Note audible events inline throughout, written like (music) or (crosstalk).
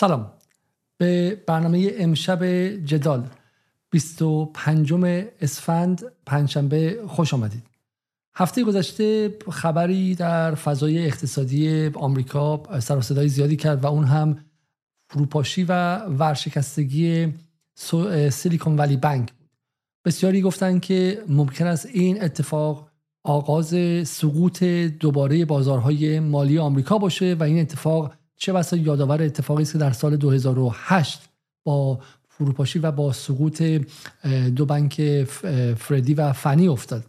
سلام. به برنامه امشب جدال 25 اسفند پنجشنبه خوش آمدید. هفته گذشته خبری در فضای اقتصادی آمریکا سر و صدای زیادی کرد و اون هم فروپاشی و ورشکستگی سیلیکون ولی بنک بود. بسیاری گفتن که ممکن است این اتفاق آغاز سقوط دوباره بازارهای مالی آمریکا باشه و این اتفاق چه بسا یادآور اتفاقی است که در سال 2008 با فروپاشی و با سقوط دو بانک فردی و فنی افتاد.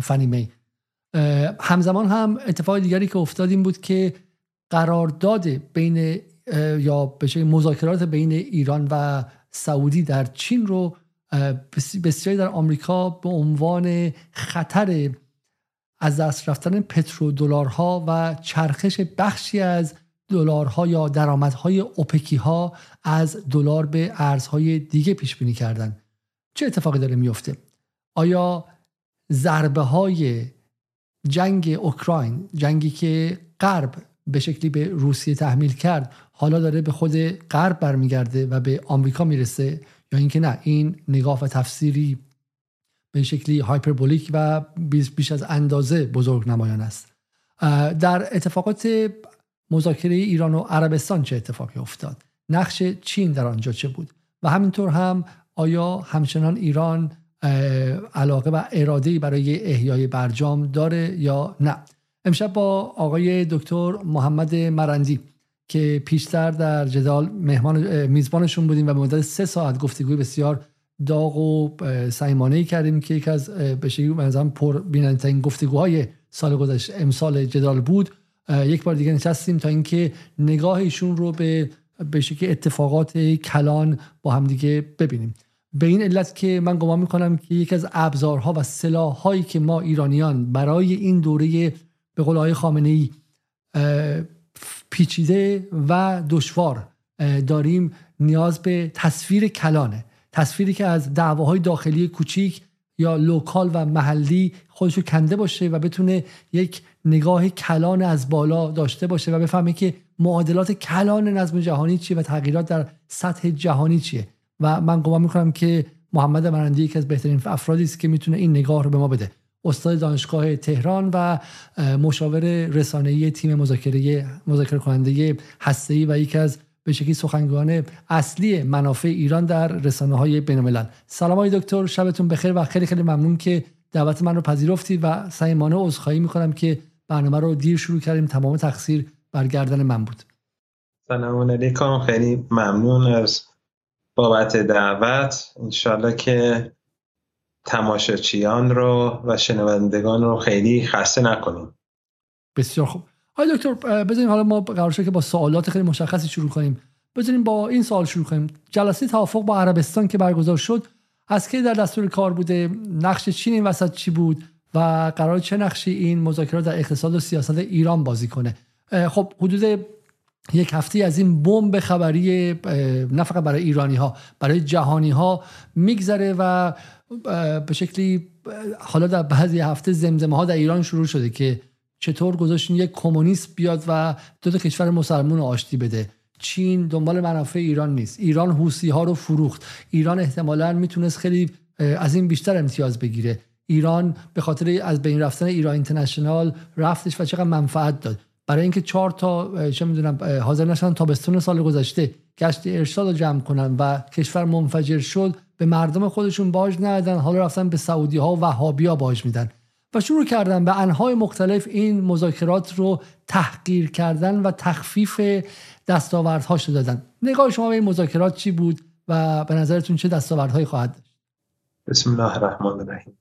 فنی می. همزمان هم اتفاق دیگری که افتاد این بود که قرارداد بین یا به مذاکرات بین ایران و سعودی در چین رو بسیاری در آمریکا به عنوان خطر از دست رفتن پترو دلارها و چرخش بخشی از دلارها یا درآمدهای اوپکی ها از دلار به ارزهای دیگه پیش بینی کردن چه اتفاقی داره میفته آیا ضربه های جنگ اوکراین جنگی که غرب به شکلی به روسیه تحمیل کرد حالا داره به خود غرب برمیگرده و به آمریکا می‌رسه یا اینکه نه؟ این نگاه و تفسیری به شکلی هایپربولیک و بیش از اندازه بزرگ نمایان است. در اتفاقات مذاکره ایران و عربستان چه اتفاقی افتاد؟ نقش چین در آنجا چه بود؟ و همینطور هم آیا همچنان ایران علاقه و اراده برای احیای برجام داره یا نه؟ امشب با آقای دکتر محمد مرندی که پیشتر در جدال مهمان میزبانشون بودیم و به مدت سه ساعت گفتگوی بسیار داغ و سیمانه کردیم که یک از به شکلی پر بینندترین گفتگوهای سال گذشته امسال جدال بود. یک بار دیگه نشستیم تا اینکه نگاه ایشون رو به به شکل اتفاقات کلان با هم دیگه ببینیم. به این علت که من گمان می‌کنم که یکی از ابزارها و سلاحهایی که ما ایرانیان برای این دوره به قول آقای خامنه ای پیچیده و دشوار داریم نیاز به تصویر کلانه. تصویری که از دعواهای داخلی کوچیک یا لوکال و محلی خودشو کنده باشه و بتونه یک نگاه کلان از بالا داشته باشه و بفهمه که معادلات کلان نظم جهانی چیه و تغییرات در سطح جهانی چیه. و من گمان می‌کنم که محمد مرندی یکی از بهترین افرادی است که می‌تونه این نگاه رو به ما بده. استاد دانشگاه تهران و مشاور رسانه‌ای تیم مذاکره مذاکره کننده هسته‌ای و یکی از به شکلی سخنگوان اصلی منافع ایران در رسانه های بین الملل سلام های دکتر شبتون بخیر و خیلی خیلی ممنون که دعوت من رو پذیرفتید و صمیمانه عذرخواهی می‌کنم که برنامه رو دیر شروع کردیم. تمام تقصیر برگردن من بود. سلام علیکم. خیلی ممنون از بابت دعوت. انشالله که تماشاچیان رو و شنوندگان رو خیلی خسته نکنیم. بسیار خوب. های دکتر بذاریم حالا ما قرار شد که با سوالات خیلی مشخصی شروع کنیم. بذاریم با این سوال شروع کنیم. جلسه توافق با عربستان که برگزار شد از که در دستور کار بوده؟ نقش چین این وسط چی بود؟ و قرار چه نقشی این مذاکرات در اقتصاد و سیاست ایران بازی کنه؟ خب حدود یک هفته از این بمب خبری نه فقط برای ایرانی ها برای جهانی ها میگذره و به شکلی حالا در بعضی هفته زمزمه ها در ایران شروع شده که چطور گذاشتین یک کمونیست بیاد و دو تا کشور مسلمون آشتی بده؟ چین دنبال منافع ایران نیست. ایران حوسی ها رو فروخت. ایران احتمالا می‌تونست خیلی از این بیشتر امتیاز بگیره. ایران به خاطر از بین رفتن ایران اینترنشنال رفتش و چقدر منفعت داد. برای اینکه چهار تا چه می‌دونم حاضر نشدن تابستون سال گذشته گشت ارشاد رو جمع کنن و کشور منفجر شد به مردم خودشون باج ندادن حالا رفتن به سعودی ها و وهابیا باج میدن. و شروع کردن به انهای مختلف این مذاکرات رو تحقیر کردن و تخفیف دستاوردهاش دادن. نگاه شما به این مذاکرات چی بود و به نظرتون چه دستاوردهایی خواهد داشت؟ بسم الله الرحمن الرحیم.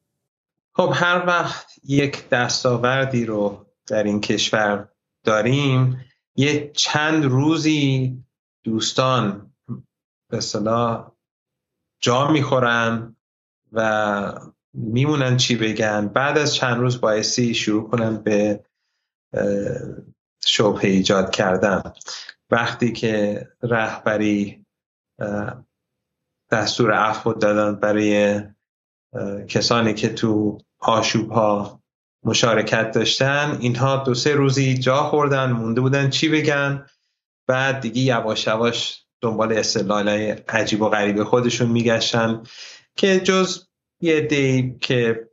خب هر وقت یک دستاوردی رو در این کشور داریم یه چند روزی دوستان به صلاح جا می‌خورن و میمونن چی بگن. بعد از چند روز بایستی شروع کنن به شبه ایجاد کردن. وقتی که رهبری دستور عفو دادن برای کسانی که تو آشوب ها مشارکت داشتن. اینها دو سه روزی جا خوردن مونده بودن چی بگن؟ بعد دیگه یواش یواش دنبال استدلالای عجیب و غریب خودشون میگشتن که جز یه دی که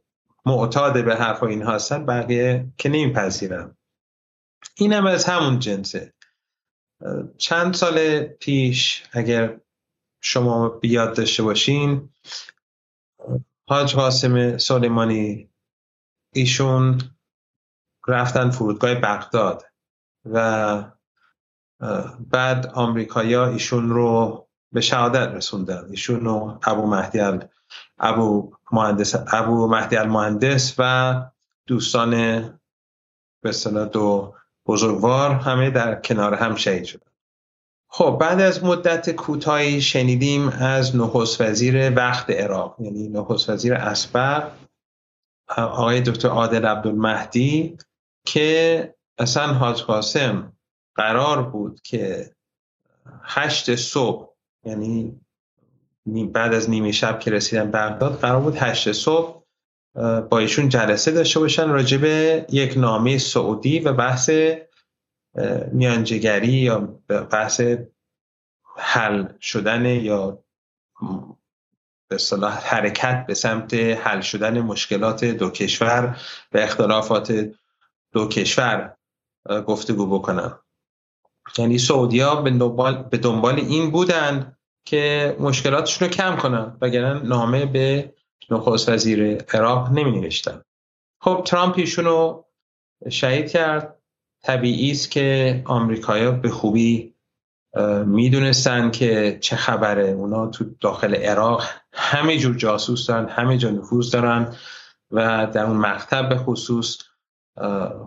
معتاد به حرف این هستن بقیه که نمیپذیرن. این هم از همون جنسه. چند سال پیش اگر شما بیاد داشته باشین حاج قاسم سلیمانی ایشون رفتن فرودگاه بغداد و بعد آمریکایا ایشون رو به شهادت رسوندن. ایشون رو ابو مهدی ابو مهندس ابو مهدی المهندس و دوستان به دو بزرگوار همه در کنار هم شهید شدن. خب بعد از مدت کوتاهی شنیدیم از نخست وزیر وقت عراق یعنی نخست وزیر اسبق آقای دکتر عادل عبدالمهدی که اصلا حاج قاسم قرار بود که هشت صبح یعنی بعد از نیمه شب که رسیدن بغداد قرار بود هشت صبح با ایشون جلسه داشته باشن راجع به یک نامه سعودی و بحث میانجگری یا بحث حل شدن یا به صلاح حرکت به سمت حل شدن مشکلات دو کشور و اختلافات دو کشور گفتگو بکنن یعنی سعودیا به دنبال, به دنبال این بودن که مشکلاتشون رو کم کنن وگرنه نامه به نخست وزیر عراق نمی نوشتن خب ترامپ ایشون رو شهید کرد. طبیعی است که آمریکایا به خوبی می‌دونستن که چه خبره. اونا تو داخل عراق همه جور جاسوس دارن همه جا نفوذ دارن و در اون مکتب به خصوص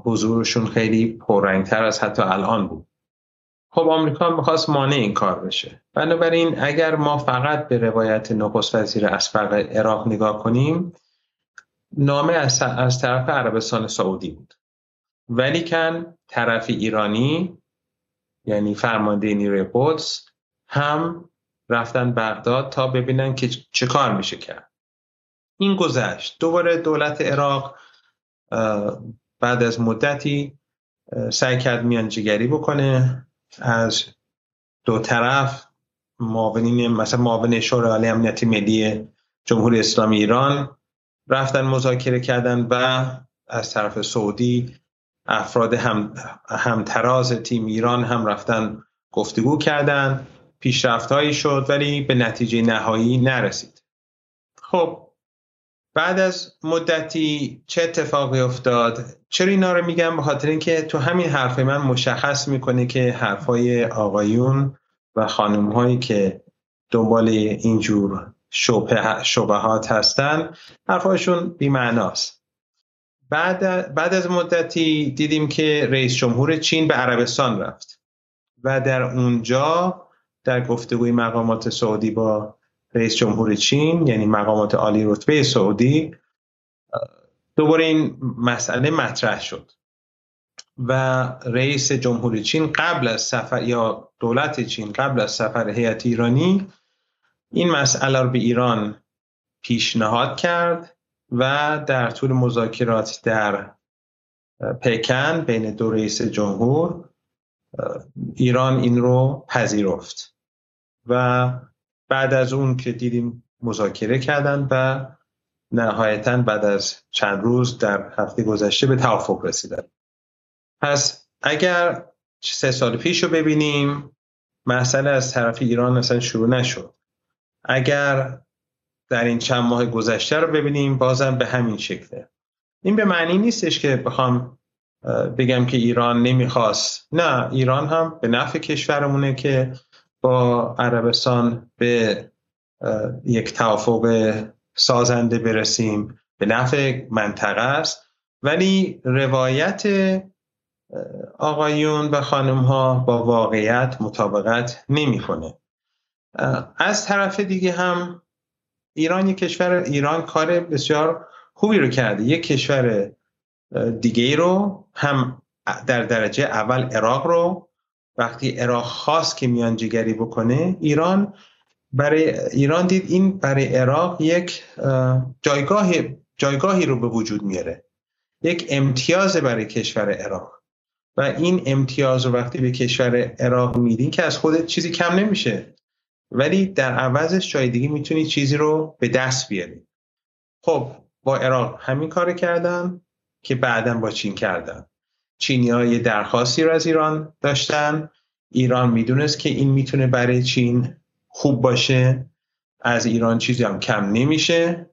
حضورشون خیلی پررنگتر از حتی الان بود. خب آمریکا می‌خواست مانع این کار بشه. بنابراین اگر ما فقط به روایت نخست وزیر اسبق عراق نگاه کنیم نامه از, از طرف عربستان سعودی بود. ولی کن طرف ایرانی یعنی فرمانده نیروی قدس هم رفتن بغداد تا ببینن که چه کار میشه کرد. این گذشت. دوباره دولت عراق بعد از مدتی سعی کرد میانجیگری بکنه. از دو طرف معاونین مثلا معاون شورای عالی امنیتی ملی جمهوری اسلامی ایران رفتن مذاکره کردن و از طرف سعودی افراد هم همتراز تیم ایران هم رفتن گفتگو کردن پیشرفت شد ولی به نتیجه نهایی نرسید. خب بعد از مدتی چه اتفاقی افتاد؟ چرا اینا رو میگم؟ به خاطر اینکه تو همین حرف من مشخص می‌کنه که حرفای آقایون و خانم هایی که دنبال اینجور شبهات هستن حرفایشون بیمعناست. بعد, بعد از مدتی دیدیم که رئیس جمهور چین به عربستان رفت و در اونجا در گفتگوی مقامات سعودی با رئیس جمهور چین یعنی مقامات عالی رتبه سعودی دوباره این مسئله مطرح شد و رئیس جمهور چین قبل از سفر یا دولت چین قبل از سفر هیئت ایرانی این مسئله رو به ایران پیشنهاد کرد و در طول مذاکرات در پکن بین دو رئیس جمهور ایران این رو پذیرفت و بعد از اون که دیدیم مذاکره کردن و نهایتا بعد از چند روز در هفته گذشته به توافق رسیدن. پس اگر سه سال پیش رو ببینیم مسئله از طرف ایران مثلا شروع نشد. اگر در این چند ماه گذشته رو ببینیم. بازم به همین شکله. این به معنی نیستش که بخوام بگم که ایران نمی‌خواست. نه ایران هم به نفع کشورمونه که با عربستان به یک توافق سازنده برسیم. به نفع منطقه است. ولی روایت آقایون و خانم ها با واقعیت مطابقت نمی‌کنه. از طرف دیگه هم ایران یک کشور ایران کار بسیار خوبی رو کرده. یک کشور دیگه رو هم در درجه اول عراق رو وقتی عراق خواست که میانجیگری بکنه ایران برای ایران دید این برای عراق یک جایگاه جایگاهی رو به وجود میاره. یک امتیاز برای کشور عراق. و این امتیاز رو وقتی به کشور عراق میدین که از خودت چیزی کم نمیشه. ولی در عوضش جای دیگه می‌تونی چیزی رو به دست بیاری. خب با عراق همین کار کردن که بعدا با چین کردن چینی ها یه درخواستی رو از ایران داشتن. ایران می‌دونست که این می‌تونه برای چین خوب باشه. از ایران چیزی هم کم نمیشه.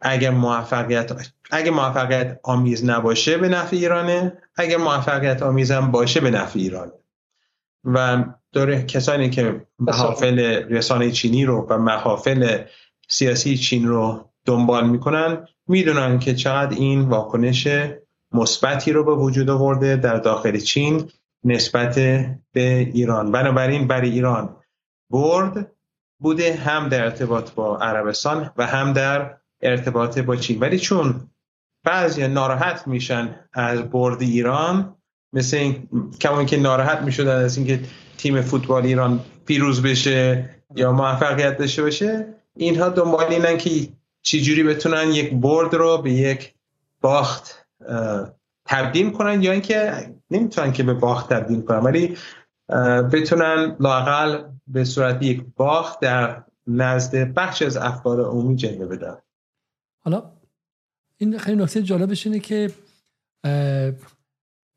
اگر موفقیت اگر موفقیت آمیز نباشه به نفع ایرانه. اگر موفقیت آمیز هم باشه به نفع ایرانه. و داره کسانی که محافل رسانه چینی رو و محافل سیاسی چین رو دنبال می‌کنن می‌دونن که چقدر این واکنش مثبتی رو به وجود آورده در داخل چین نسبت به ایران. بنابراین برای ایران برد بوده هم در ارتباط با عربستان و هم در ارتباط با چین. ولی چون بعضی ناراحت میشن از برد ایران مثل این کما که ناراحت می‌شدن از اینکه تیم فوتبال ایران پیروز بشه یا موفقیت داشته باشه اینها دنبال اینن که چجوری بتونن یک برد رو به یک باخت تبدیل کنن یا اینکه نمی‌تونن که به باخت تبدیل کنن ولی بتونن لاقل به صورت یک باخت در نزد بخش از افکار عمومی جلوه بدن. حالا این خیلی نکته جالبش اینه که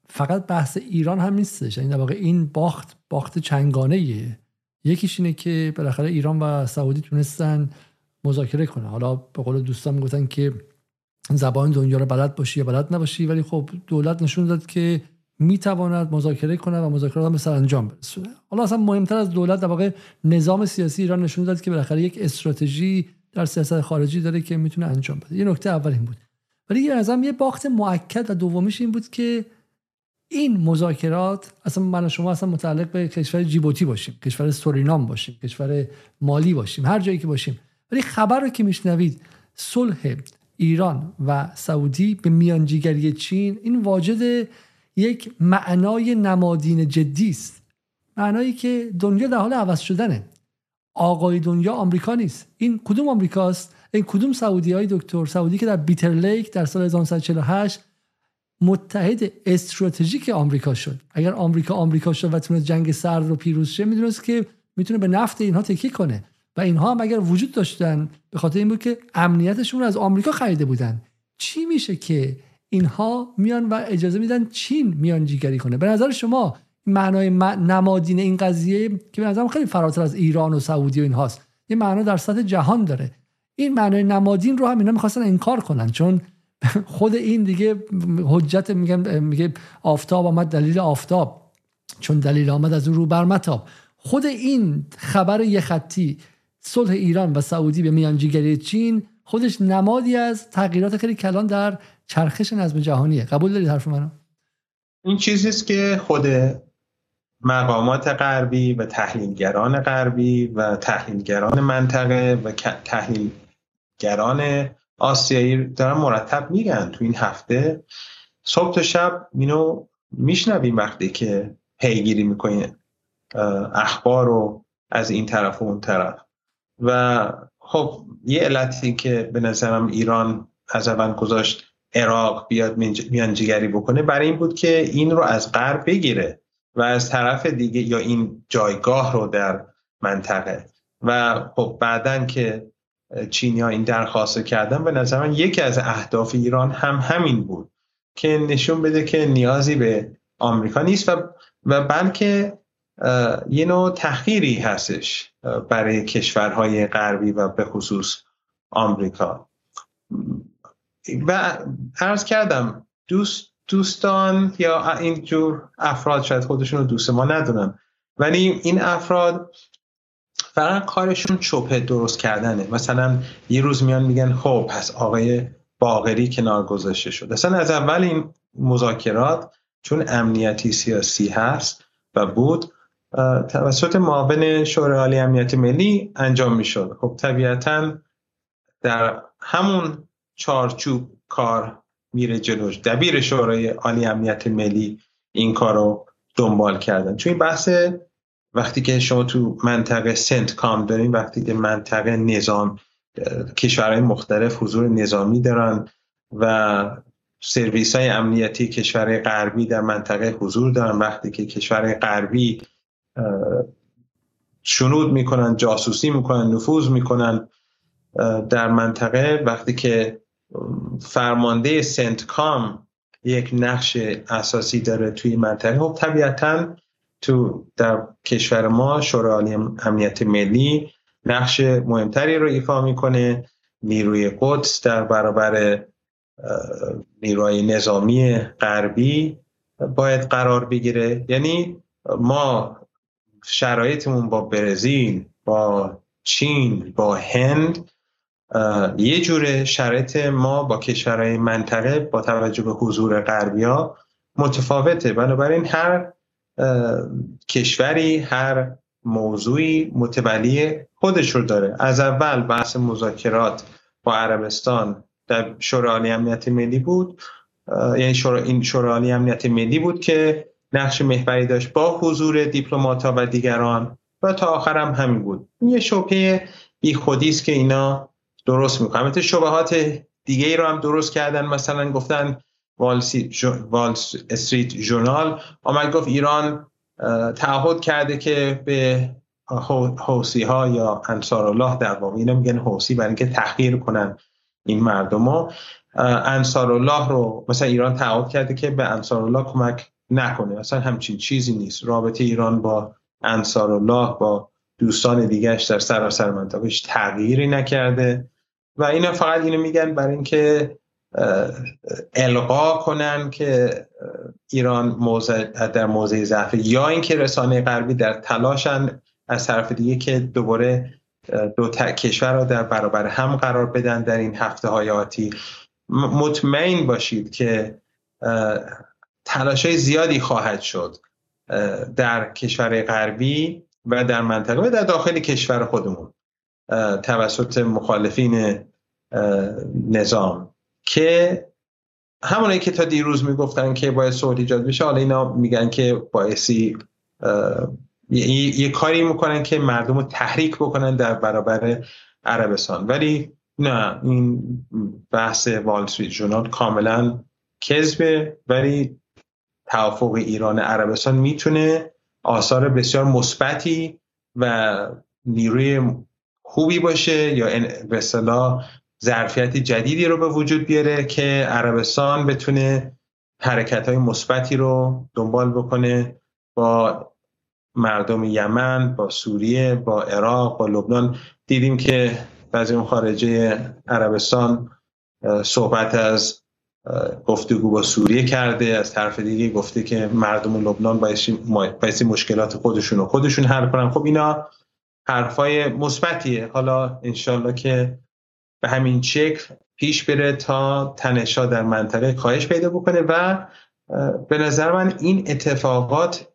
فقط بحث ایران هم نیستش. یعنی واقع این باخت باخت چنگانه ایه. یکیش اینه که بالاخره ایران و سعودی تونستن مذاکره کنن. حالا به قول دوستان می‌گفتن که زبان دنیا رو بلد باشی یا بلد نباشی ولی خب دولت نشون داد که می‌تواند مذاکره کنه و مذاکرات هم به سرانجام برسونه. حالا اصلا مهمتر از دولت در واقع نظام سیاسی ایران نشون داد که بالاخره یک استراتژی در سیاست خارجی داره که می‌تونه انجام بده. یه نکته اول این بود. ولی یه یه باخت موکد و دومیش این بود که این مذاکرات اصلا من و شما اصلا متعلق به کشور جیبوتی باشیم کشور سورینام باشیم کشور مالی باشیم هر جایی که باشیم. ولی خبر رو که میشنوید صلح ایران و سعودی به میانجیگری چین این واجد یک معنای نمادین جدی است. معنایی که دنیا در حال عوض شدنه. آقای دنیا آمریکا نیست. این کدوم آمریکاست؟ این کدوم سعودی های دکتر؟ سعودی که در بیتر لیک در سال 1948 متحد استراتژیک آمریکا شد. اگر آمریکا آمریکا شد و تونست جنگ سرد رو پیروز شه می‌دونست که می‌تونه به نفت اینها تکیه کنه. و اینها هم اگر وجود داشتن به خاطر این بود که امنیتشون رو از آمریکا خریده بودن. چی میشه که اینها میان و اجازه میدن چین میان جیگری کنه؟ به نظر شما معنای نمادین این قضیه که به نظرم خیلی فراتر از ایران و سعودی و اینهاست. یه معنا در سطح جهان داره. این معنای نمادین رو هم اینا می‌خواستن انکار کنن چون (laughs) خود این دیگه حجت میگن میگه آفتاب آمد دلیل آفتاب. چون دلیل آمد از او رو برمتاب خود این خبر یه خطی صلح ایران و سعودی به میانجیگری چین خودش نمادی از تغییرات خیلی کلان در چرخش نظم جهانیه. قبول دارید حرف منو؟ این چیزیست که خود مقامات غربی و تحلیلگران غربی و تحلیلگران منطقه و تحلیلگران آسیایی دارن مرتب میگن تو این هفته. صبح تا شب اینو میشنویم وقتی که پیگیری می‌کنین اخبار رو از این طرف و اون طرف. و خب یه علتی که به نظرم ایران از اول گذاشت عراق بیاد میانجیگری بکنه برای این بود که این رو از غرب بگیره و از طرف دیگه یا این جایگاه رو در منطقه. و خب بعدا که چینی ها این درخواست کردن به نظر من یکی از اهداف ایران هم همین بود که نشون بده که نیازی به آمریکا نیست و, و بلکه یه نوع تحقیری هستش برای کشورهای غربی و به خصوص آمریکا. و عرض کردم دوست دوستان یا اینجور افراد شاید خودشون رو دوست ما ندونن ولی این افراد فقط کارشون چوپه درست کردنه. مثلا یه روز میان میگن خب پس آقای باغری کنار گذاشته شد. اصلا از اول این مذاکرات چون امنیتی سیاسی هست و بود توسط معاون شورای عالی امنیت ملی انجام می‌شد. خب طبیعتا در همون چارچوب کار میره جلوش دبیر شورای عالی امنیت ملی این کار رو دنبال کردن. چون این بحث وقتی که شما تو منطقه سنت کام دارین وقتی که منطقه نظام کشورهای مختلف حضور نظامی دارن و سرویس های امنیتی کشور غربی در منطقه حضور دارن. وقتی که کشور غربی شنود می‌کنن جاسوسی می‌کنن نفوذ می‌کنن در منطقه وقتی که فرمانده سنت کام یک نقش اساسی داره توی منطقه خب طبیعتا تو در کشور ما شورای امنیت ملی نقش مهمتری رو ایفا می‌کنه. نیروی قدس در برابر نیروی نظامی غربی باید قرار بگیره. یعنی ما شرایطمون با برزیل با چین با هند یه جوره شرایط ما با کشورهای منطقه با توجه به حضور غربی ها متفاوته. بنابراین هر کشوری هر موضوعی متولی خودش رو داره. از اول بحث مذاکرات با عربستان در شورای امنیت ملی بود. یعنی شورا این شورای امنیت ملی بود که نقش محوری داشت با حضور دیپلمات و دیگران و تا آخرم همین بود. این یه شبهه بی خودی است که اینا درست می‌کنن. البته شبهات دیگه ای رو هم درست کردن. مثلا گفتن وال, وال استریت ژورنال. آمد گفت ایران تعهد کرده که به حوسی ها یا انصار الله در واقع اینا میگن حوسی برای اینکه تحقیر کنن این مردم ها انصار الله رو مثلا ایران تعهد کرده که به انصار الله کمک نکنه. اصلا همچین چیزی نیست. رابطه ایران با انصار الله با دوستان دیگرش در سراسر منطقه تغییری نکرده. و اینا فقط اینو میگن برای اینکه القا کنن که ایران موضع در موضع ضعف یا اینکه رسانه غربی در تلاشن از طرف دیگه که دوباره دو کشور را در برابر هم قرار بدن در این هفته های آتی. مطمئن باشید که تلاش زیادی خواهد شد در کشور غربی و در منطقه و در داخل کشور خودمون توسط مخالفین نظام. که همونایی که تا دیروز می‌گفتن که باید صلح ایجاد بشه حالا اینا میگن که بایستی یه،, کاری می‌کنن که مردم رو تحریک بکنن در برابر عربستان. ولی نه این بحث وال استریت ژورنال کاملا کذبه ولی توافق ایران عربستان می‌تونه آثار بسیار مثبتی و نیروی خوبی باشه یا به ظرفیت جدیدی رو به وجود بیاره که عربستان بتونه حرکت های مثبتی رو دنبال بکنه با مردم یمن با سوریه با عراق با لبنان. دیدیم که اون خارجه عربستان صحبت از گفتگو با سوریه کرده از طرف دیگه گفته که مردم لبنان بایستی مشکلات خودشون رو خودشون حل کنن. خب اینا حرفای مثبتیه. حالا انشالله که به همین شکل پیش بره تا تنشا در منطقه کاهش پیدا بکنه و به نظر من این اتفاقات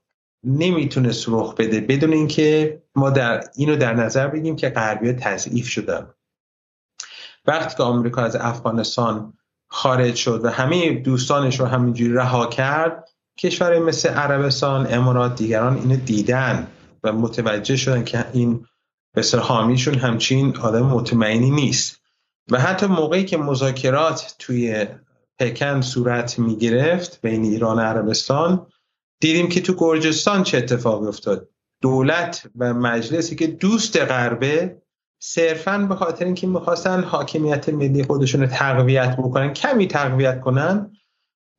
نمی‌تونه رخ بده بدون اینکه ما در اینو در نظر بگیریم که غربی تضعیف شدن وقتی که آمریکا از افغانستان خارج شد و همه دوستانش رو همینجوری رها کرد کشور مثل عربستان امارات دیگران اینو دیدن و متوجه شدن که این بسر حامیشون همچین آدم مطمئنی نیست. و حتی موقعی که مذاکرات توی پکن صورت می گرفت بین ایران و عربستان دیدیم که تو گرجستان چه اتفاقی افتاد. دولت و مجلسی که دوست غربه صرفا به خاطر اینکه می‌خواستن حاکمیت ملی خودشون رو تقویت بکنن کمی تقویت کنن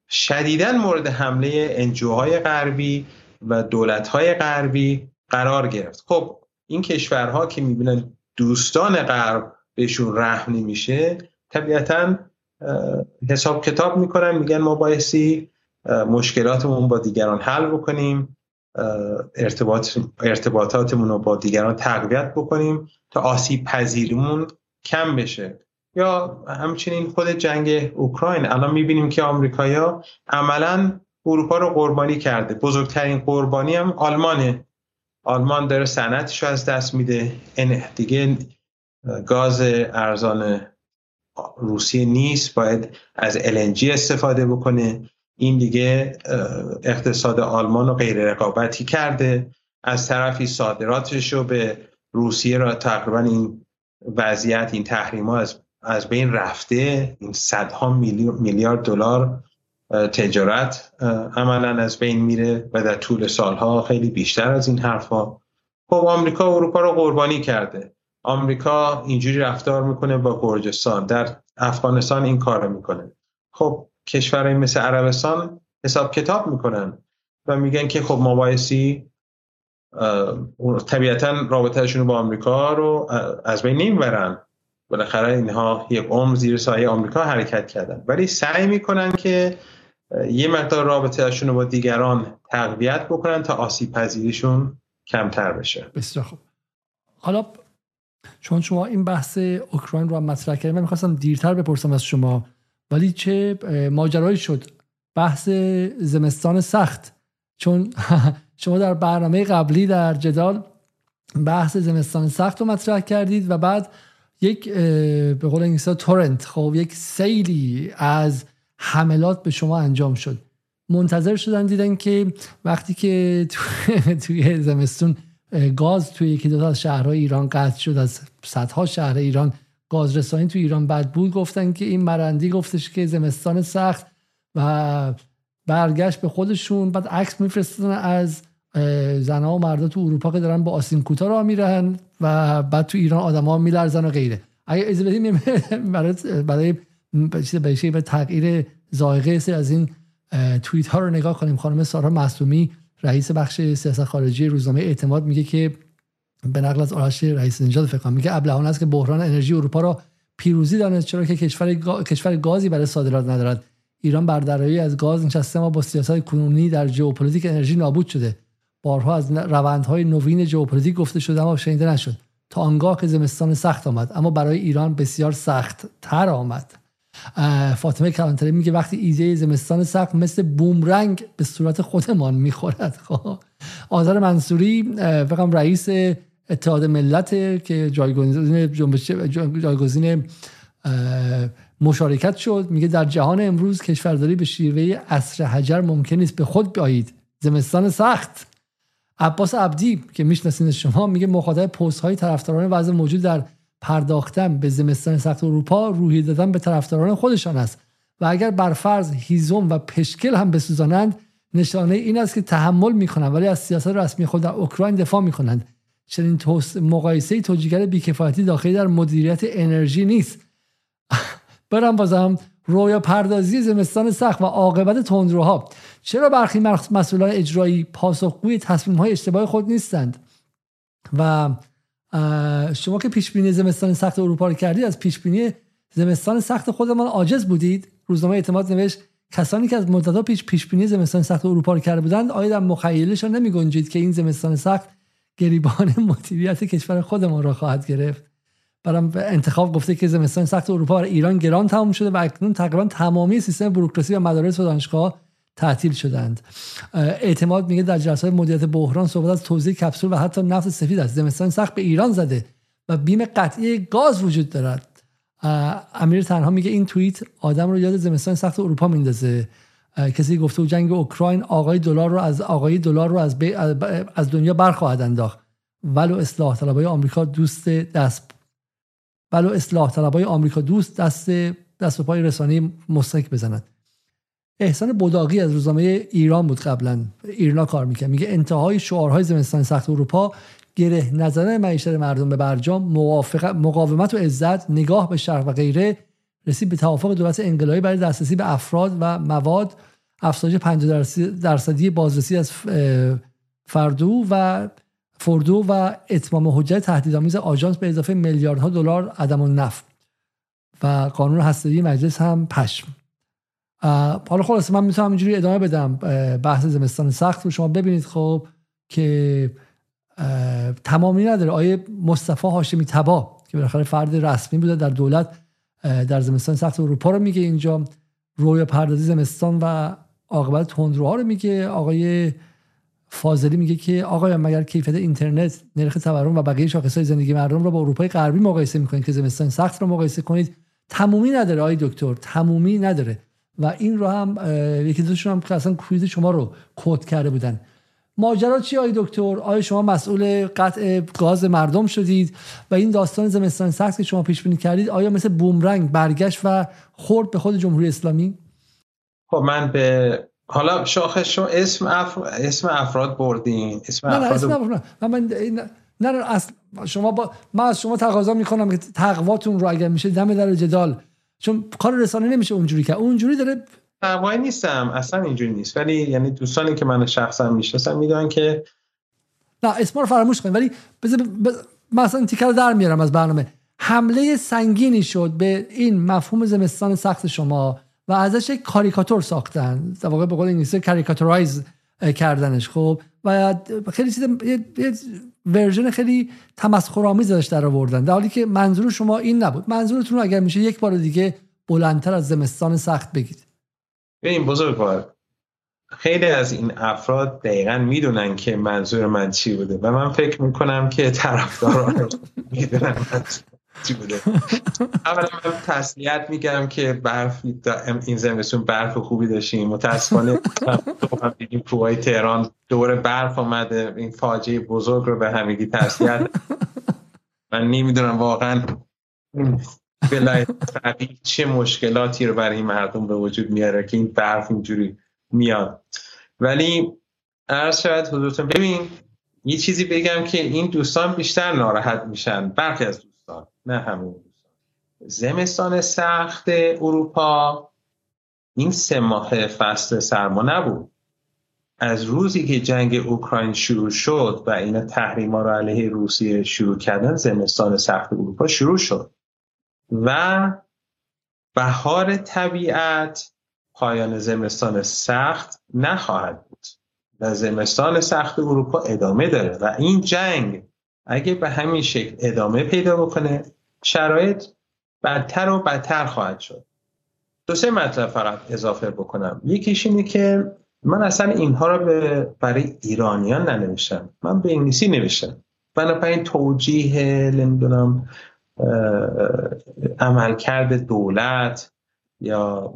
شدیدا مورد حمله انجوهای غربی و دولتهای غربی قرار گرفت. خب این کشورها که می‌بینن دوستان غرب بهشون رحم نمیشه طبیعتا حساب کتاب می‌کنن میگن ما بایستی مشکلاتمون با دیگران حل بکنیم ارتباط ارتباطاتمون رو با دیگران تقویت بکنیم تا آسیب پذیریمون کم بشه. یا همچنین خود جنگ اوکراین الان می‌بینیم که آمریکایا عملا اروپا رو قربانی کرده. بزرگترین قربانی هم آلمانه. آلمان داره رو از دست میده. دیگه گاز ارزان روسیه نیست باید از LNG استفاده بکنه. این دیگه اقتصاد آلمان رو غیر رقابتی کرده. از طرفی صادراتش رو به روسیه را تقریبا این وضعیت این تحریم ها از از بین رفته. این صدها میلیارد دلار تجارت عملا از بین میره و در طول سالها خیلی بیشتر از این حرفها. خب آمریکا اروپا رو قربانی کرده. آمریکا اینجوری رفتار می‌کنه با گرجستان. در افغانستان این کار می‌کنه. خب کشورهای مثل عربستان حساب کتاب می‌کنن و میگن که خب ما بایستی طبیعتا رابطهشون با آمریکا رو از بین نمی‌برن. بالاخره اینها یک عمر زیر سایه آمریکا حرکت کردن. ولی سعی می‌کنن که یه مقدار رابطهشون رو با دیگران تقویت بکنن تا آسیب پذیریشون کمتر بشه. بسیار خوب. حالا چون شما این بحث اوکراین رو هم مطرح کردیم من می‌خواستم دیرتر بپرسم از شما. ولی چه ماجرایی شد؟ بحث زمستان سخت. چون (laughs) شما در برنامه قبلی در جدال بحث زمستان سخت رو مطرح کردید و بعد یک به قول انگلیسی تورنت خب یک سیلی از حملات به شما انجام شد. منتظر شدن دیدن که وقتی که (laughs) توی زمستون گاز توی یکی دو تا شهرهای ایران قطع شد از صدها شهر ایران گاز رسانی توی ایران بد بود گفتن که این مرندی گفتش که زمستان سخت و برگشت به خودشون بعد عکس میفرستن از زنها و مردا تو اروپا که دارن با آسین کوتا را میرن و بعد تو ایران آدما میلرزن و غیره. اگه از بدیم (laughs) برای برای یه تغییر ذائقه از این توییت ها رو نگاه کنیم. خانم سارا معصومی رئیس بخش سیاست خارجی روزنامه اعتماد میگه که به نقل از آرش رئیس نژاد فکر میگه ابلهانه است که بحران انرژی اروپا را پیروزی دانست چرا که کشور کشور گازی برای صادرات ندارد. ایران بر از گاز نشسته ما با سیاست کنونی در ژئوپلیتیک انرژی نابود شده. بارها از روندهای نوین ژئوپلیتیک گفته شده اما شنیده نشد. تا آنگاه که زمستان سخت آمد اما برای ایران بسیار سخت تر آمد. فاطمه کلانتری میگه وقتی ایده زمستان سخت مثل بومرنگ به صورت خودمان می‌خورد. خب. آذر منصوری فقط رئیس اتحاد ملت که جایگزین جایگزین مشارکت شد میگه در جهان امروز کشورداری به شیوه عصر حجر ممکن نیست به خود بیایید. زمستان سخت. عباس عبدی که می‌شناسین شما میگه مخاطب پست های طرفداران وضع موجود در پرداختن به زمستان سخت اروپا روحی دادن به طرفداران خودشان است. و اگر بر فرض هیزم و پشکل هم بسوزانند نشانه این است که تحمل می‌کنند ولی از سیاست رسمی خود در اوکراین دفاع می‌کنند. چنین مقایسه توجیگر بیکفایتی داخلی در مدیریت انرژی نیست. (laughs) برم بازم رویا پردازی زمستان سخت و عاقبت تندروها. چرا برخی مسئولان اجرایی پاسخگوی تصمیم های اشتباه خود نیستند؟ و شما که پیش بینی زمستان سخت اروپا رو کردید از پیش بینی زمستان سخت خودمان عاجز بودید. روزنامه اعتماد نوشت کسانی که از مدتها پیش پیش بینی زمستان سخت اروپا رو کرده بودند آیا در مخیلشان نمی گنجید که این زمستان سخت گریبان (laughs) مدیریت کشور خودمان را خواهد گرفت. برام انتخاب گفته که زمستان سخت اروپا برای ایران گران تمام شده و اکنون تقریبا تمامی سیستم بروکراسی و مدارس و دانشگاه تعطیل شدند. اعتماد میگه در جلسات مدیریت بحران صحبت از توزیع کپسول و حتی نفت سفید است. زمستان سخت به ایران زده و بیم قطعی گاز وجود دارد. امیر تنها میگه این توییت آدم رو یاد زمستان سخت اروپا میندازه. کسی گفته و جنگ اوکراین آقای دلار رو از آقای دلار رو از, از دنیا برخواهد انداخت. ولو اصلاح طلبای آمریکا دوست دست ولو اصلاح طلبای آمریکا دوست دست دست و پای رسانه مستک بزند. احسان بوداقی از روزنامه ایران بود قبلا. ایرنا کار می‌کنه میگه انتهای شعارهای زمستان سخت اروپا گره نزدن معیشت مردم به برجام مقاومت و عزت نگاه به شرق و غیره رسید به توافق دولت انقلابی برای دسترسی به افراد و مواد افزایش 50 درصدی بازرسی از فردو و فردو و اتمام حجت تهدیدآمیز آژانس به اضافه میلیاردها دلار عدم النفت و قانون هسته‌ای مجلس هم پشم. حالا خلاصه من می‌تونم اینجوری ادامه بدم. بحث زمستان سخت رو شما ببینید خب که تمامی نداره. آیه مصطفی هاشمی تبا که بالاخره فرد رسمی بوده در دولت در زمستان سخت اروپا رو میگه اینجا. رویا پردازی زمستان و عاقبت تندروها رو میگه. آقای فاضلی میگه که آقای مگر کیفیت اینترنت نرخ تورم و بقیه شاخصهای زندگی مردم رو با اروپای غربی مقایسه می‌کنید که زمستان سخت رو مقایسه کنید؟ تمومی نداره آقای دکتر. تمومی نداره. و این رو هم یکی دوشون هم که اصلا کویز شما رو کد کرده بودن. ماجرا چی آی دکتر؟ آیا شما مسئول قطع گاز مردم شدید و این داستان زمستان سخت که شما پیش بینی کردید آیا مثل بومرنگ برگشت و خورد به خود جمهوری اسلامی؟ خب من به حالا شاخص شما اسم اسم افراد بردین. اسم نه نه اسم نه. من نه نه اصل شما با من از شما تقاضا می‌کنم که تقواتون رو اگر میشه دم در جدال. چون کار رسانه نمیشه اونجوری که اونجوری داره تقوایی نیستم. اصلا اینجوری نیست. ولی یعنی دوستانی که من شخصا می‌شناسم می‌دونن که نه اسم رو فراموش کنید. ولی بذار مثلا تیکر در میارم از برنامه. حمله سنگینی شد به این مفهوم زمستان سخت شما و ازش یک کاریکاتور ساختن. در واقع به قول انگلیسی کاریکاتورایز کردنش. خب و خیلی چیز یه ورژن خیلی تمسخرآمیز ازش در آوردن در حالی که منظور شما این نبود. منظورتون اگر میشه یک بار دیگه بلندتر از زمستان سخت بگید. ببین بزرگوار خیلی از این افراد دقیقا می‌دونن که منظور من چی بوده و من فکر می‌کنم که طرفداران (laughs) می‌دونن چی بوده؟ اولا من تسلیت میگم که برف این زمستون برف خوبی داشتیم. متاسفانه دیدیم کوهای تهران دور برف آمده این فاجعه بزرگ رو به همگی تسلیت (laughs) من نمی‌دونم واقعا بلای چه مشکلاتی رو برای این مردم به وجود میاره که این برف اینجوری میاد. ولی عرض شاید حضورتون ببین یه چیزی بگم که این دوستان بیشتر ناراحت میشن. برخی از دوستان. نه همون زمستان سخت اروپا این سه ماه فصل سرما نبود. از روزی که جنگ اوکراین شروع شد و اینا تحریما رو علیه روسیه شروع کردن زمستان سخت اروپا شروع شد. و بهار طبیعت پایان زمستان سخت نخواهد بود و زمستان سخت اروپا ادامه داره. و این جنگ اگه به همین شکل ادامه پیدا بکنه شرایط بدتر و بدتر خواهد شد. دو سه مطلب فقط اضافه بکنم. یکیش اینه که من اصلا اینها رو به برای ایرانیان ننوشتم. من به انگلیسی نوشتم. بنابراین توجیه نمی‌دونم عملکرد دولت یا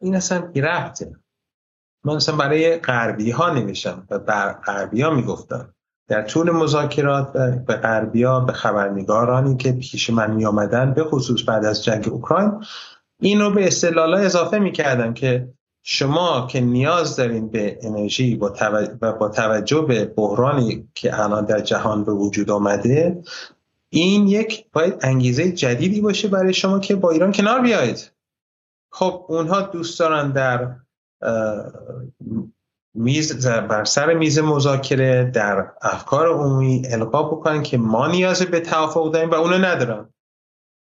این اصلا بی من اصلا برای غربی ها نوشتم و بر غربی ها می‌گفتم. در طول مذاکرات به غربی ها به خبرنگارانی که پیش من می آمدن به خصوص بعد از جنگ اوکراین این رو به استدلال اضافه می کردم که شما که نیاز دارین به انرژی با و با توجه به بحرانی که الان در جهان به وجود آمده این یک باید انگیزه جدیدی باشه برای شما که با ایران کنار بیایید خب اونها دوست دارن در میز بر سر میز مذاکره در افکار عمومی القا بکنن که ما نیاز به توافق داریم و اونو ندارن.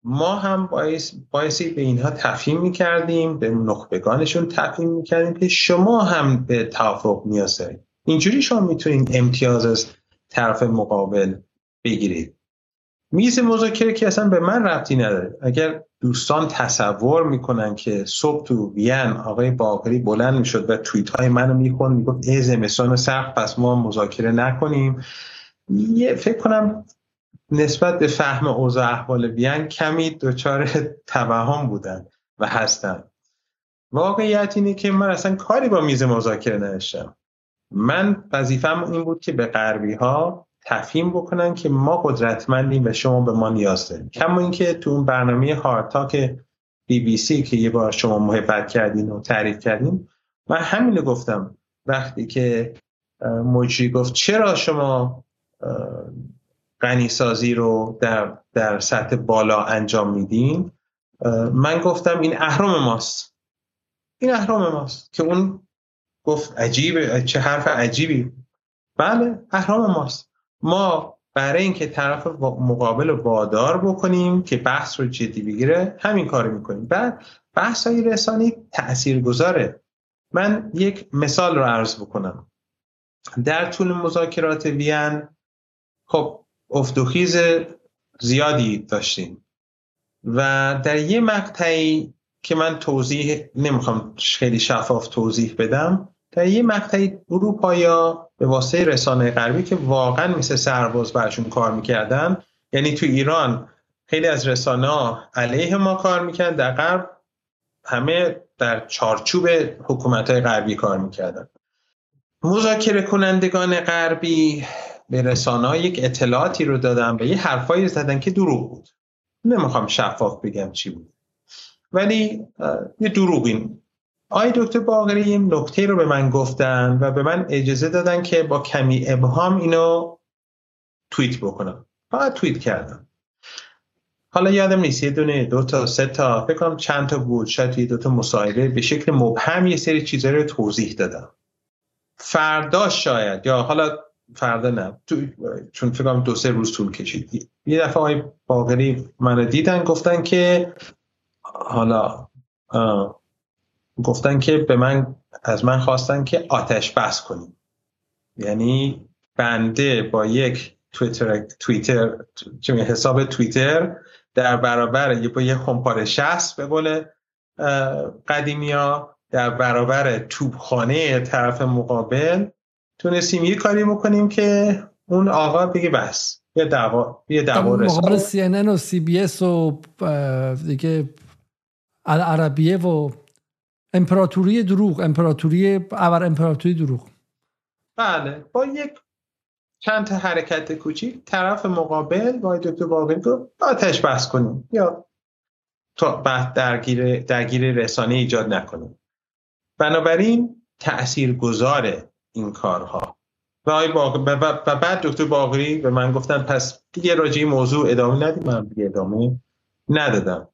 ما هم باعث باعثی به اینها تفهیم می‌کردیم به نخبگانشون تفهیم می‌کردیم که شما هم به توافق نیاز دارید. اینجوری شما می‌تونید امتیاز از طرف مقابل بگیرید. میز مذاکره که اصلا به من ربطی نداره. اگر دوستان تصور می‌کنن که صبح تو وین آقای باقری بلند می‌شد و توییت های منو میخون می‌گفت ای زمستان سخت پس ما مذاکره نکنیم. یه فکر کنم نسبت به فهم اوضاع احوال وین کمی دچار توهم بودن و هستن. واقعیت اینه که من اصلا کاری با میز مذاکره نداشتم. من وظیفم این بود که به غربی ها تفهیم بکنن که ما قدرتمندیم و شما به ما نیاز داریم. کما اینکه تو اون برنامه هارتاک بی بی سی که یه بار شما محبت کردین و تعریف کردین من همینو گفتم وقتی که مجری گفت چرا شما غنیسازی رو در, در سطح بالا انجام میدین؟ من گفتم این اهرام ماست. این اهرام ماست که اون گفت عجیبه چه حرف عجیبی. بله اهرام ماست. ما برای اینکه طرف مقابل رو وادار بکنیم که بحث رو جدی بگیره همین کار می‌کنیم. بعد بحث های رسانی تأثیر گذاره من یک مثال رو عرض بکنم. در طول مذاکرات وین خب افتوخیز زیادی داشتیم. و در یه مقطعی که من توضیح نمی‌خوام خیلی شفاف توضیح بدم در یه مقطعی اروپایا به واسطه رسانه غربی که واقعا مثل سرباز برشون کار می‌کردن. یعنی تو ایران خیلی از رسانه ها علیه ما کار می‌کردن در غرب همه در چارچوب حکومت های غربی کار می‌کردن. مذاکره کنندگان غربی به رسانه یک اطلاعاتی رو دادن و یه حرفایی زدن که دروغ بود. نمی‌خوام شفاف بگم چی بود. ولی یه دروغین آی دکتر باقری این نکته رو به من گفتن و به من اجازه دادن که با کمی ابهام اینو توییت بکنم. فقط توییت کردم. حالا یادم نیست یه دونه دو تا سه تا فکر کنم چند تا بود شاید یه دو تا مصاحبه به شکل مبهم یه سری چیزا رو توضیح دادم. فردا شاید یا حالا فردا نه چون فکر کنم دو سه روز طول کشید. یه دفعه آقای باقری من دیدن گفتن که حالا گفتن که به من از من خواستن که آتش بس کنیم یعنی بنده با یک تویتر توییتر حساب توییتر در برابر با یه خمپاره شست به قول قدیمی ها در برابر توبخانه طرف مقابل تونستیم یه کاری بکنیم که اون آقا بگه بس. یه دعوا یه دعوا مقابل سی و سی بی اس و دیگه عربیه و امپراتوری دروغ امپراتوری اور امپراتوری دروغ. بله. با یک چند تا حرکت کوچیک طرف مقابل با دکتر باقری گفت آتش بس کنیم. یا تا بعد درگیر درگیر رسانه ایجاد نکنیم. بنابراین تأثیر گذاره این کارها. و, و بعد دکتر باقری به من گفتن پس دیگه راجعی موضوع ادامه ندیم. من دیگه ادامه ندادم.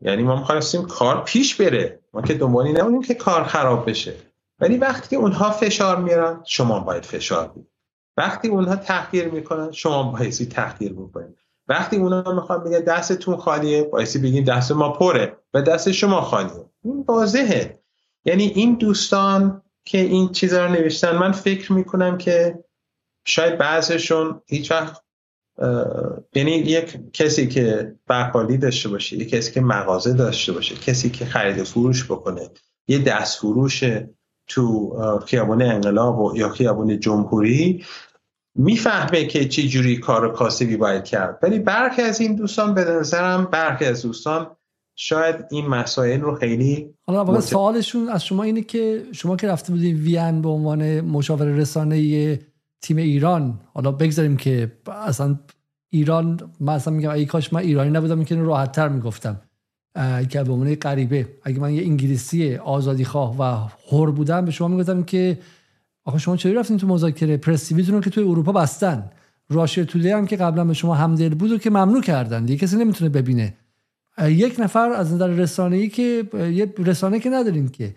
یعنی ما می‌خواستیم کار پیش بره. ما که دنبالی نمونیم که کار خراب بشه. ولی وقتی اونها فشار میارن شما باید فشار بدید. وقتی اونها تحقیر می‌کنن شما بایستی تحقیر بکنید. وقتی اونها می‌خوان بگن دستتون خالیه بایستی بگین دست ما پره و دست شما خالیه. این واضحه. یعنی این دوستان که این چیزا رو نوشتن من فکر می‌کنم که شاید بعضشون هیچ وقت یعنی یک کسی که بقالی داشته باشه یک کسی که مغازه داشته باشه کسی که خرید فروش بکنه یه دست فروش تو خیابون انقلاب و یا خیابون جمهوری می‌فهمه که چه جوری کار کاسبی باید کرد. ولی برخی از این دوستان به نظرم برخی از دوستان شاید این مسائل رو خیلی حالا واقعا سوالشون از شما اینه که شما که رفته بودید وین به عنوان مشاور رسانه تیم ایران. حالا بگذاریم که اصلا ایران من اصلا میگم ای کاش من ایرانی نبودم که راحت تر می‌گفتم. که به عنوان غریبه. اگه من یه انگلیسی آزادی خواه و حر بودم به شما می‌گفتم که آخه شما چطوری رفتین تو مذاکره؟ پرس رو که توی اروپا بستن. راشر تولی هم که قبلا به شما همدل بود و که ممنوع کردن. دیگه کسی نمی‌تونه ببینه. یک نفر از نظر رسانه ای که یه رسانه که ندارین که.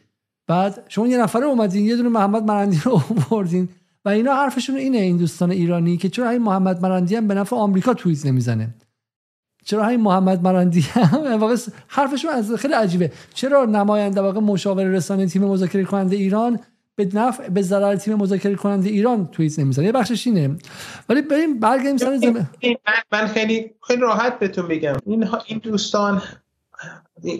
بعد شما یه نفر اومدین یه دونه محمد مرندی رو (laughs) آوردین. و اینا حرفشون اینه این دوستان ایرانی که چرا این محمد مرندی هم به نفع آمریکا توییت نمی‌زنه؟ چرا همین محمد مرندی هم؟ (laughs) حرفشون از خیلی عجیبه. چرا نماینده واقع مشاور رسانه تیم مذاکره کننده ایران به نفع به ضرر تیم مذاکره کننده ایران توییت نمی‌زنه؟ یه بخشش اینه. ولی بریم برگردیم سر زمین من خیلی خیلی راحت بهتون بگم. این این دوستان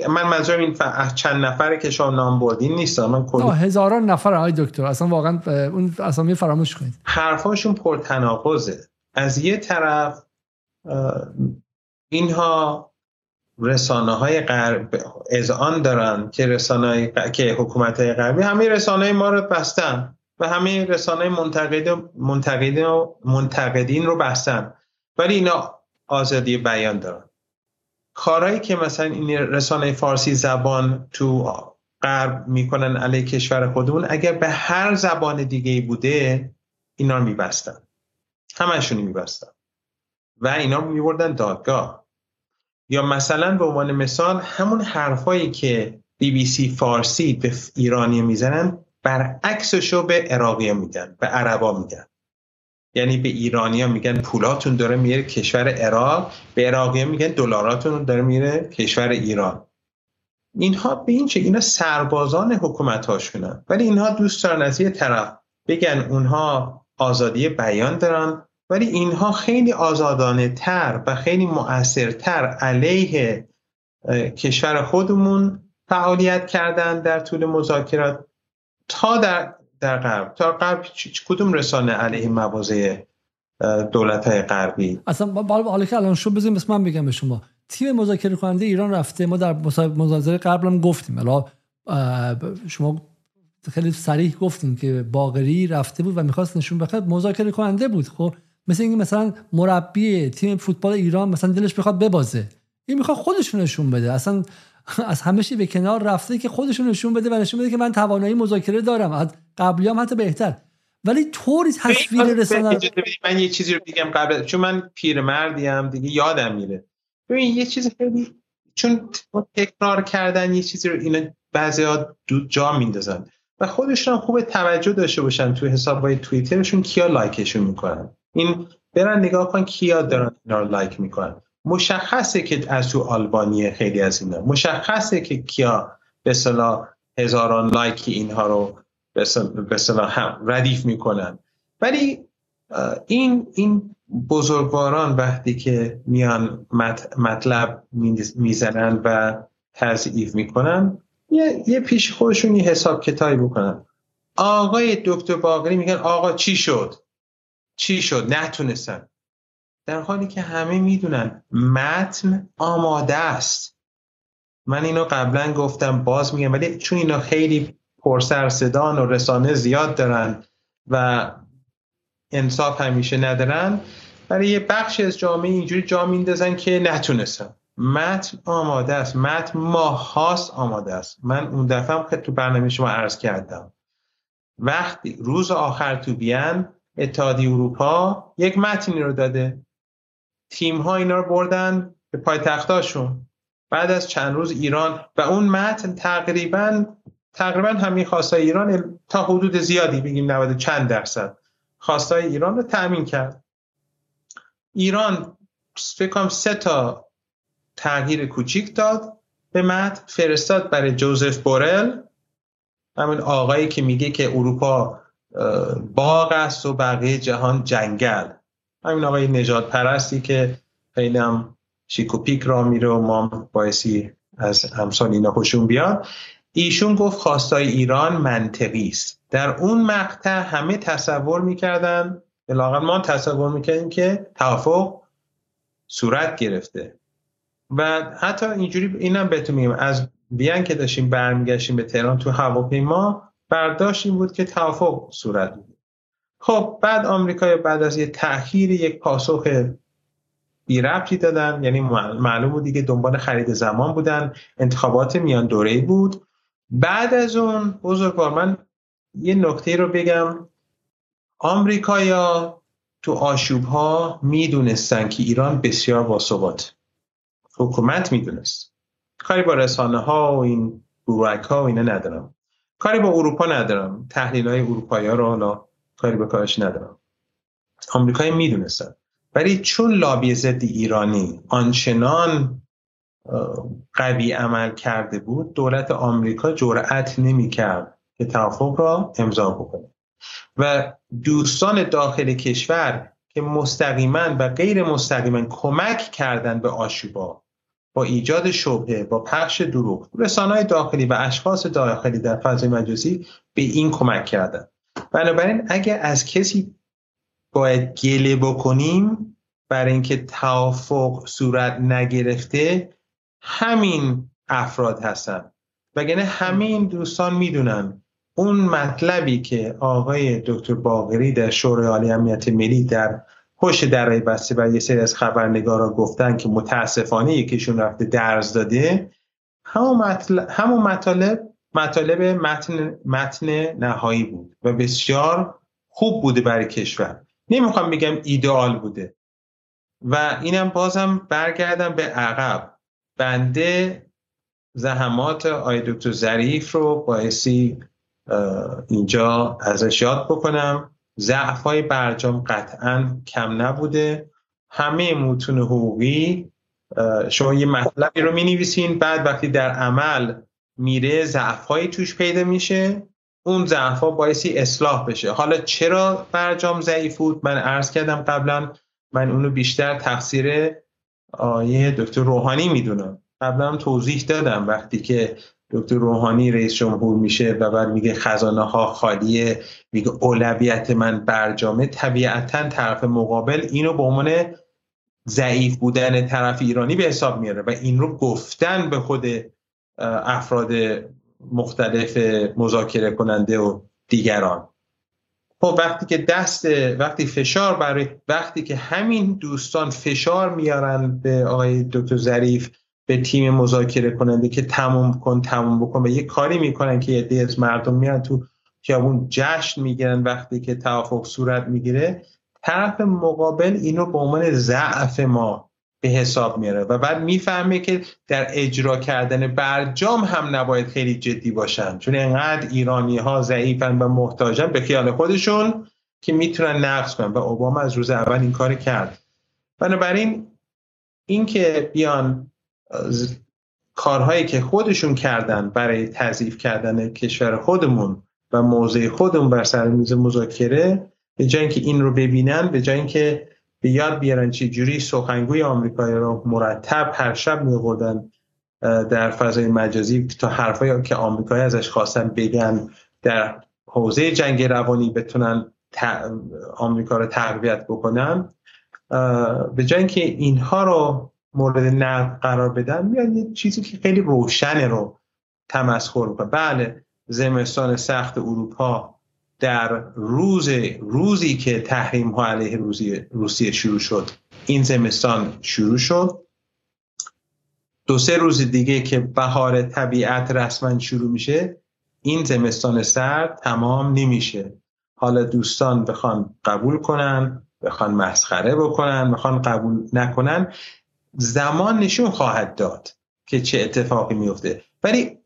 من منظورم این چند نفره که شما نام بردین نیست. من کلی هزاران نفر آقای دکتر. اصلا واقعا اون اسامی فراموش کنید. حرفاشون پرتناقضه. از یه طرف اینها رسانه های غرب آن دارن که رسانه که حکومت های غربی همه رسانه ما رو بستن و همه رسانه منتقد منتقدین منتقدین رو بستن. ولی اینا آزادی بیان دارن. کارهایی که مثلا این رسانه فارسی زبان تو غرب می‌کنن علیه کشور خودمون اگر به هر زبان دیگه بوده اینا رو میبستن. همشونی میبستن. و اینا رو میبردن دادگاه. یا مثلا به عنوان مثال همون حرفایی که بی بی سی فارسی به ایرانی می‌زنن برعکسشو به عراقی میگن به عربا میگن. یعنی به ایرانیا میگن پولاتون داره میره کشور عراق به عراقی میگن دلاراتون داره میره کشور ایران. اینها به این چه اینا سربازان حکومت هاشونن ولی اینها دوست دارن از یه طرف بگن اونها آزادی بیان دارن ولی اینها خیلی آزادانه تر و خیلی مؤثرتر علیه کشور خودمون فعالیت کردن در طول مذاکرات تا در در غرب. تا غرب کدوم رسانه علیه مواضع دولت های غربی؟ اصلا حالا که الان شو بزنیم بس من بگم به شما. تیم مذاکره کننده ایران رفته. ما در مناظره قبل هم گفتیم. حالا شما خیلی صریح گفتیم که باقری رفته بود و می‌خواست نشون بخواد. مذاکره کننده بود. خب مثل اینکه مثلا مربی تیم فوتبال ایران مثلا دلش بخواد ببازه. این می‌خواد خودشون نشون بده. اصلا (laughs) از همه به کنار رفته که خودشون نشون بده و نشون بده که من توانایی مذاکره دارم. قبلی هم حتی بهتر. ولی طوری تصویر رسانه من یه چیزی رو بگم قبل چون من پیرمردی ام دیگه یادم میره. ببین یه چیز خیلی چون تکرار کردن یه چیزی رو اینا بعضیا دو جا میندازن. و خودشون خوب توجه داشته باشن توی حساب توییترشون کیا لایکشون می‌کنن. این برن نگاه کن کیا دارن اینا رو لایک می‌کنن. مشخصه که از تو آلبانی خیلی از اینا. مشخصه که کیا به صلاح هزاران لایک اینها رو به هم ردیف می‌کنن. ولی این این بزرگواران وقتی که میان مطلب می‌زنن و تضعیف می‌کنن یه, یه پیش خودشون یه حساب کتابی بکنن. آقای دکتر باقری میگن آقا چی شد؟ چی شد؟ نتونستن. در حالی که همه می‌دونن متن آماده است. من اینو قبلا گفتم باز میگم ولی چون اینا خیلی پرسر صدان و رسانه زیاد دارن و انصاف همیشه ندارن. برای یه بخشی از جامعه اینجوری جا میندازن که نتونستن. متن آماده است. متن ماهاست آماده است. من اون دفعه هم تو برنامه شما عرض کردم. وقتی روز آخر تو بیان اتحادیه اروپا یک متنی رو داده. تیم ها اینا رو بردن به پایتختاشون. بعد از چند روز ایران و اون متن تقریبا تقریبا همین خواستای ایران تا حدود زیادی بگیم 90 چند درصد خواستای ایران رو تأمین کرد. ایران فکر سه تا تغییر کوچیک داد. به متن فرستاد برای جوزف بورل همین آقایی که میگه که اروپا باغ است و بقیه جهان جنگل. همین آقای نجات پرستی که خیلی هم شیک و پیک را میره و ما بایسی از همسان اینا خوشون بیاد. ایشون گفت خواستای ایران منطقی است. در اون مقطع همه تصور می‌کردن بلاغت ما تصور می‌کردیم که توافق صورت گرفته. و حتی اینجوری اینم بهتون میگم از بیان که داشتیم برمیگشتیم به تهران تو هواپیما برداشت این بود که توافق صورت بود خب بعد آمریکا بعد از یه تأخیر یک پاسخ بی ربطی دادن یعنی معلوم بود دیگه دنبال خرید زمان بودن انتخابات میان دوره بود. بعد از اون بزرگوار من یه نکته رو بگم. آمریکایا تو آشوب ها می‌دونستن که ایران بسیار باثبات. حکومت می‌دونست. کاری با رسانه ها و این بروک ها و اینا ندارم. کاری با اروپا ندارم. تحلیل های اروپایی ها رو حالا کاری به کارش ندارم. آمریکایی می‌دونستن. ولی چون لابی ضد ایرانی آنچنان قوی عمل کرده بود دولت آمریکا جرأت نمی‌کرد که توافق را امضا بکنه. و دوستان داخل کشور که مستقیما و غیر مستقیما کمک کردند به آشوبا با ایجاد شبهه با پخش دروغ رسانه داخلی و اشخاص داخلی در فضای مجازی به این کمک کردن. بنابراین اگر از کسی باید گله بکنیم برای اینکه توافق صورت نگرفته همین افراد هستن. وگرنه همین دوستان می‌دونن اون مطلبی که آقای دکتر باغری در شورای عالی امنیت ملی در پشت درای بسته و یه سری از خبرنگارا گفتن که متاسفانه یکیشون رفته درز داده همون مطلب, همون مطالب مطالب متن, متن نهایی بود و بسیار خوب بوده برای کشور. نمی‌خوام بگم ایدئال بوده. و اینم بازم برگردم به عقب. بنده زحمات آی دکتر ظریف رو بایستی اینجا ازش یاد بکنم. ضعف های برجام قطعا کم نبوده. همه متون حقوقی شما یه مطلبی رو می نویسین بعد وقتی در عمل میره ضعف توش پیدا میشه. اون ضعف ها بایستی اصلاح بشه. حالا چرا برجام ضعیف بود؟ من عرض کردم قبلا من اونو بیشتر تقصیر آیه دکتر روحانی می‌دونم. قبلا هم توضیح دادم وقتی که دکتر روحانی رئیس جمهور میشه و بعد میگه خزانه ها خالیه میگه اولویت من برجامه طبیعتا طرف مقابل اینو به عنوان ضعیف بودن طرف ایرانی به حساب میاره و این رو گفتن به خود افراد مختلف مذاکره کننده و دیگران. خب وقتی که دست وقتی فشار برای وقتی که همین دوستان فشار میارن به آقای دکتر ظریف به تیم مذاکره کننده که تموم کن تموم بکن و یه کاری می‌کنن که یه از مردم میان تو خیابون جشن می‌گیرن وقتی که توافق صورت می‌گیره طرف مقابل اینو به عنوان ضعف ما به حساب میاره و بعد می‌فهمه که در اجرا کردن برجام هم نباید خیلی جدی باشن. چون انقدر ایرانی ها ضعیفن و محتاجن به خیال خودشون که می‌تونن نقص کنن. و اوباما از روز اول این کار کرد. بنابراین اینکه بیان کارهایی که خودشون کردن برای تضعیف کردن کشور خودمون و موضع خودمون بر سر میز مذاکره به جای اینکه این رو ببینن به جای اینکه به یاد بیارن چه جوری سخنگوی آمریکایی رو مرتب هر شب میگردن در فضای مجازی تا حرفایی که آمریکایی ازش خواستن بگن در حوزه جنگ روانی بتونن آمریکا رو تقویت بکنن. به جای اینکه اینها رو مورد نقد قرار بدن میاد یه چیزی که خیلی روشنه رو تمسخر بله زمستان سخت اروپا در روز روزی که تحریم ها علیه روسیه شروع شد این زمستان شروع شد. دو سه روز دیگه که بهار طبیعت رسما شروع میشه این زمستان سرد تمام نمیشه. حالا دوستان بخوان قبول کنن بخوان مسخره بکنن بخوان قبول نکنن زمان نشون خواهد داد که چه اتفاقی میفته. ولی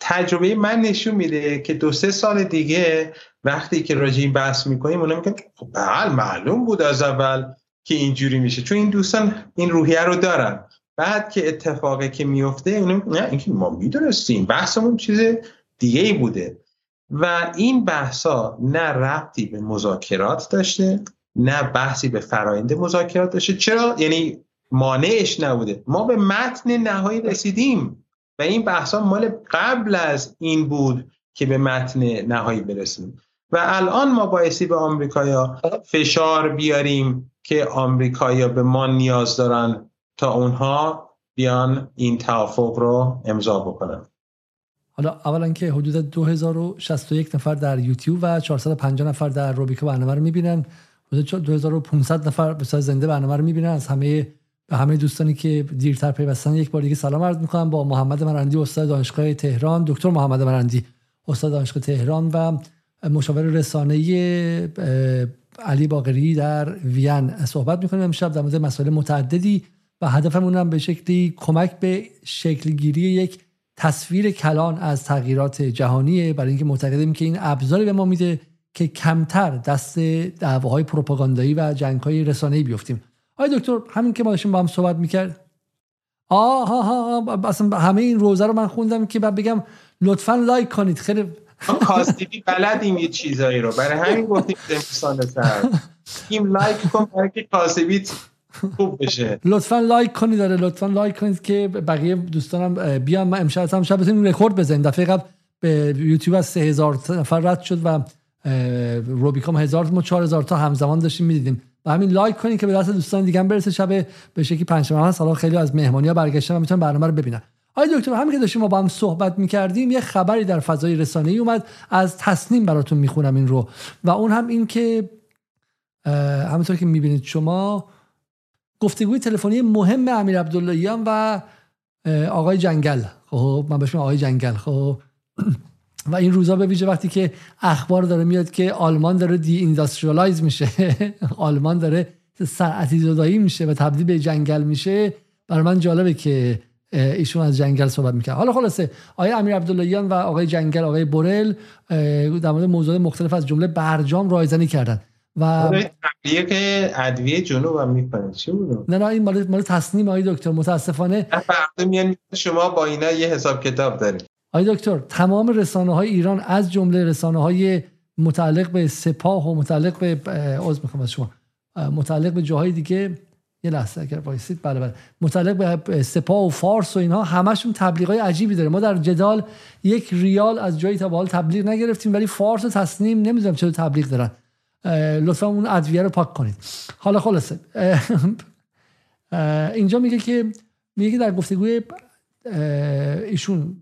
تجربه من نشون میده که دو سه سال دیگه وقتی که راجع این بحث می‌کنیم اونا میگن خب بله معلوم بود از اول که اینجوری میشه. چون این دوستان این روحیه رو دارن. بعد که اتفاقی که میفته اونا نه اینکه ما می‌دونستیم. بحثمون چیز دیگه ای بوده. و این بحثا نه ربطی به مذاکرات داشته نه بحثی به فرایند مذاکرات داشته. چرا؟ یعنی مانعش نبوده. ما به متن نهایی رسیدیم. و این بحثا مال قبل از این بود که به متن نهایی برسیم. و الان ما بایستی به آمریکایا فشار بیاریم که آمریکایا به ما نیاز دارن تا اونها بیان این توافق رو امضا بکنن. حالا اولا که حدود 2061 نفر در یوتیوب و 450 نفر در روبیکو برنامه رو می‌بینن. حدود 2500 نفر به زنده برنامه رو می‌بینن. از همه به همه دوستانی که دیرتر پیوستن یک بار دیگه سلام عرض می‌کنم با محمد مرندی استاد دانشگاه تهران. دکتر محمد مرندی استاد دانشگاه تهران و مشاور رسانه علی باقری در وین صحبت می‌کنیم. امشب در مورد مسائل متعددی و هدفمون هم به شکلی کمک به شکلگیری یک تصویر کلان از تغییرات جهانیه برای اینکه معتقدیم که این ابزاری به ما میده که کمتر دست دعواهای پروپاگاندایی و جنگهای رسانه‌ای بیفتیم. آی دکتر همین که ما داشتیم با هم صحبت می‌کرد. آه ها ها اصلا همه این روزه رو من خوندم که بعد بگم لطفا لایک کنید. خیلی کاستیوی بلدیم یه چیزایی رو. برای همین گفتیم انسان سر. این لایک کن برای که کاستیوی خوب بشه. لطفا لایک کنید داره. لطفا لایک کنید که بقیه دوستانم بیان. ما امشب هم شب بتونیم رکورد بزنیم. دفعه قبل به یوتیوب از 3000 نفر رد شد و روبیکام هزار ما 4000 تا همزمان داشتیم می‌دیدیم. و همین لایک کنید که به دست دوستان دیگه برسه. شب به شکلی پنجشنبه هست. حالا خیلی از مهمانی ها برگشتن و می‌تونن برنامه رو ببینن. آقای دکتر همین که داشتیم ما با هم صحبت می‌کردیم یه خبری در فضای رسانه‌ای اومد از تسنیم براتون می‌خونم این رو. و اون هم این که همونطور که می‌بینید شما گفتگوی تلفنی مهم امیر عبداللهیان و آقای جنگل. خب من بهش آقای جنگل. خب (clears throat) و این روزا به ویژه وقتی که اخبار داره میاد که آلمان داره دی اینداستریالایز میشه (laughs) آلمان داره صنعتی زدایی میشه و تبدیل به جنگل میشه برای من جالبه که ایشون از جنگل صحبت می‌کرد. حالا خلاصه آقای امیر عبداللهیان و آقای جنگل آقای بورل در مورد موضوعات مختلف از جمله برجام رایزنی کردن. و تبلیغ ادویه جنوب هم می‌کنه. چی بود؟ نه نه این مال مال تصنیم آقای دکتر متاسفانه. میان شما با اینا یه حساب کتاب دارید. آقای دکتر تمام رسانه های ایران از جمله رسانه های متعلق به سپاه و متعلق به عضو می‌خوام از شما متعلق به جاهای دیگه یه لحظه اگر وایسید بله بله. متعلق به سپاه و فارس و اینها همشون تبلیغ های عجیبی داره. ما در جدال یک ریال از جایی تا به تبلیغ نگرفتیم ولی فارس و تصنیم نمی‌دونم چرا تبلیغ دارن. لطفا اون ادویه رو پاک کنید. حالا خلاصه. اینجا میگه که میگه در گفتگوی ایشون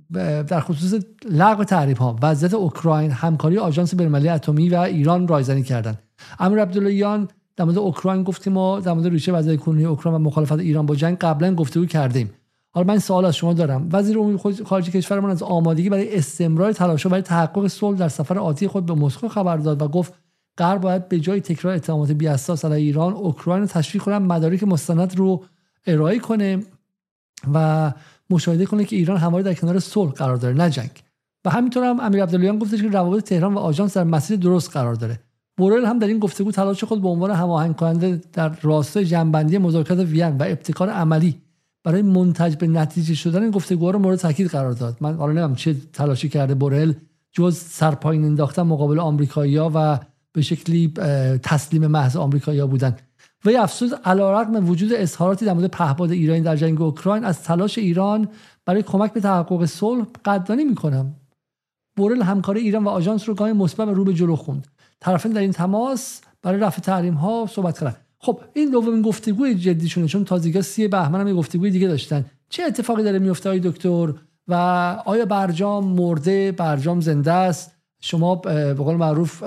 در خصوص لغو تحریم ها وضعیت اوکراین همکاری آژانس بین‌المللی اتمی و ایران رایزنی کردند. امیر عبداللهیان در مورد اوکراین گفتیم ما در مورد ریشه وضعیت کنونی اوکراین و مخالفت ایران با جنگ قبلا گفتگو کردیم. حالا من سوال از شما دارم. وزیر امور خارجه کشورمان از آمادگی برای استمرار تلاش برای تحقق صلح در سفر آتی خود به مسکو خبر داد و گفت غرب باید به جای تکرار اتهامات بی‌اساس علیه ایران اوکراین تشویق کنه مدارک مستند رو ارائه کنه و مشاهده کنه که ایران همواره در کنار صلح قرار داره نه جنگ. و همینطور هم امیر عبداللهیان گفتش که روابط تهران و آژانس در مسیر درست قرار داره. بورل هم در این گفتگو تلاش خود به عنوان هماهنگ کننده در راستای جنبندی مذاکرات وین و ابتکار عملی برای منتج به نتیجه شدن این گفتگوها رو مورد تاکید قرار داد. من حالا نمی‌دونم چه تلاشی کرده بورل جز سرپایین انداختن مقابل آمریکایی‌ها و به شکلی تسلیم محض آمریکایی‌ها بودن. و افسوس علیرغم وجود اظهاراتی در مورد پهپاد ایرانی در جنگ اوکراین از تلاش ایران برای کمک به تحقق صلح قدردانی می‌کنم. بورل همکاری ایران و آژانس رو گاهی مثبت رو به جلو خوند. طرفین در این تماس برای رفع تحریم ها صحبت کردن. خب این دومین گفتگوی جدیشونه چون تازگی سی بهمن هم یه گفتگوی دیگه داشتن. چه اتفاقی داره میفته های دکتر؟ و آیا برجام مرده برجام زنده است؟ شما به قول معروف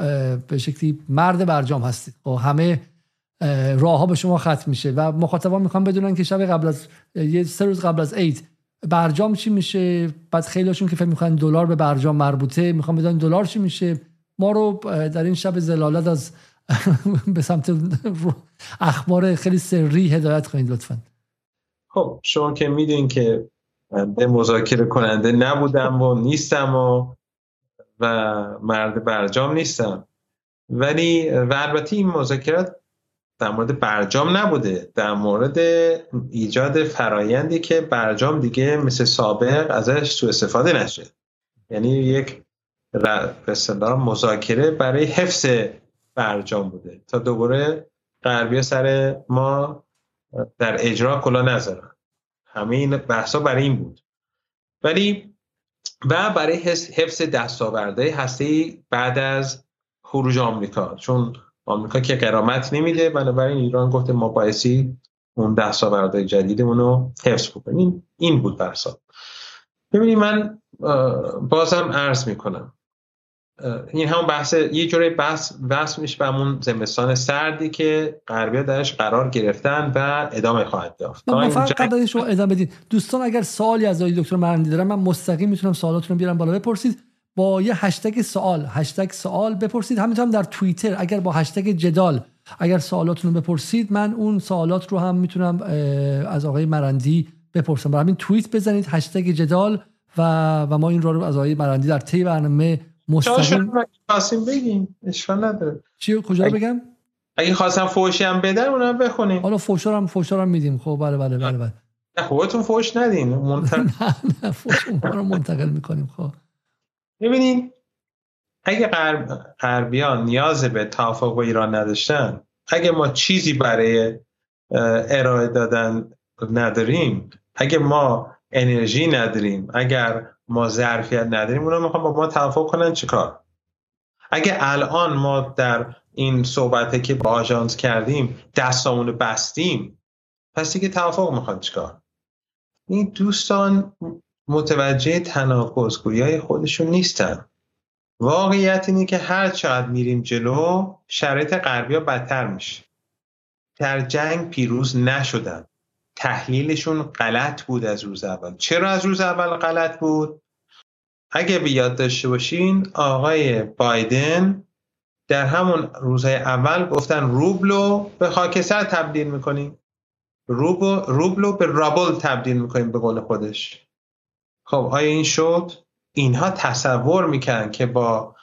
به شکلی مرد برجام هستید. و خب همه راه ها به شما ختم میشه و مخاطبان می‌خوان بدونن که شب قبل از یه سه روز قبل از عید برجام چی میشه؟ بعد خیلیشون که فکر می‌کنن دلار به برجام مربوطه می‌خوان بدونن دلار چی میشه؟ ما رو در این شب زلالت از (laughs) به سمت اخبار خیلی سری هدایت کنید لطفا. خب شما که می‌دونین که به مذاکره کننده نبودم و نیستم و و مرد برجام نیستم. ولی و البته این مذاکرات در مورد برجام نبوده. در مورد ایجاد فرایندی که برجام دیگه مثل سابق ازش سوء استفاده نشه. یعنی یک به مذاکره برای حفظ برجام بوده. تا دوباره غربی سر ما در اجرا کلا نذارن همه این بحثا برای این بود. ولی و برای حفظ دستاوردهای هسته بعد از خروج آمریکا. چون آمریکا که قرامت نمیده بنابراین ایران گفته ما بایستی اون دستاوردهای جدیدمون رو حفظ بکنیم. این بود بحثا. ببینید من بازم عرض می‌کنم. این همون بحث یه جوری بحث بحث میشه به همون زمستان سردی که غربی درش قرار گرفتن و ادامه خواهد داشت. من فقط قبل شما ادامه بدید دوستان اگر سوالی از آقای دکتر مرندی دارن من مستقیم می‌تونم سوالاتون رو بیارم بالا بپرسید. با یه هشتگ سوال هشتگ سوال بپرسید. همینطور هم در توییتر اگر با هشتگ جدال اگر سوالاتون رو بپرسید من اون سوالات رو هم می‌تونم از آقای مرندی بپرسم. برای همین توییت بزنید هشتگ جدال و و ما این رو از آقای مرندی در طی برنامه مستقیم خواستیم بگیم اشکال نداره. چی کجا اگه... بگم؟ اگه خواستم فوشی هم بدن اونم بخونیم. حالا فوشا هم فوشا هم میدیم. خب بله بله بله بله. نه خودتون فوش ندین. (laughs) منتقل نه نه فوش رو منتقل می‌کنیم. خب. ببینین اگه غرب غربیان نیاز به توافق با ایران نداشتن اگه ما چیزی برای ارائه دادن نداریم اگه ما انرژی نداریم اگر ما ظرفیت نداریم اونا می‌خوان با ما توافق کنن چیکار؟ اگه الان ما در این صحبته که با آژانس کردیم دستامون بستیم پس دیگه توافق می‌خوان چیکار؟ این دوستان متوجه تناقضگویی های خودشون نیستن. واقعیت اینه که هر چقدر میریم جلو شرایط غربی ها بدتر میشه. در جنگ پیروز نشدن. تحلیلشون غلط بود از روز اول. چرا از روز اول غلط بود؟ اگه بیاد داشته باشین آقای بایدن در همون روزهای اول گفتن روبلو به خاکستر تبدیل می‌کنیم. روبلو به رابل تبدیل می‌کنیم به قول خودش. خب آیا این شد؟ اینها تصور می‌کنن که با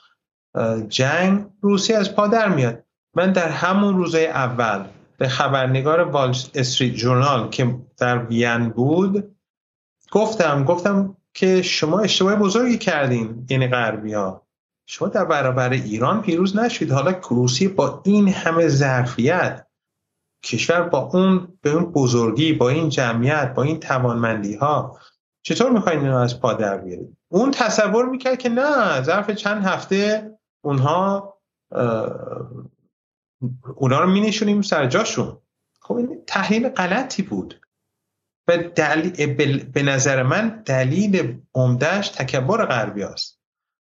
جنگ روسیه از پادر میاد. من در همون روزهای اول به خبرنگار وال استریت جورنال که در وین بود گفتم گفتم که شما اشتباه بزرگی کردین یعنی غربی ها. شما در برابر ایران پیروز نشید حالا روسیه با این همه ظرفیت کشور با اون به اون بزرگی با این جمعیت با این توانمندی ها چطور می‌خواین اینو از پا در بیارید؟ اون تصور می‌کرد که نه ظرف چند هفته اونها اونا رو می نشونیم سر جاشون. خب این تحلیل غلطی بود. و دلیل به نظر من دلیل عمدهش تکبر غربی است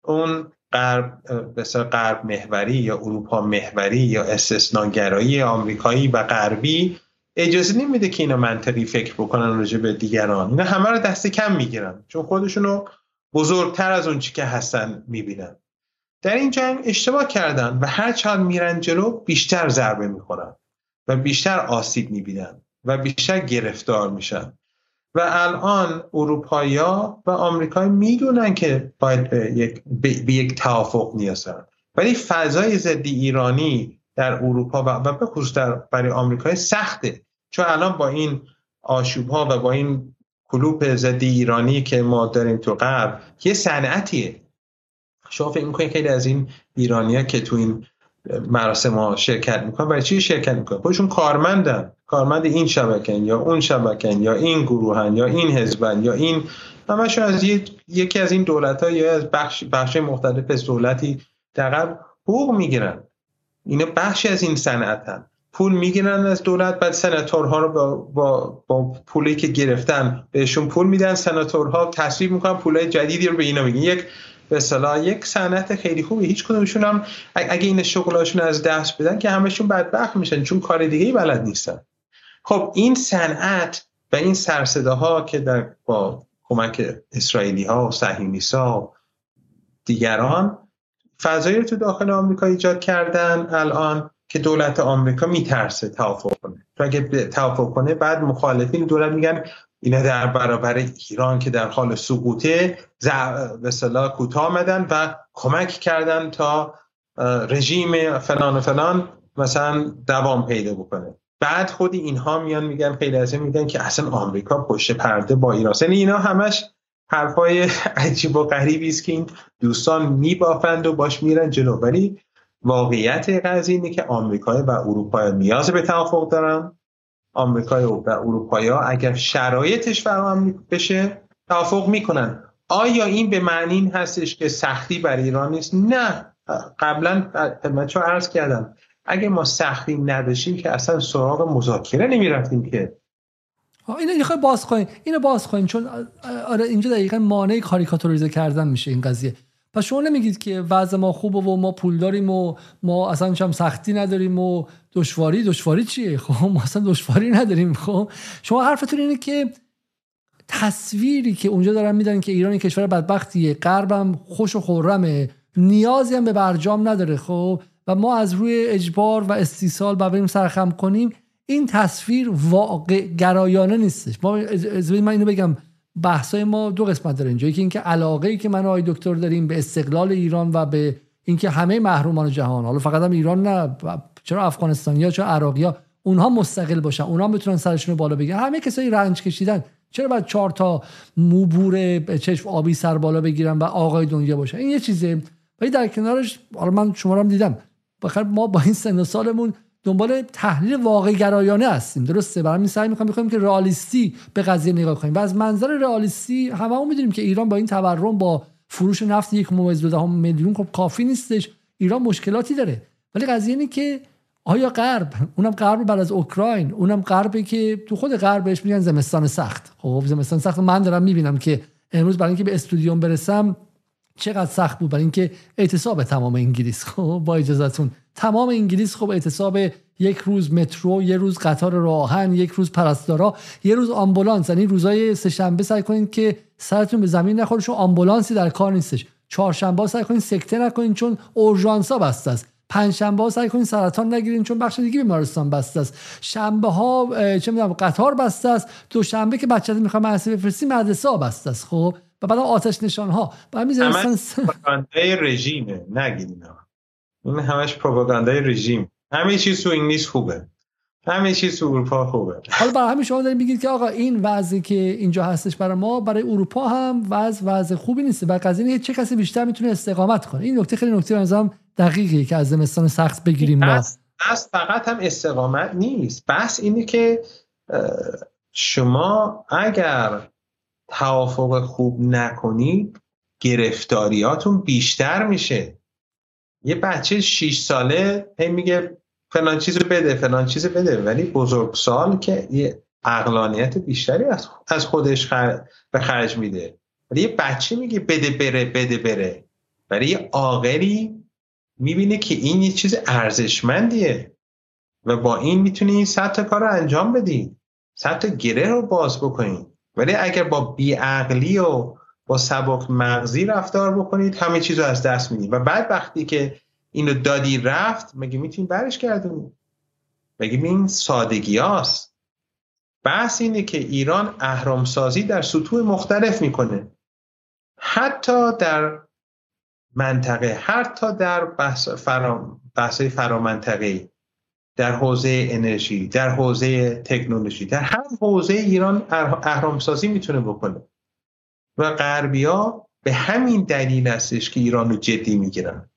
اون غرب بسیار غرب محوری یا اروپا محوری یا استثناگرایی آمریکایی و غربی اجازه نمیده که اینا منطقی فکر بکنن راجع به دیگران. اینا همه رو دست کم می‌گیرن. چون خودشونو بزرگتر از اون چی که هستن می‌بینن. در این جنگ اشتباه کردن و هر چند میرن جلو بیشتر ضربه می‌خورن و بیشتر آسیب می‌بینن و بیشتر گرفتار میشن. و الان اروپایا و آمریکایی می‌دونن که باید به یک, به یک توافق نیازن ولی فضای ضد ایرانی در اروپا و به خصوص در برای آمریکای سخته. چون الان با این آشوب ها و با این کلوپ ضد ایرانی که ما داریم تو غرب یه صنعتیه. شما فکر می‌کنید خیلی از این ایرانیا که تو این مراسم ها شرکت می‌کنن برای چی شرکت می‌کنن؟ خودشون کارمندن. کارمند این شبکن یا اون شبکن یا این گروهن یا این حزبن یا این همشون از یکی از این دولت ها یا از بخش, بخش مختلف از دولتی در حقوق می‌گیرن. اینا بخشی از این صنعتن پول می‌گیرن از دولت بعد سناتورها رو با, با, با پولی که گرفتن بهشون پول میدن سناتورها تصویب می‌کنن پولای جدیدی رو به اینا میگن یک به صلاح یک صنعت خیلی خوبی. هیچ کدومشون هم اگه این شغلاشون از دست بدن که همشون بدبخت میشن چون کار دیگه بلد نیستن. خب این صنعت و این سرصداها که در با کمک اسرائیلی ها و صهیونیسا و دیگران فضایی رو تو داخل آمریکا ایجاد کردن الان که دولت آمریکا میترسه توافق کنه. تو اگه توافق کنه بعد مخالفین دولت میگن اینا در برابر ایران که در حال سقوطه به صلاح کوتاه آمدن و کمک کردن تا رژیم فلان و فلان مثلا دوام پیدا بکنه. بعد خودی اینها میان میگن خیلی از میگن که اصلا آمریکا پشت پرده با ایران. یعنی اینا همش حرفای (laughs) عجیب و غریبی است که این دوستان میبافند و باش میرن جلو. ولی واقعیت قضیه اینه که آمریکا و اروپا نیاز به توافق دارن. آمریکا و اروپایا اگر شرایطش فراهم بشه توافق می‌کنن. آیا این به معنی هستش که سختی بر ایران نیست؟ نه. قبلا خدمت عرض کردم. اگه ما سختی نداشتیم که اصلا سراغ مذاکره نمی‌رفتیم که. اینو یه باز کنیم. اینو باز کنیم چون آره اینجا دقیقا مانع کاریکاتوریزه کردن میشه این قضیه. پس شما نمیگید که وضع ما خوبه و ما پول داریم و ما اصلا هم سختی نداریم و دشواری دشواری چیه؟ خب ما اصلا دشواری نداریم. خب شما حرفتون اینه که تصویری که اونجا دارن میدن که ایران کشور بدبختیه غربم خوش و خورمه نیازی هم به برجام نداره. خب و ما از روی اجبار و استیصال بریم سرخم کنیم این تصویر واقع گرایانه نیستش. ما من اینو بگم بحثای ما دو قسمت داره. اینجا که اینکه علاقه ای که من آقای دکتر داریم به استقلال ایران و به اینکه همه محرومان جهان حالا فقط هم ایران نه چرا افغانستانیا چرا عراقیا اونها مستقل باشن اونها بتونن سرشون بالا بگیرن. همه کسایی رنج کشیدن. چرا باید چهار تا موبور چشم آبی سر بالا بگیرن و آقای دنیا باشن این یه چیزه. ولی در کنارش حالا من شما رو هم دیدم. بخیر ما با این سن سالمون دنبال تحلیل واقع گرایانه هستیم. درسته؟ برای سعی می‌کنم می‌خوایم که رئالیستی به قضیه نگاه کنیم. و از منظر رئالیستی هممون می‌دونیم که ایران با این تورم با فروش نفت یک ممیز میلیون خب کافی نیستش. ایران مشکلاتی داره. ولی قضیه اینه که آیا غرب اونم غرب بعد از اوکراین اونم غربی که تو خود غربش میگن زمستان سخت. خب زمستان سخت. من دارم می‌بینم که امروز برای اینکه به استودیوم برسم چقدر سخت بود. برای اینکه اعتصاب تمام انگلیس. خب با اجازهتون تمام انگلیس خب اعتصاب یک روز مترو یه روز قطار راهن یک روز پرستارا یه روز آمبولانس. یعنی روزای سه شنبه سعی کنید که سرتون به زمین نخوره چون آمبولانسی در کار نیستش. چهارشنبه سعی کنید سکته نکنید چون اورژانسا بسته است. پنجشنبه سعی کنید سرطان نگیرین چون بخش دیگه بیمارستان بسته است. شنبه ها چه می‌دونم قطار بسته است. دوشنبه که بچه‌ت می‌خواد مدرسه بفرستی مدرسه ها بسته است. خب و بعد آتش نشان ها بعد می‌ذارن رژیمه. نگیرین این همش پروپاگاندای رژیم. همه چیز تو انگلیس خوبه. همه چیز تو اروپا خوبه. حالا برای همین شما دارین میگید که آقا این وضعی که اینجا هستش برای ما برای اروپا هم وضع وضع خوبی نیست. و قضیه چه کسی بیشتر می‌تونه استقامت کنه. این نکته خیلی نکته بنظرم دقیقی که از زمستان سخت بگیریم بس, بس فقط هم استقامت نیست. بس اینه که شما اگر توافق خوب نکنید گرفتاریاتون بیشتر میشه. یه بچه 6 ساله هی میگه فلان چیز بده فلان چیز بده. ولی بزرگ سال که اقلانیت بیشتری از خودش به خرج میده. ولی یه بچه میگه بده بره بده بره. برای یه عاقلی می‌بینه که این یه چیز ارزشمندیه و با این می‌تونی صد تا کار رو انجام بدی. صد تا گره رو باز بکنی. ولی اگر با بیعقلی و با سبک مغزی رفتار بکنید همه چیز رو از دست می‌دید. و بعد وقتی که اینو دادی رفت مگه می‌تونی برش گردونی مگه این سادگی هاست؟ بحث اینه که ایران اهرامسازی در سطوح مختلف می‌کنه. حتی در منطقه حتی در بحث فرام بحث فرامنطقه در حوزه انرژی در حوزه تکنولوژی در هر حوزه ایران اهرامسازی می‌تونه بکنه. و غربیا به همین دلیل هستش که ایران رو جدی می‌گیرن.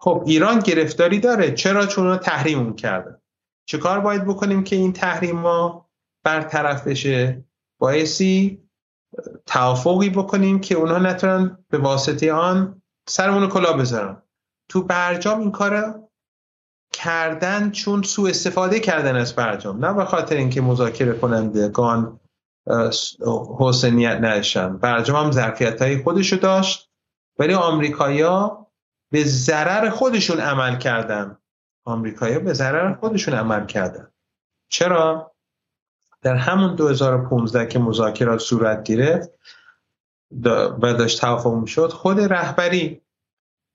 خب ایران گرفتاری داره. چرا؟ چون رو تحریم کردن. چه کار باید بکنیم که این تحریم ها برطرف بشه؟ بایستی توافقی بکنیم که اونها نتونن به واسطه آن سرمون کلا بذارن. تو برجام این کار کردن چون سوء استفاده کردن از برجام. نه به خاطر اینکه مذاکره کنندگان حسنیت نداشتن. برجام هم ظرفیت های خودشو داشت ولی آمریکایا به ضرر خودشون عمل کردن. آمریکایا به ضرر خودشون عمل کردن. چرا؟ در همون 2015 که مذاکرات صورت گرفت و داشت توافق می‌شد خود رهبری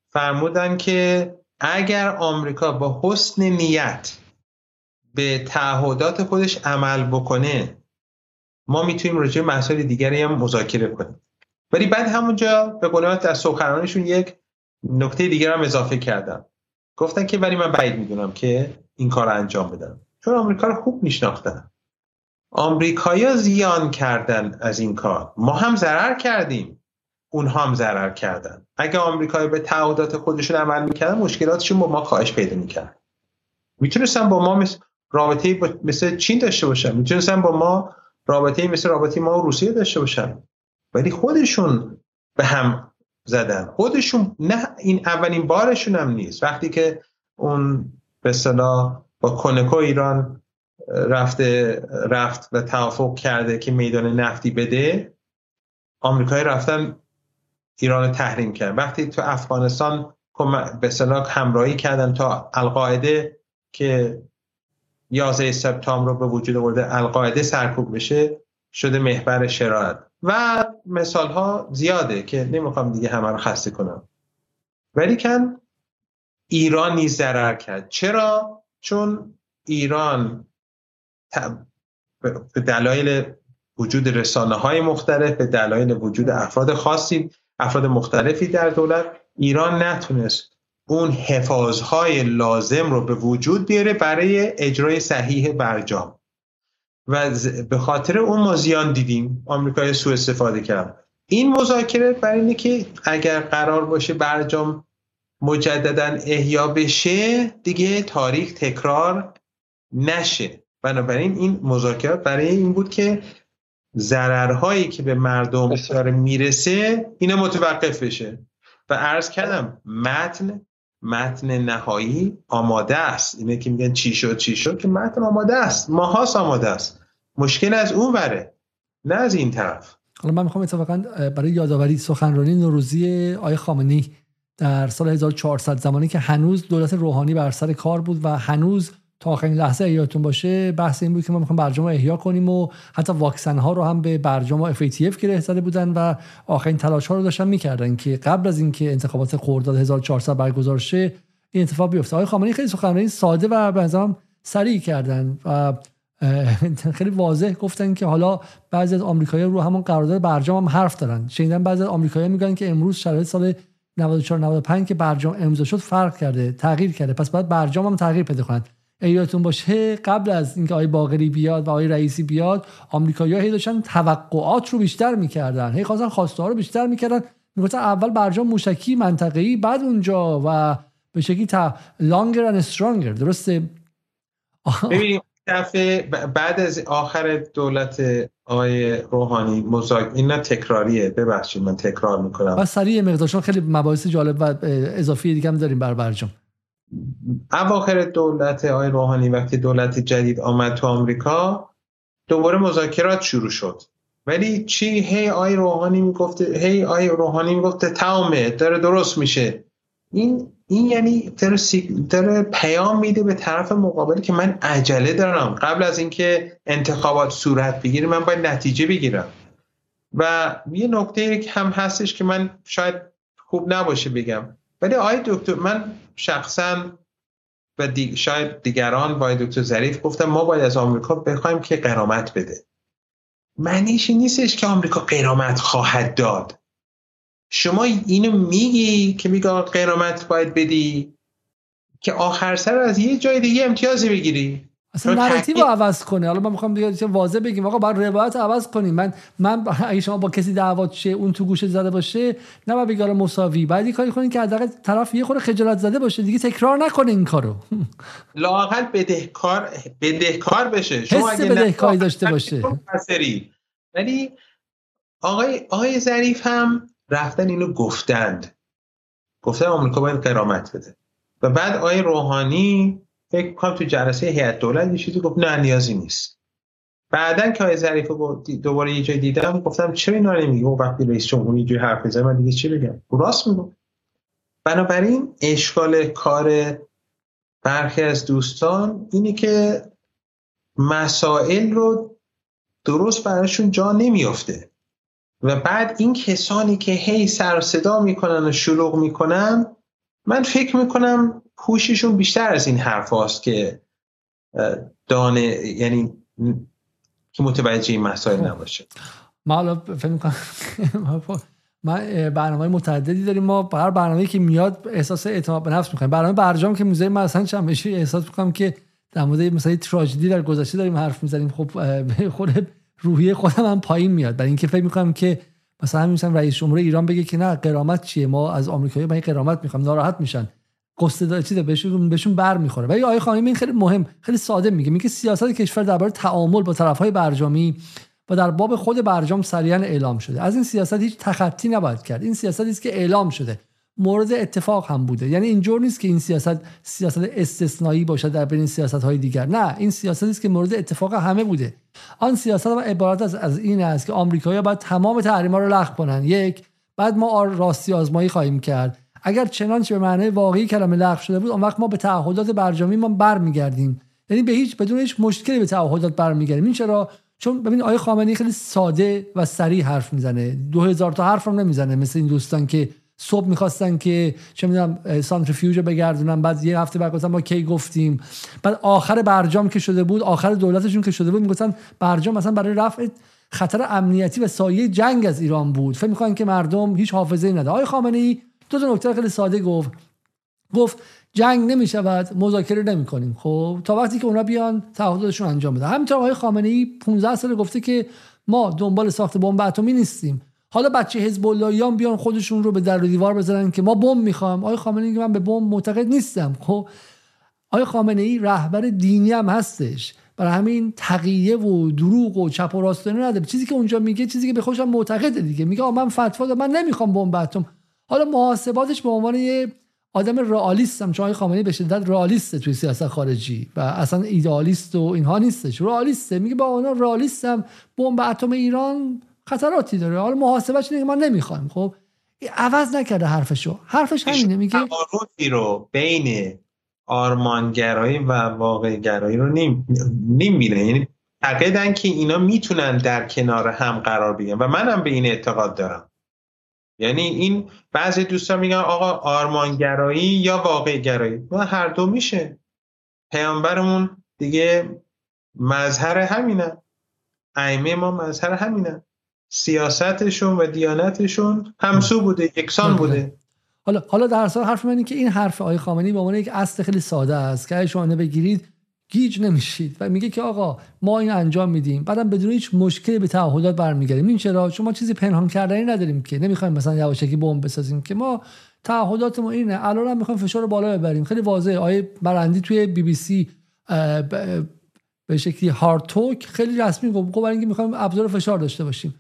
فرمودن که اگر آمریکا با حسن نیت به تعهدات خودش عمل بکنه ما می‌تونیم راجع مسائل دیگری هم مذاکره کنیم. ولی بعد همونجا به قولت از سخنرانشون یک نکته دیگر هم اضافه کردم. گفتن که ولی من بعید می‌دونم که این کار رو انجام بدم چون آمریکا رو خوب میشناختن. آمریکایا زیان کردن از این کار. ما هم ضرر کردیم. اونها هم ضرر کردن. اگه آمریکایی به تعهدات خودشون عمل می‌کردن مشکلاتشون با ما کاهش پیدا می‌کرد. می‌تونستن با ما مثل رابطه مثل چین داشته باشن. می‌تونستن با ما رابطه مثل رابطه ما و روسیه داشته باشن. ولی خودشون به هم زدن. خودشون نه این اولین بارشون هم نیست. وقتی که اون به صلاح با کنکو ایران رفته رفت و توافق کرده که میدان نفتی بده آمریکایی رفتن ایران تحریم کرد. وقتی تو افغانستان به صلاح همراهی کردن تا القاعده که 11 سپتامبر رو به وجود آورده القاعده سرکوب بشه شده محور شرارت و مثال ها زیاده که نمی‌خوام دیگه همه رو خسته کنم. ولی کن ایران نیز ضرر کرد. چرا؟ چون ایران به دلایل وجود رسانه های مختلف به دلایل وجود افراد خاصی افراد مختلفی در دولت ایران نتونست اون حفاظهای لازم رو به وجود بیاره برای اجرای صحیح برجام. و به خاطر اون ما زیان دیدیم. آمریکای سوء استفاده کرد این مذاکره برای اینه که اگر قرار باشه برجام مجددا احیا بشه دیگه تاریخ تکرار نشه. بنابراین این مذاکرات برای این بود که ضررهایی که به مردم داره می‌رسه اینا متوقف بشه. و عرض کردم متن متن نهایی آماده است. اینه که میگن چی شد چی شد که متن آماده است. ماهاست آماده است. مشکل از اون وره نه از این طرف. حالا من می‌خوام اتفاقا برای یادآوری سخنرانی نوروزی آی خامنی در سال 1400 زمانی که هنوز دولت روحانی بر سر کار بود و هنوز تا آخرین لحظه یادتون باشه بحث این بود که ما می‌خوایم برجام احیا کنیم و حتی واکسن ها رو هم به برجام و FATF گره زده بودن و آخرین تلاش ها رو داشتن می‌کردن که قبل از اینکه انتخابات خرداد 1400 برگزار شه این اتفاق بیفته. آقای خامنه‌ای خیلی سخنرانی ساده و به نظرم سریع کردن و (laughs) خیلی واضح گفتن که حالا بعضی از آمریکایی‌ها رو همون قرارداد برجام هم حرف دارن. شنیدن بعضی از آمریکایی‌ها میگن که امروز شرایط سال 94 95 که برجام امضا شد فرق کرده تغییر کرده. پس باید برجام هم تغییر پیدا کنند یادتون باشه قبل از اینکه آقای باقری بیاد و آقای رئیسی بیاد آمریکایی‌ها هی داشتن توقعات رو بیشتر می‌کردن. هی خواستن خواسته ها رو بیشتر می‌کردن. می‌گفتن اول برجام موشکی منطقه‌ای بعد اونجا و به شکلی تا لانگر اند استرانگر درسته؟ (laughs) ببینیم دفعه بعد از آخر دولت آقای روحانی مزاک اینا تکراریه. ببخشید من تکرار می‌کنم. و سریع مقدارشون خیلی مباحث جالب و اضافی دیگه هم داریم بر برجام اواخر دولت آقای روحانی وقتی دولت جدید آمد تو آمریکا دوباره مذاکرات شروع شد. ولی چی؟ هی آی روحانی می‌گفته هی آی روحانی می‌گفته تمامه داره درست میشه. این این یعنی داره, پیام میده به طرف مقابلی که من عجله دارم. قبل از اینکه انتخابات صورت بگیره من باید نتیجه بگیرم. و یه نکته هم هستش که من شاید خوب نباشه بگم. ولی آی دکتر من شخصا و شاید دیگران با دکتر ظریف گفتم ما باید از آمریکا بخوایم که قرامت بده. معنیش نیستش که آمریکا قرامت خواهد داد. شما اینو میگی که میگه قرامت باید بدی؟ که آخر سر از یه جای دیگه امتیازی بگیری. اصلا نراتیو رو عوض کنه. حالا من می‌خوام دیگه واضح بگیم. آقا باید روایت عوض کنیم. من من اگه شما با کسی دعوا شه اون تو گوشه زده باشه نه با بگاره مساوی. بعد یه کاری کنین که حداقل طرف یه خورده خجالت زده باشه. دیگه تکرار نکنه این کارو. (laughs) لاقل بدهکار بدهکار بشه. شما اگه بدهکاری داشته باشه. ولی آقای آقای ظریف هم رفتن اینو گفتند. گفتن آمریکا باید قرامت بده. و بعد آقای روحانی فکر کنم تو جلسه هیئت دولت یه چیزی گفت نه نیازی نیست. بعدا که آقای ظریف دوباره یه جای دیدم گفتم چرا اینا نمیگی؟ و وقتی رئیس جمهوری جوی حرف بزنه من دیگه چی بگم؟ راست میگم بنابراین اشکال کار برخی از دوستان اینه که مسائل رو درست براشون جا نمیافته و بعد این کسانی که هی سر صدا می‌کنن و شلوغ می‌کنن من فکر می‌کنم هوششون بیشتر از این حرف هاست که دانه یعنی که متوجه این مسائل خب. نباشه. ما حالا فکر می‌کنم (laughs) ما برنامه متعددی داریم. ما هر برنامه که میاد احساس اعتماد به نفس می‌کنیم. برنامه برجام که موزه من اصلا چند بشه احساس می‌کنم که در مورد مثلا تراژدی در گذشته داریم حرف می‌زنیم. خب خود روحیه خودم هم پایین میاد. برای اینکه فکر می‌کنم که مثلا مثلا رئیس جمهور ایران بگه که نه قرامت چیه؟ ما از آمریکایی این قرامت می‌خوام ناراحت میشن. قصه چیزا بهشون بهشون بر می‌خوره ولی آقای خامنه‌ای این خیلی مهم خیلی ساده میگه. میگه سیاست کشور درباره تعامل با طرفهای برجامی و در باب خود برجام سریعا اعلام شده. از این سیاست هیچ تخطی نباید کرد. این سیاستی است که اعلام شده. مورد اتفاق هم بوده. یعنی اینجور نیست که این سیاست سیاست استثنایی باشد در بین سیاست های دیگر. نه این سیاست است که مورد اتفاق همه بوده. آن سیاست هم عبارت از, از این است که آمریکایی‌ها باید تمام تحریم‌ها رو لغو کنن. یک بعد ما راستی آزمایی خواهیم کرد. اگر چنانچه به معنای واقعی کلمه لغو شده بود اون وقت ما به تعهدات برجامی ما برمیگردیم. یعنی به هیچ بدون هیچ مشکلی به تعهدات برمیگردیم. این چرا؟ چون ببین آقای خامنه‌ای خیلی ساده و سریع حرف می‌زنه. 2000 تا حرف هم نمی‌زنه. مثل این دوستان که صبح می‌خواستن که چه می‌دونم سانتریفیوژ بگردونن بعد یه هفته بعد گفتن ما کی گفتیم. بعد آخر برجام که شده بود آخر دولتشون که شده بود می‌گفتن برجام مثلا برای رفع خطر امنیتی و سایه جنگ از ایران بود. فکر می‌کنن که مردم هیچ حافظه ای نداره آقای خامنه ای دو تا نکته خیلی ساده گفت. گفت جنگ نمی‌شود مذاکره نمی‌کنیم. خب تا وقتی که اونا بیان تعهداتشون انجام بدن. همینطور آقای خامنه ای 15 سال گفته که ما دنبال ساخت بمب اتمی نیستیم. حالا بچه حزب اللهیان بیان خودشون رو به در و دیوار بزنن که ما بم می‌خوام. آقای خامنه ای من به بم معتقد نیستم؟ خب آقای خامنه ای رهبر دینی هم هستش؟ برای همین تقیه و دروغ و چپ و راستانه نداره. چیزی که اونجا میگه چیزی که به خوشم معتقده دیگه. میگه من فتوا من نمی‌خوام بمب اتم. حالا محاسباتش به عنوان یه آدم رئالیستم چون آقای خامنه‌ای به شدت رئالیسته توی سیاست خارجی و اصلا ایدئالیست و اینها نیستش. رئالیسته. میگه با اونا رئالیستم. بمب اتم ایران خطراتی داره. حالا محاسبش اینه که ما نمی‌خوایم. خب؟ عوض نکرده حرفشو. حرفش همینه میگه تعارضی رو بین آرمانگرایی و واقعگرایی رو نیم نمی‌بینه. یعنی عقیدن که اینا می‌تونن در کنار هم قرار بگیرن و منم به این اعتقاد دارم. یعنی این بعضی دوستان میگن آقا آرمانگرایی یا واقعگرایی؟ و هر دو میشه. پیامبرمون دیگه مظهر همینه. ائمه ما مظهر همینه. سیاستشون و دیانتشون همسو بوده یکسان بوده. حالا حالا در اصل حرف من که این حرف آقای خامنه‌ای به عنوان یک اصل خیلی ساده است که شما بگیرید گیج نمیشید و میگه که آقا ما این انجام میدیم. بعدم بدون هیچ مشکلی به تعهدات برمیگردیم. این چرا؟ چون ما چیزی پنهان کردنی نداریم که. نمی‌خوایم مثلا یواشکی بمب بسازیم که. ما تعهدات ما اینه. الان هم می‌خوایم فشار بالا ببریم. خیلی واضحه. آیه برندی توی بی بی سی به شکلی هارد توک خیلی رسمی گفت برای اینکه می‌خوایم ابزار فشار داشته باشیم.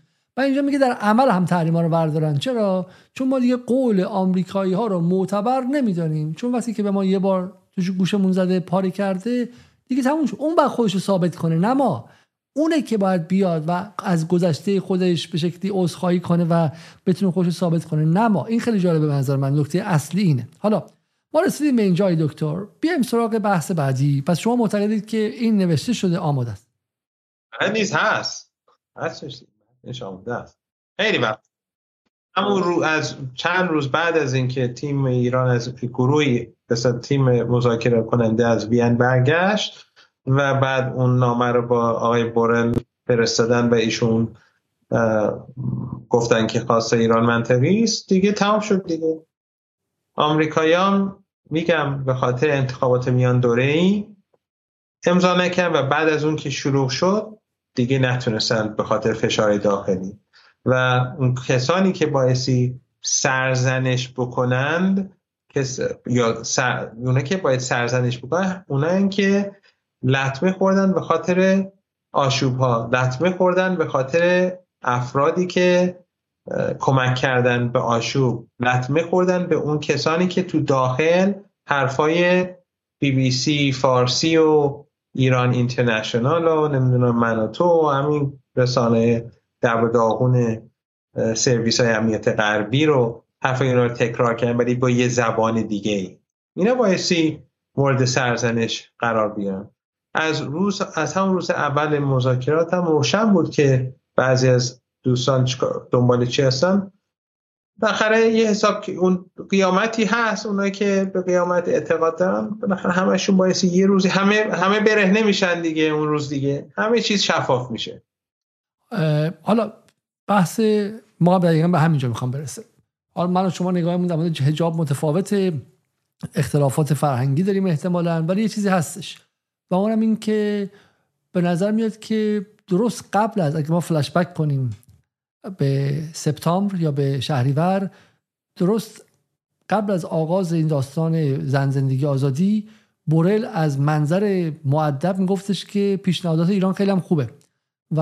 اینجا میگه در عمل هم تحریم ها رو بردارن. چرا؟ چون ما دیگه قول آمریکایی ها رو معتبر نمی‌دانیم. چون وقتی که به ما یه بار تو گوشمون زده پاری کرده دیگه تموم اون بعد خودش رو ثابت کنه نه ما. اونه که باید بیاد و از گذشته خودش به شکلی عذرخواهی کنه و بتونه خودش ثابت کنه نه ما. این خیلی جالبه به نظر من. نکته اصلی اینه. حالا ما رسیدیم به اینجای دکتر. بیایم سراغ بحث بعدی. پس شما معتقدید که این نوشته شده آماده است. نیز هست. هستش. آماده است. خیلی وقت. همون رو از چند روز بعد از اینکه تیم ایران از گروهی مثل تیم مذاکره کننده از وین برگشت و بعد اون نامه رو با آقای بورل فرستادن و ایشون گفتن که خاص ایران منطقی است دیگه تمام شد دیگه. آمریکایان میگم به خاطر انتخابات میان دوره ای امضا نکرد و بعد از اون که شروع شد دیگه نتونستن به خاطر فشار داخلی. و اون کسانی که بایستی سرزنش بکنند کس یا سر... اونا که باید سرزنش بکنن اونا که لطمه خوردن به خاطر آشوب ها لطمه خوردن به خاطر افرادی که کمک کردن به آشوب لطمه خوردن به اون کسانی که تو داخل حرفای بی بی سی فارسی و ایران اینترنشنال و نمی‌دونم من و تو و همین رسانه در داغون سرویس های امنیت غربی رو حرف اینا رو تکرار کردن ولی با یه زبان دیگه ای. اینا بایستی مورد سرزنش قرار بیان از روز از همون روز اول مذاکرات هم روشن بود که بعضی از دوستان دنبال چی هستن؟ بالاخره یه حساب که اون قیامتی هست اونایی که به قیامت اعتقاد دارن بالاخره همشون باعث یه روزی همه همه برهنه میشن دیگه اون روز دیگه. همه چیز شفاف میشه. حالا بحث ما دقیقا به همینجا می‌خوام برسه. حالا من و شما نگاهمون در مورد حجاب متفاوت اختلافات فرهنگی داریم احتمالا ولی یه چیزی هستش. و اونم این که به نظر میاد که درست قبل از اگه ما فلش بک کنیم به سپتامبر یا به شهریور. درست قبل از آغاز این داستان زن زندگی آزادی بورل از منظر معدب میگفتش که پیشنهادات ایران خیلی هم خوبه و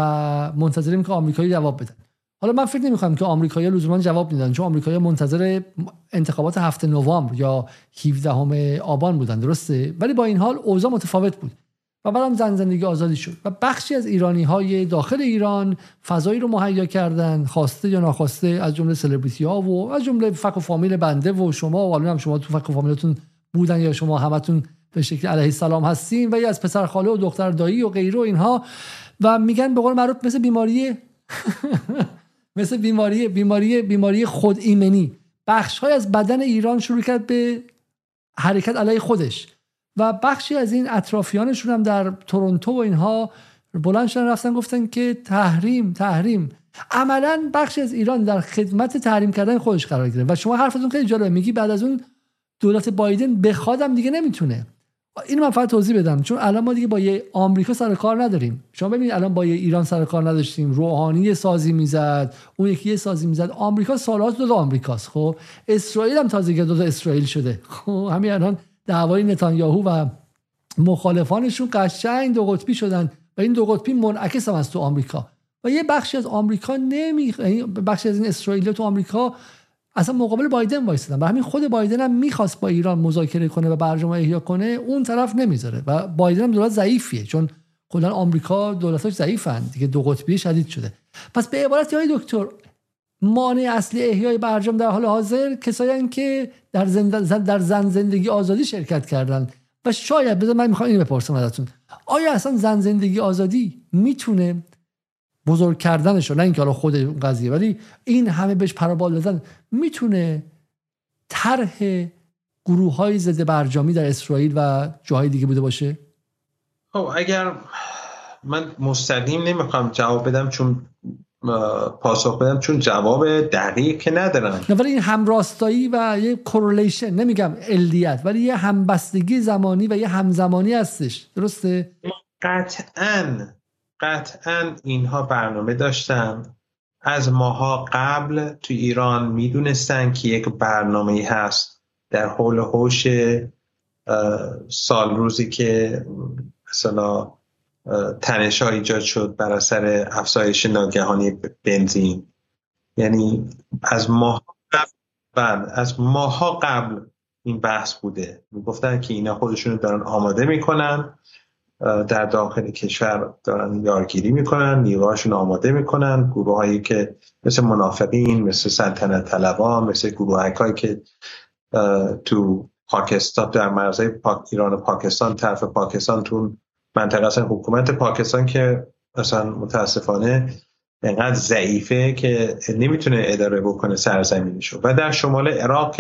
منتظریم که آمریکایی جواب بدن حالا من فکر نمی‌خوام که آمریکایی‌ها لزوما جواب میدن چون آمریکایی‌ها منتظر انتخابات هفته نوامبر یا 17 آبان بودن درسته؟ ولی با این حال اوضاع متفاوت بود. و بعدم زن زندگی آزادی شد و بخشی از ایرانی های داخل ایران فضایی رو مهیا کردن خواسته یا ناخواسته از جمله سلبریتی ها و از جمله فک و فامیل بنده و شما و هم شما تو فک و فامیلتون بودن یا شما همتون به شکل علیه السلام هستین و یا از پسر خاله و دختر دایی و غیره و اینها. و میگن به قول معروف مثل بیماری (laughs) مثل بیماری بیماری بیماری خود ایمنی بخش های از بدن ایران شروع کرد به حرکت علیه خودش. و بخشی از این اطرافیانشون هم در تورنتو و اینها بلند شدن رفتن گفتن که تحریم تحریم. عملا بخشی از ایران در خدمت تحریم کردن خودش قرار گرفت. و شما حرفتون خیلی جالبه. میگی بعد از اون دولت بایدن بخوادم دیگه نمی‌تونه. اینو من فقط توضیح بدم. چون الان ما دیگه با یه آمریکا سر کار نداریم. شما ببینید الان با یه ایران سر کار نداشتیم. روحانی سازی می‌زد اون یکی سازی می‌زد. آمریکا سالات دو, دو آمریکاست. خب اسرائیل هم تازه دو, دو اسرائیل شده. خب همین الان دعوای نتانیاهو و مخالفانشون قشنگ دو قطبی شدن و این دو قطبی منعکس هم از تو آمریکا. و یه بخشی از آمریکا نمی یعنی بخشی از این اسرائیل تو آمریکا اصلا مقابل بایدن وایسادن و همین خود بایدن هم می‌خواست با ایران مذاکره کنه و برجام احیا کنه اون طرف نمی‌ذاره. و بایدن هم دولت ضعیفیه چون کلا آمریکا دولتاش ضعیفن. دیگه دو قطبی شدید شده. پس به عبارت های دکتر مانع اصلی احیای برجام در حال حاضر کسایی که در, در زن زندگی آزادی شرکت کردن. و شاید بذار من می‌خوام اینو بپرسم ازتون. آیا اصلا زن زندگی آزادی می‌تونه بزرگ کردنش نه اینکه حالا خود قضیه ولی این همه بهش پرابال دادن می‌تونه طرح گروه های ضد برجامی در اسرائیل و جاهای دیگه بوده باشه؟ خب اگر من مستقیم نمی‌خوام جواب بدم چون پاسخ بدم چون جواب دقیق که ندارن. نه ولی این همراستایی و یه correlation نمیگم علیت ولی یه همبستگی زمانی و یه همزمانی هستش. درسته؟ قطعا قطعا اینها برنامه داشتن. از ماها قبل تو ایران می‌دونستن که یک برنامه هست در حول و حوش سالروزی که مثلا تنش ها ایجاد شد بر اثر افزایش ناگهانی بنزین. یعنی از ماه قبل بله، از ماها قبل این بحث بوده. می‌گفتن که اینا خودشون دارن آماده می‌کنن در داخل کشور دارن یارگیری می‌کنن نیروهاشون آماده می‌کنن. گروه هایی که مثل منافقین مثل سلطنت طلبان مثل گروه هایی که تو پاکستان در مرزهای ایران و پاکستان طرف پاکستان تو منطقه اصلا حکومت پاکستان که اصلا متاسفانه انقدر ضعیفه که نمی‌تونه اداره بکنه سرزمینشو. و در شمال عراق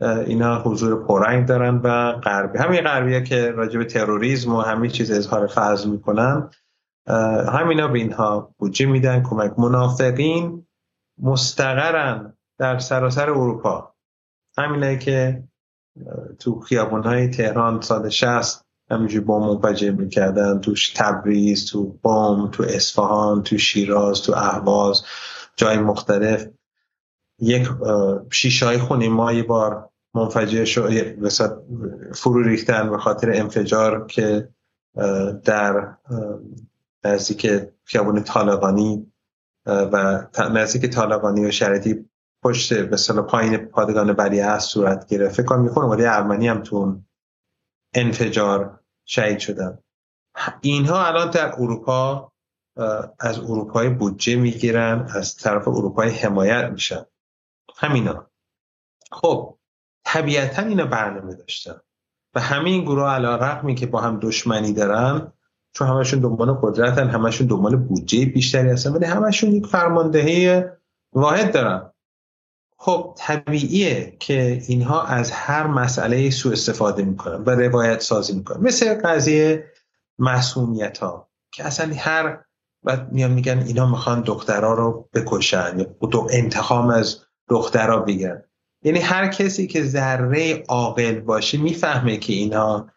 اینا حضور پررنگ دارن و غربی همین غربی که راجع تروریسم و همین چیز اظهار فضل می‌کنن همینا به اینها بودجه میدن کمک منافقین مستقرن در سراسر اروپا. همینه که تو خیابون های تهران سال 60 همینجور با منفجر می‌کردن تو تبریز تو بام تو اصفهان تو شیراز تو اهواز جای مختلف. یک شیشای خونی ما یه بار منفجر شد فرو ریختن به خاطر انفجار که در نزدیک خیابون طالقانی و نزدیک طالقانی و شرطی پشت به پایین پادگان بلی هست صورت گرفت. فکر کنم ولی ارمنی هم تو انفجار شهید شدن اینها الان در اروپا از اروپای بودجه می‌گیرن از طرف اروپای حمایت میشن. همینا. خب طبیعتا اینا برنامه داشتن. و همین گروه علا رقمی که با هم دشمنی دارن چون همشون دنبال قدرتن همشون دنبال بودجه بیشتری هستن ولی همشون یک فرماندهی واحد دارن. خب طبیعیه که اینها از هر مسئله سوء استفاده می‌کنن و روایت سازی می‌کنن. مثل قضیه مسئولیت ها که اصلا هر و میان میگن اینا می‌خوان دخترها رو بکشن یا انتخام از دخترها بگیرن. یعنی هر کسی که ذره عاقل باشه می‌فهمه که اینا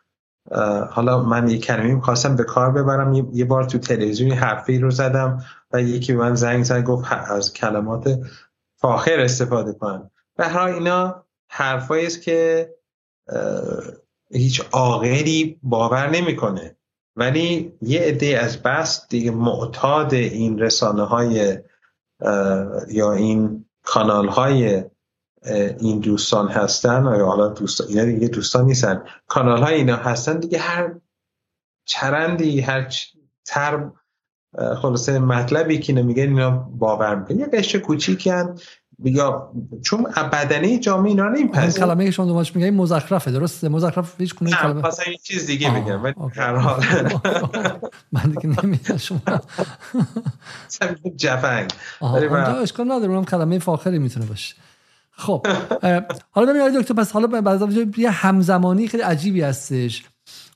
حالا من یه کلمه می‌خواستم به کار ببرم یه بار تو تلویزیون حرفی رو زدم و یکی به من زنگ زد گفت از کلمات فاخر استفاده کنم. به هر اینا حرفایی است که هیچ عاقلی باور نمی‌کنه. ولی یه عده از بس دیگه معتاد این رسانه های یا این کانال های این دوستان هستن. یا حالا دوستان اینا دیگه دوستان نیستن. کانال های اینا هستن دیگه هر چرندی هر تر خلاصه مطلبی که نمیگه اینا باور می‌کنه یه قشر کوچیکی هم یا چون بدنه جامعه اینا نمیپذیره کلمه که شما دوماش میگه مزخرفه درسته؟ مزخرف هیچ کنه کلمه مثلا یه چیز دیگه بگم ولی هر حال. (laughs) من دیگه نمی‌دونم شما جفنگ. اونجا اشکال نداره اونم کلمه فاخری می‌تونه باشه. خب حالا ببینید دکتر پس حالا بعد یه همزمانی خیلی عجیبی هستش.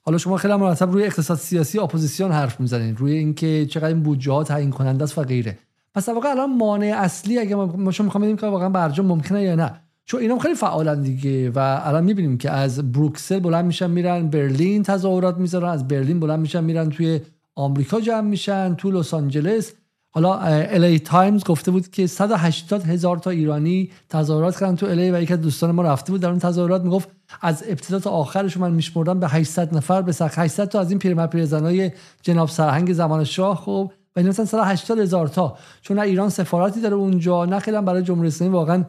حالا شما خیلی مرتب روی اقتصاد سیاسی اپوزیسیون حرف می‌زنید روی اینکه چقدر این بودجه ها تعیین کننده است و غیره. پس در واقع الان مانع اصلی اگه ما شما می‌خوام بدیم که واقعا برجام ممکنه یا نه. چون اینا خیلی فعالن دیگه و الان می‌بینیم که از بروکسل بلند میشن میرن برلین تظاهرات می‌ذارن از برلین بلند میشن میرن توی آمریکا جمع میشن تو لس آنجلس. حالا LA Times گفته بود که 180 هزار تا ایرانی تظاهرات کردن تو LA و یک از دوستان ما رفته بود در اون تظاهرات. می‌گفت از ابتدا تا آخرش من میشمردم به 800 نفر به سخت 800 تا از این پیرمرد پیرزنای جناب سرهنگ زمان شاه. خب و این مثلا 180 هزار تا. چون نه ایران سفارتی داره اونجا نه خیلی برای جمهوری اسلامی واقعا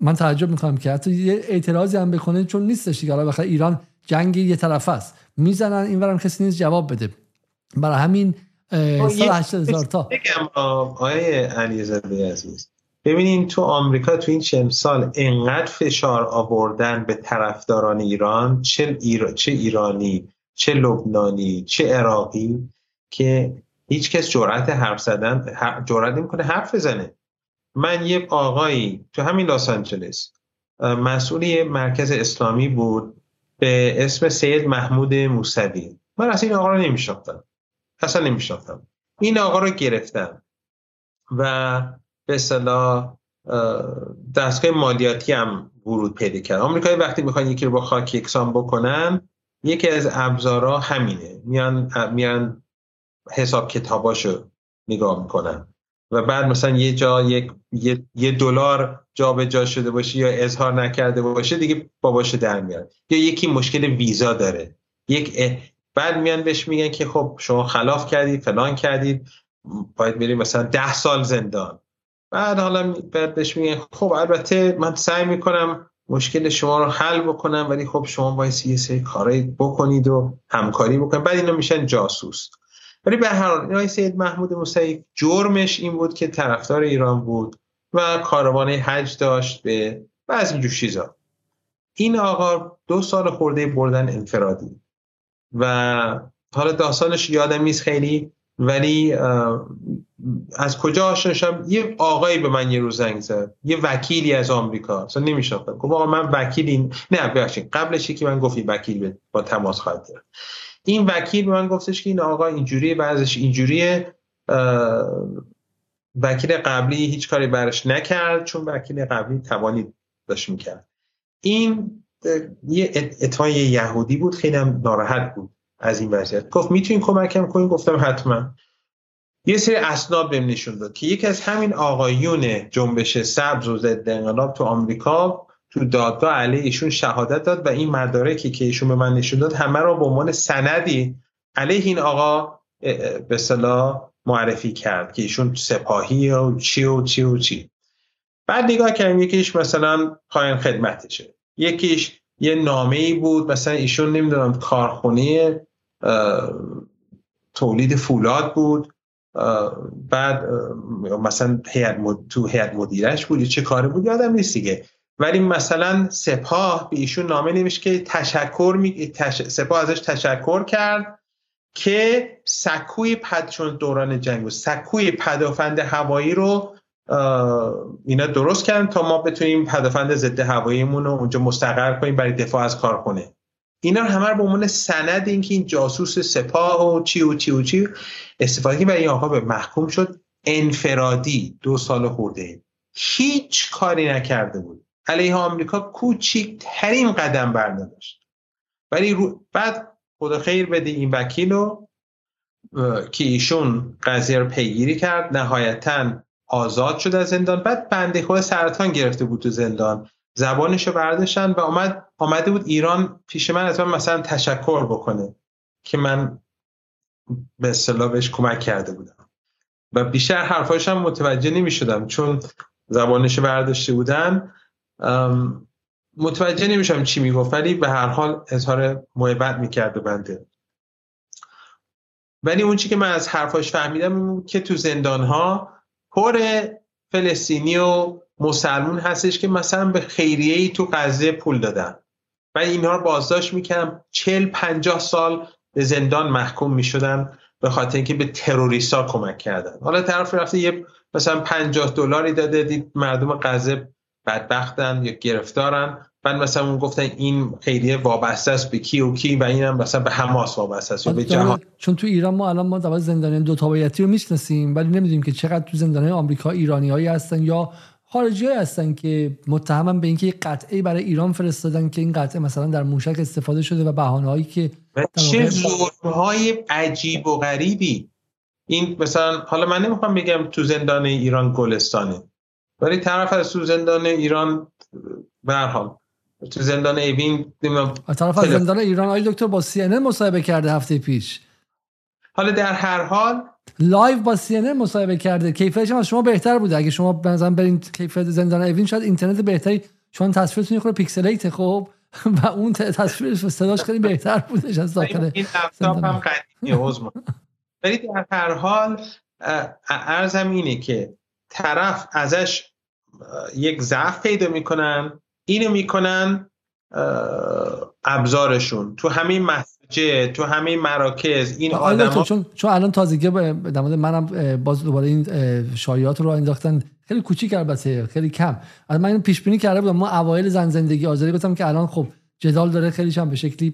من تعجب می‌کنم که حتی یه اعتراضی هم بکنه چون نیستش دیگه. حالا ایران جنگ یه طرف است. می‌زنن اینورم کسی نیست جواب بده. برای همین 180 هزار تا. بگم آقای علیزاده عزیز. ببینین تو آمریکا تو این چند سال انقدر فشار آوردن به طرفداران ایران چه, چه ایرانی چه لبنانی چه عراقی که هیچ کس جرأت حرف زدن جرأت نمی‌کنه حرف بزنه. من یه آقایی تو همین لس آنجلس مسئول مرکز اسلامی بود به اسم سید محمود موسوی. من اصلا این آقا رو نمیشناختم. اصلا نمیشناختم. این آقا رو گرفتم و به صلاح دستگاه مالیاتی هم ورود پیدا کرد. آمریکایی وقتی می‌خوان یکی رو با خاک یکسان بکنن یکی از ابزارها همینه. میان میان حساب کتاباشو نگاه می‌کنن و بعد مثلا یه جا یک یه دلار جابجا شده باشه یا اظهار نکرده باشه دیگه باباشو در میاد. یا یکی مشکل ویزا داره. یک بعد میان بهش میگن که خب شما خلاف کردید فلان کردید باید بریم مثلا ده سال زندان. بعد حالا بعد بهش میگن خب البته من سعی می‌کنم مشکل شما رو حل بکنن ولی خب شما باید یه سری بکنید و همکاری بکنید. بعد اینا میشن جاسوس. ولی به هر حال سید محمود موسوی جرمش این بود که طرفدار ایران بود و کاروان حج داشت به بعضی اینجور چیزا. این آقا دو سال خورده بردن انفرادی. و حالا داستانش یادم نیست خیلی ولی از کجا آشنا یه آقایی به من یه روز زنگ زد. یه وکیلی از آمریکا. اصلا نمیشناختم. گفت آقا من وکیلی نه ببخشید. قبلش که من گفتی وکیل با تماس خواهد این وکیل به من گفتش که این آقا اینجوریه بعضش اینجوریه. وکیل قبلی هیچ کاری برش نکرد چون وکیل قبلی توانی داشت می‌کرد. این یه اتفاق یهودی بود خیلی هم ناراحت بود از این وضعیت. گفت می‌تونین کمکم کنین گفتم حتما. یه سری اسناد بهم نشون داد که یکی از همین آقایون جنبش سبز و ضد انقلاب تو آمریکا تو دادگاه علیه ایشون شهادت داد و این مدارکی که ایشون به من نشون داد همه رو به عنوان سندی علیه این آقا به صلاح معرفی کرد که ایشون سپاهی و چی و چی و چی. بعد نگاه کردیم یکیش مثلا پایان خدمتشه. یکیش یه نامه ای بود مثلا ایشون نمی‌دونم کارخونه تولید فولاد بود بعد مثلا تو هیئت مدیرش بود چه کاری بود یادم نیست دیگه. ولی مثلا سپاه به ایشون نامه نوشت که تشکر می... سپاه ازش تشکر کرد که سکوی پد چون دوران جنگ بود سکوی پدافند هوایی رو اینا درست کردن تا ما بتونیم پدافند ضد هواییمون رو اونجا مستقر کنیم برای دفاع از کارخونه. اینا همه رو به عنوان سند اینکه این جاسوس سپاه و چی و چی و چی استفاده و این آقا به محکوم شد. انفرادی دو سال خورده. هیچ کاری نکرده بود. علیه آمریکا کوچکترین قدم برداشت. ولی رو بعد خدا خیر بده این وکیل رو که ایشون قضیه رو پیگیری کرد. نهایتا آزاد شد از زندان. بعد بنده خود سرطان گرفته بود تو زندان. زبانش رو برداشتن و آمد آمده بود ایران پیش من از من مثلا تشکر بکنه که من به اصطلاح بهش کمک کرده بودم. و بیشتر حرفاش هم متوجه نمی شدم چون زبانش برداشته بودن. متوجه نمیشم چی می‌گفت ولی به هر حال اظهار محبت می‌کرد به بنده. ولی اون چی که من از حرفاش فهمیدم که تو زندان ها پر فلسطینی و مسلمون هستش که مثلا به خیریه ای تو قضیه پول دادن. و اینها رو بازداشت می‌کنم چل پنجاه سال به زندان محکوم می‌شدن به خاطر اینکه به تروریستا کمک کردن. حالا طرف رفته یه مثلا پنجاه دلاری داده دید مردم غزه بدبختن یا گرفتارن. بعد مثلا اون گفتن این خیریه وابسته است به کی و کی و اینم مثلا به حماس وابسته است به جهان. چون تو ایران ما الان ما دوباره زندانیان دو تابعیتی رو می‌شناسیم ولی نمی‌دونیم که چقدر تو زندانهای آمریکا ایرانی هایی هستن یا خارجی های هستن که متهمن به اینکه قطعه برای ایران فرستادن که این قطعه مثلا در موشک استفاده شده و بهانه هایی که چه های عجیب و غریبی. این مثلا حالا من نمی‌خوام بگم تو زندان ایران گلستانه ولی طرف از تو زندان ایران به حال تو زندان ایوین طرف از زندان ایران آقای دکتر با سی مصاحبه کرده هفته پیش. حالا در هر حال لایو با سی مصاحبه کرده. کیفیتش از شما بهتر بوده. اگه شما مثلا برین کیفیت زندان اوین شاید اینترنت بهتری چون تصویرتون یه خورده پیکسلیت خب (laughs) و اون تصویر صداش خیلی بهتر بودش از داخل این لپتاپ هم قدیمیه ولی در هر حال ارزم اینه که طرف ازش یک ضعف پیدا می‌کنن. اینو می‌کنن ابزارشون. تو همین مسجد تو همین مراکز این آدم چون چون الان تازگی در مورد منم باز دوباره این شایعات رو انداختن. خیلی کوچیک البته خیلی کم. من اینو پیش بینی کرده بودم. ما اوایل زن زندگی آزادی گفتم که الان خب جدال داره خیلی هم به شکلی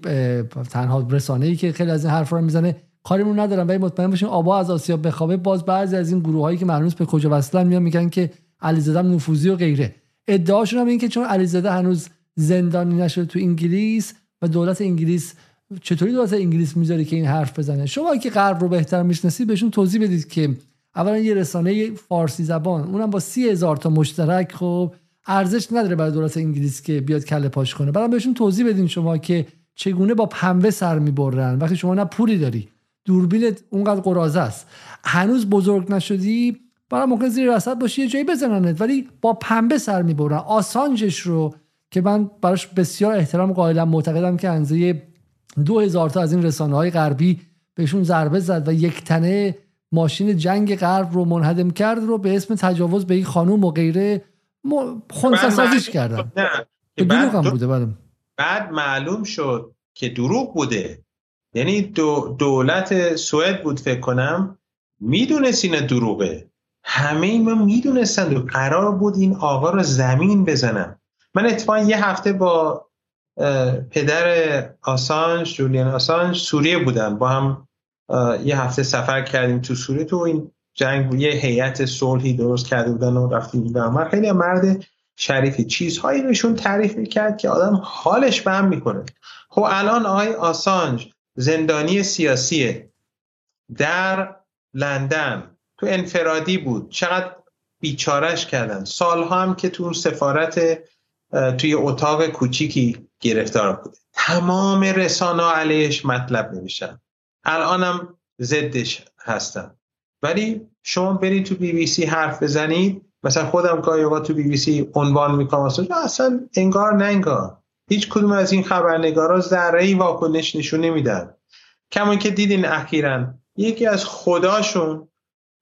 تنها رسانه ای که خیلی از این حرفا رو می‌زنه. کاریمون ندارم. ولی مطمئن باشین آبا از آسیا بخوابه باز بعضی از این گروه هایی که معلوم به کجا وصلن میان میگن که علیزاده نفوذی و غیره. ادعاشون هم این که چون علیزاده هنوز زندانی نشده تو انگلیس و دولت انگلیس چطوری دولت انگلیس می‌ذاره که این حرف بزنه؟ شما که غرب رو بهتر می‌شناسید بهشون توضیح بدید که اولا یه رسانه فارسی زبان اونم با سی هزار تا مشترک خب ارزش نداره برای دولت انگلیس که بیاد کله پاش کنه. برام بهشون توضیح بدین شما که چگونه با پنبه سر می‌برن؟ وقتی شما نه پولی داری. دوربینت اونقدر قرازه است. هنوز بزرگ نشدی برای ممکن زیر رصد باشی یه جایی بزننت. ولی با پنبه سر می‌برن. آسانجش رو که من براش بسیار احترام قائلم معتقدم که انزه دو هزار تا از این رسانه های غربی بهشون ضربه زد و یک تنه ماشین جنگ غرب رو منهدم کرد رو به اسم تجاوز به این خانوم و غیره خونسا سازیش کردن. دروغ هم بوده بله. بعد معلوم شد که دروغ بوده. یعنی دو دولت سوئد بود فکر کنم. می‌دونست این دروغه. همه ما می‌دونستند و قرار بود این آقا رو زمین بزنن. من اتفاقا یه هفته با پدر آسانج جولیان آسانج سوریه بودم. با هم یه هفته سفر کردیم تو سوریه تو این جنگ. یه هیئت صلحی درست کرده بودن و رفتیم و خیلی مرد شریفی. چیزهایی بهشون تعریف می‌کرد که آدم حالش به هم می‌کنه. خب الان آقای آسانج زندانی سیاسیه. در لندن. تو انفرادی بود. چقدر بیچارش کردن. سالها هم که تو سفارت توی اتاق کوچیکی گرفتار بوده. تمام رسانه علیش مطلب نمیشن الانم ضدش هستن. ولی شما برید تو بی بی سی حرف بزنید. مثلا خودم گاهی اوقات تو بی بی سی عنوان می‌کنم. اصلا انگار نه هیچ کدوم از این خبرنگارا ذره ای واکنش نشون نمیدن. کما که دیدین اخیرا یکی از خداشون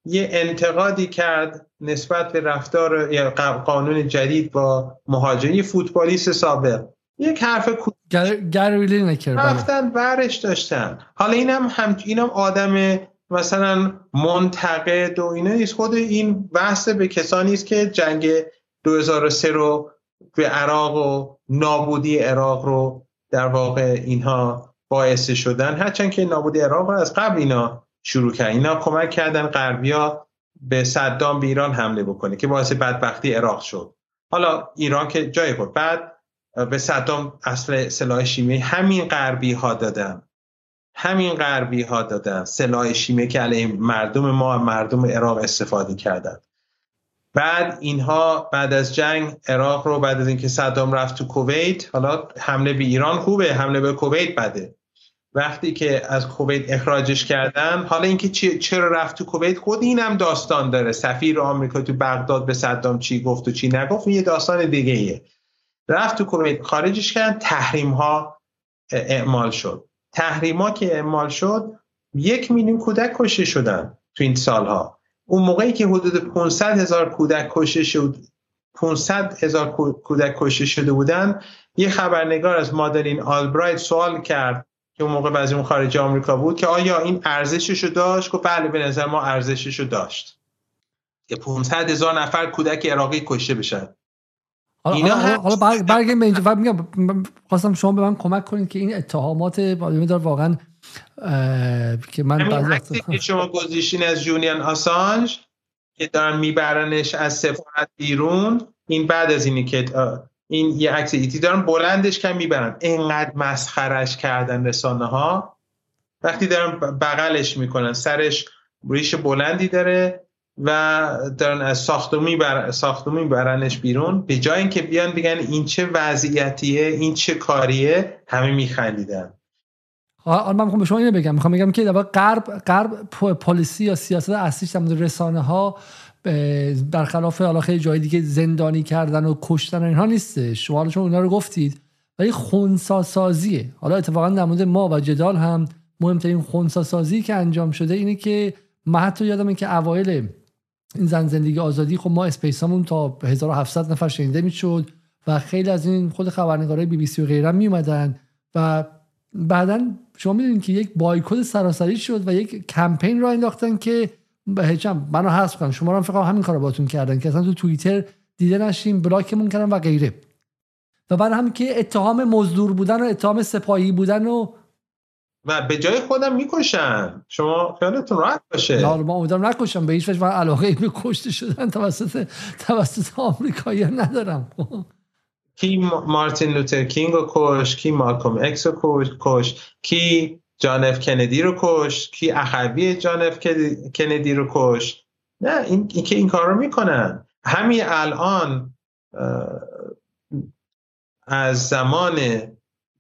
یه انتقادی کرد نسبت به رفتار یا قانون جدید با مهاجری فوتبالیست سابق. یک حرف گرویلی نکرد بله. رفتن برش داشتن. حالا اینم هم اینم آدم مثلا منتقد و اینا نیست. خود این بحث به کسانی است که جنگ 2003 رو به عراق و نابودی عراق رو در واقع اینها باعث شدن. هرچند که نابودی عراق رو از قبل اینا شروع کردن. اینا کمک کردن غربیا به صدام به ایران حمله بکنه که باعث بدبختی عراق شد. حالا ایران که جای خود. بعد به صدام اصل سلاح شیمی همین غربی ها دادن. همین غربی ها دادن. سلاح شیمی که علیه مردم ما مردم عراق استفاده کردن. بعد اینها بعد از جنگ عراق رو بعد از اینکه صدام رفت تو کویت حالا حمله به ایران خوبه حمله به کویت بده. وقتی که از کویت اخراجش کردن حالا اینکه چرا رفت تو کویت خود اینم داستان داره. سفیر آمریکا تو بغداد به صدام چی گفت و چی نگفت یه داستان دیگه ایه رفت تو کویت خارجش کردن تحریم ها اعمال شد. تحریم ها که اعمال شد یک میلیون کودک کشته شدن تو این سالها. اون موقعی که حدود 500 هزار کودک کشته شد 500 هزار کودک کشته شده بودن یه خبرنگار از مادرین آلبرایت سوال کرد که اون موقع بعضی اون خارج آمریکا بود که آیا این ارزشش رو داشت؟ گفت بله به نظر ما ارزشش رو داشت. که 500 هزار نفر کودک عراقی کشته بشن. اینا حالا برگردیم به اینجا. میگم خواستم شما به من کمک کنید که این اتهامات دار واقعا که من بعضی شما گذاشتین از جونیان آسانج که دارن میبرنش از سفارت بیرون این بعد از اینی که این یه عکس ایتی دارن بلندش کم می‌برن. اینقدر مسخرش کردن رسانه ها وقتی دارن بغلش می‌کنن سرش ریش بلندی داره و دارن از ساختمون بر... ساختمون برنش بیرون. به جای اینکه بیان بگن این چه وضعیتیه این چه کاریه همه میخندیدن. حالا من می‌خوام به شما اینو بگم. می‌خوام بگم که در غرب غرب پلیسی یا سیاست اصلیش در رسانه ها برخلاف حالا خیلی جای دیگه زندانی کردن و کشتن اینها نیستش شما حالا شما اونا رو گفتید ولی خونسا سازیه حالا اتفاقا در مورد ما و جدال هم مهمترین خونسا سازی که انجام شده اینه که من حتی یادمه که اوایل این زن زندگی آزادی خب ما اسپیسامون تا 1700 نفر شنیده می‌شد و خیلی از این خود خبرنگارای بی بی سی و غیره می اومدن و بعدا شما می‌دونید که یک بایکوت سراسری شد و یک کمپین را انداختن که هیچم منو حذف کردن. شما رو فقط همین کارو باتون کردن که اصلا تو توییتر دیده نشیم بلاکمون کردن و غیره. و بعد هم که اتهام مزدور بودن و اتهام سپاهی بودن و و به جای خودم می‌کشن. شما خیالتون راحت باشه. نه ما امیدوارم نکشم. به هیچ وجه من علاقه به کشته شدن توسط توسط آمریکایی ندارم. کی مارتین لوتر کینگ رو کشت کی مالکوم اکس رو کشت کی جان اف کندی رو کشت کی اخوی جان اف کندی رو کشت نه این, این که این کار رو می‌کنن. همین الان از زمان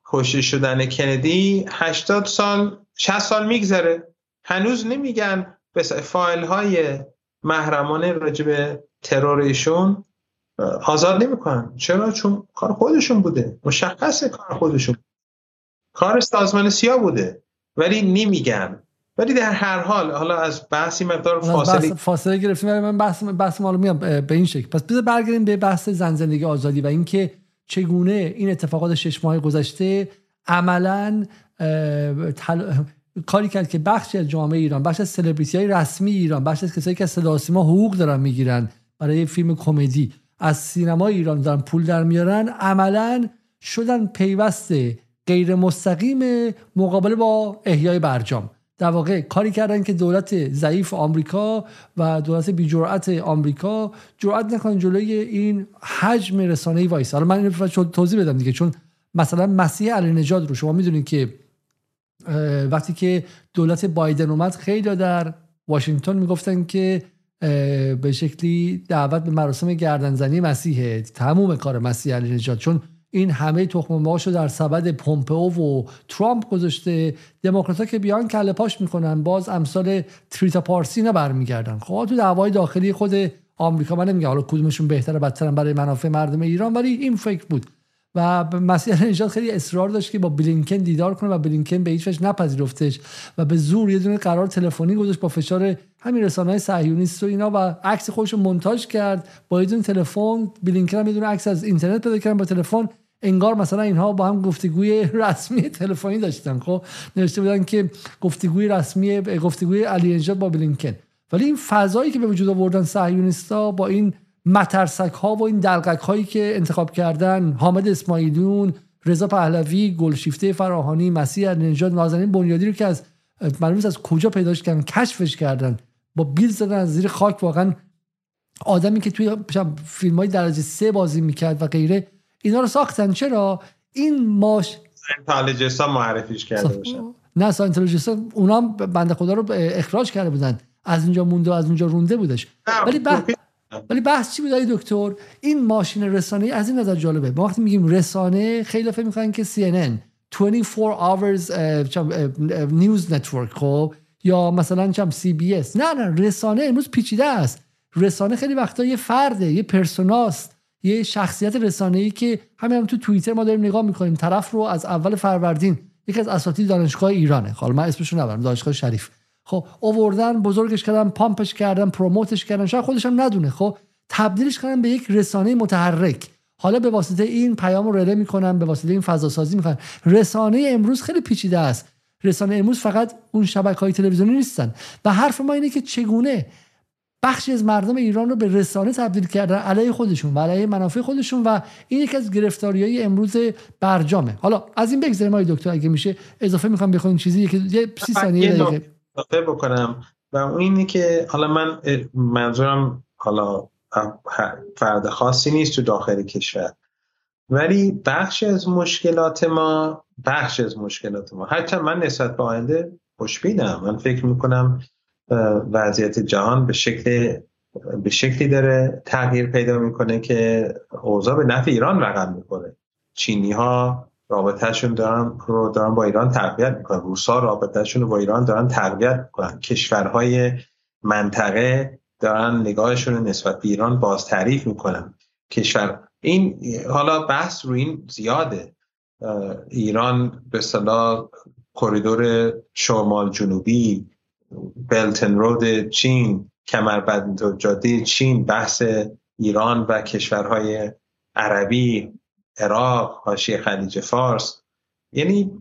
کشته شدن کندی 80 سال 60 سال میگذره. هنوز نمیگن فایل های محرمانه راجب ترور ایشون آزاد نمی‌کنن. چرا؟ چون کار خودشون بوده. مشخصه کار خودشون. کار سازمان سیا بوده. ولی نمیگن ولی در هر حال حالا از بحثی مقدار فاصله فاصله گرفتیم من بحث بحث ما میام به این شکل. پس بذار برگردیم به بحث زن زندگی آزادی و اینکه چگونه این اتفاقات شش ماه گذشته عملا کاری کرد که بخشی از جامعه ایران بخش از سلبریتی های رسمی ایران بخش از کسایی که از صدا حقوق دارن می‌گیرن برای فیلم کمدی از سینما ایران دارن پول در میارن عملا شدن پیوست غیر مستقیم مقابله با احیای برجام. در واقع کاری کردن که دولت ضعیف آمریکا و دولت بی جرأت آمریکا جرأت نکنن جلوی این حجم رسانه‌ای وایسن حالا من توضیح بدم دیگه چون مثلا مسیح علی نجاد رو شما می‌دونید که وقتی که دولت بایدن اومد خیلی در واشنگتن می‌گفتن که به شکلی دعوت به مراسم گردنزنی مسیحه. تموم کار مسیح علی نجات چون این همه تخم ماشو در سبد پومپئو و ترامپ گذاشته. دموکرات که بیان کله پاش می‌کنن باز امثال تریتا پارسی نه برمیگردن. خب تو دعوای داخلی خود آمریکا من نمیگم حالا کدومشون بهتره بدترن برای منافع مردم ایران ولی این فکر بود. و مسیح نجات خیلی اصرار داشت که با بلینکن دیدار کنه و بلینکن به هیچ وجه نپذیرفتش و به زور یه دونه قرار تلفنی گذاشت با فشار همین رسانه های صهیونیست و اینا و عکس خودش رو مونتاژ کرد. با یه دونه تلفن بلینکن هم یه دونه عکس از اینترنت پیدا کردن با تلفن. انگار مثلا اینها با هم گفتگوی رسمی تلفنی داشتن. خب نوشته بودن که گفتگوی رسمی گفتگوی علی نژاد با بلینکن. ولی این فضایی که به وجود آوردن صهیونیستا با این مترسک ها و این دلقک هایی که انتخاب کردن حامد اسماعیلیون رضا پهلوی گلشیفته فراهانی مسیح نژاد نازنین بنیادی رو که از معلوم از کجا پیداش کردن کشفش کردن. با بیل زدن از زیر خاک واقعا آدمی که توی فیلم های درجه سه بازی می‌کرد و غیره اینا رو ساختن. چرا؟ این ماش ساینتالوجیستا معرفیش کرده باشن. نه ساینتالوجیستا اونا بنده خدا رو اخراج کرده بودن. از اینجا مونده و از اونجا رونده بودش. ولی ولی بحث چی بود دکتر؟ این ماشین رسانه از این نظر جالبه. ما وقتی میگیم رسانه خیلی فکر می‌کنن که CNN 24 hours news network خب. یا مثلا چم CBS نه نه رسانه امروز پیچیده است. رسانه خیلی وقتا یه فرده یه persona ست. یه شخصیت رسانه ای که همین هم تو توییتر ما داریم نگاه می‌کنیم. طرف رو از اول فروردین یکی از اساتید دانشگاه ایرانه. حالا من اسمشو نبرم دانشگاه شریف. خب آوردن بزرگش کردن پامپش کردن پروموتش کردن شاید خودش هم ندونه. خب تبدیلش کردن به یک رسانه متحرک. حالا به واسطه این پیام رو رله می‌کنن به واسطه این فضا سازی می‌کنن. رسانه امروز خیلی پیچیده است. رسانه امروز فقط اون شبکه های تلویزیونی نیستن. و حرف ما اینه که چگونه بخشی از مردم ایران رو به رسانه تبدیل کردن علیه خودشون و علیه منافع خودشون و این یکی از گرفتاری های امروز برجامه. حالا از این بگذاریم های دکتر اگه میشه اضافه می‌خوام بخوام چیزی که یه 30 ثانیه اضافه بکنم و اون اینه که حالا من منظورم حالا فرد خاصی نیست تو داخل کشور. ولی بخش از مشکلات ما بخش از مشکلات ما. حتی من نسبت به آینده خوشبینم. من فکر می‌کنم وضعیت جهان به شکل به شکلی داره تغییر پیدا می‌کنه که اوضاع به نفع ایران رقم می‌کنه چینی ها رابطهشون دارن رو دارن با ایران تقویت می‌کنن. روسا رابطهشون رو با ایران دارن تقویت می‌کنن. کشورهای منطقه دارن نگاهشون نسبت به ایران باز تعریف می‌کنن. کشور این حالا بحث رو این زیاده. ایران به صلاح کریدور شمال جنوبی بلتن رود چین کمربند جاده چین بحث ایران و کشورهای عربی عراق حاشیه خلیج فارس. یعنی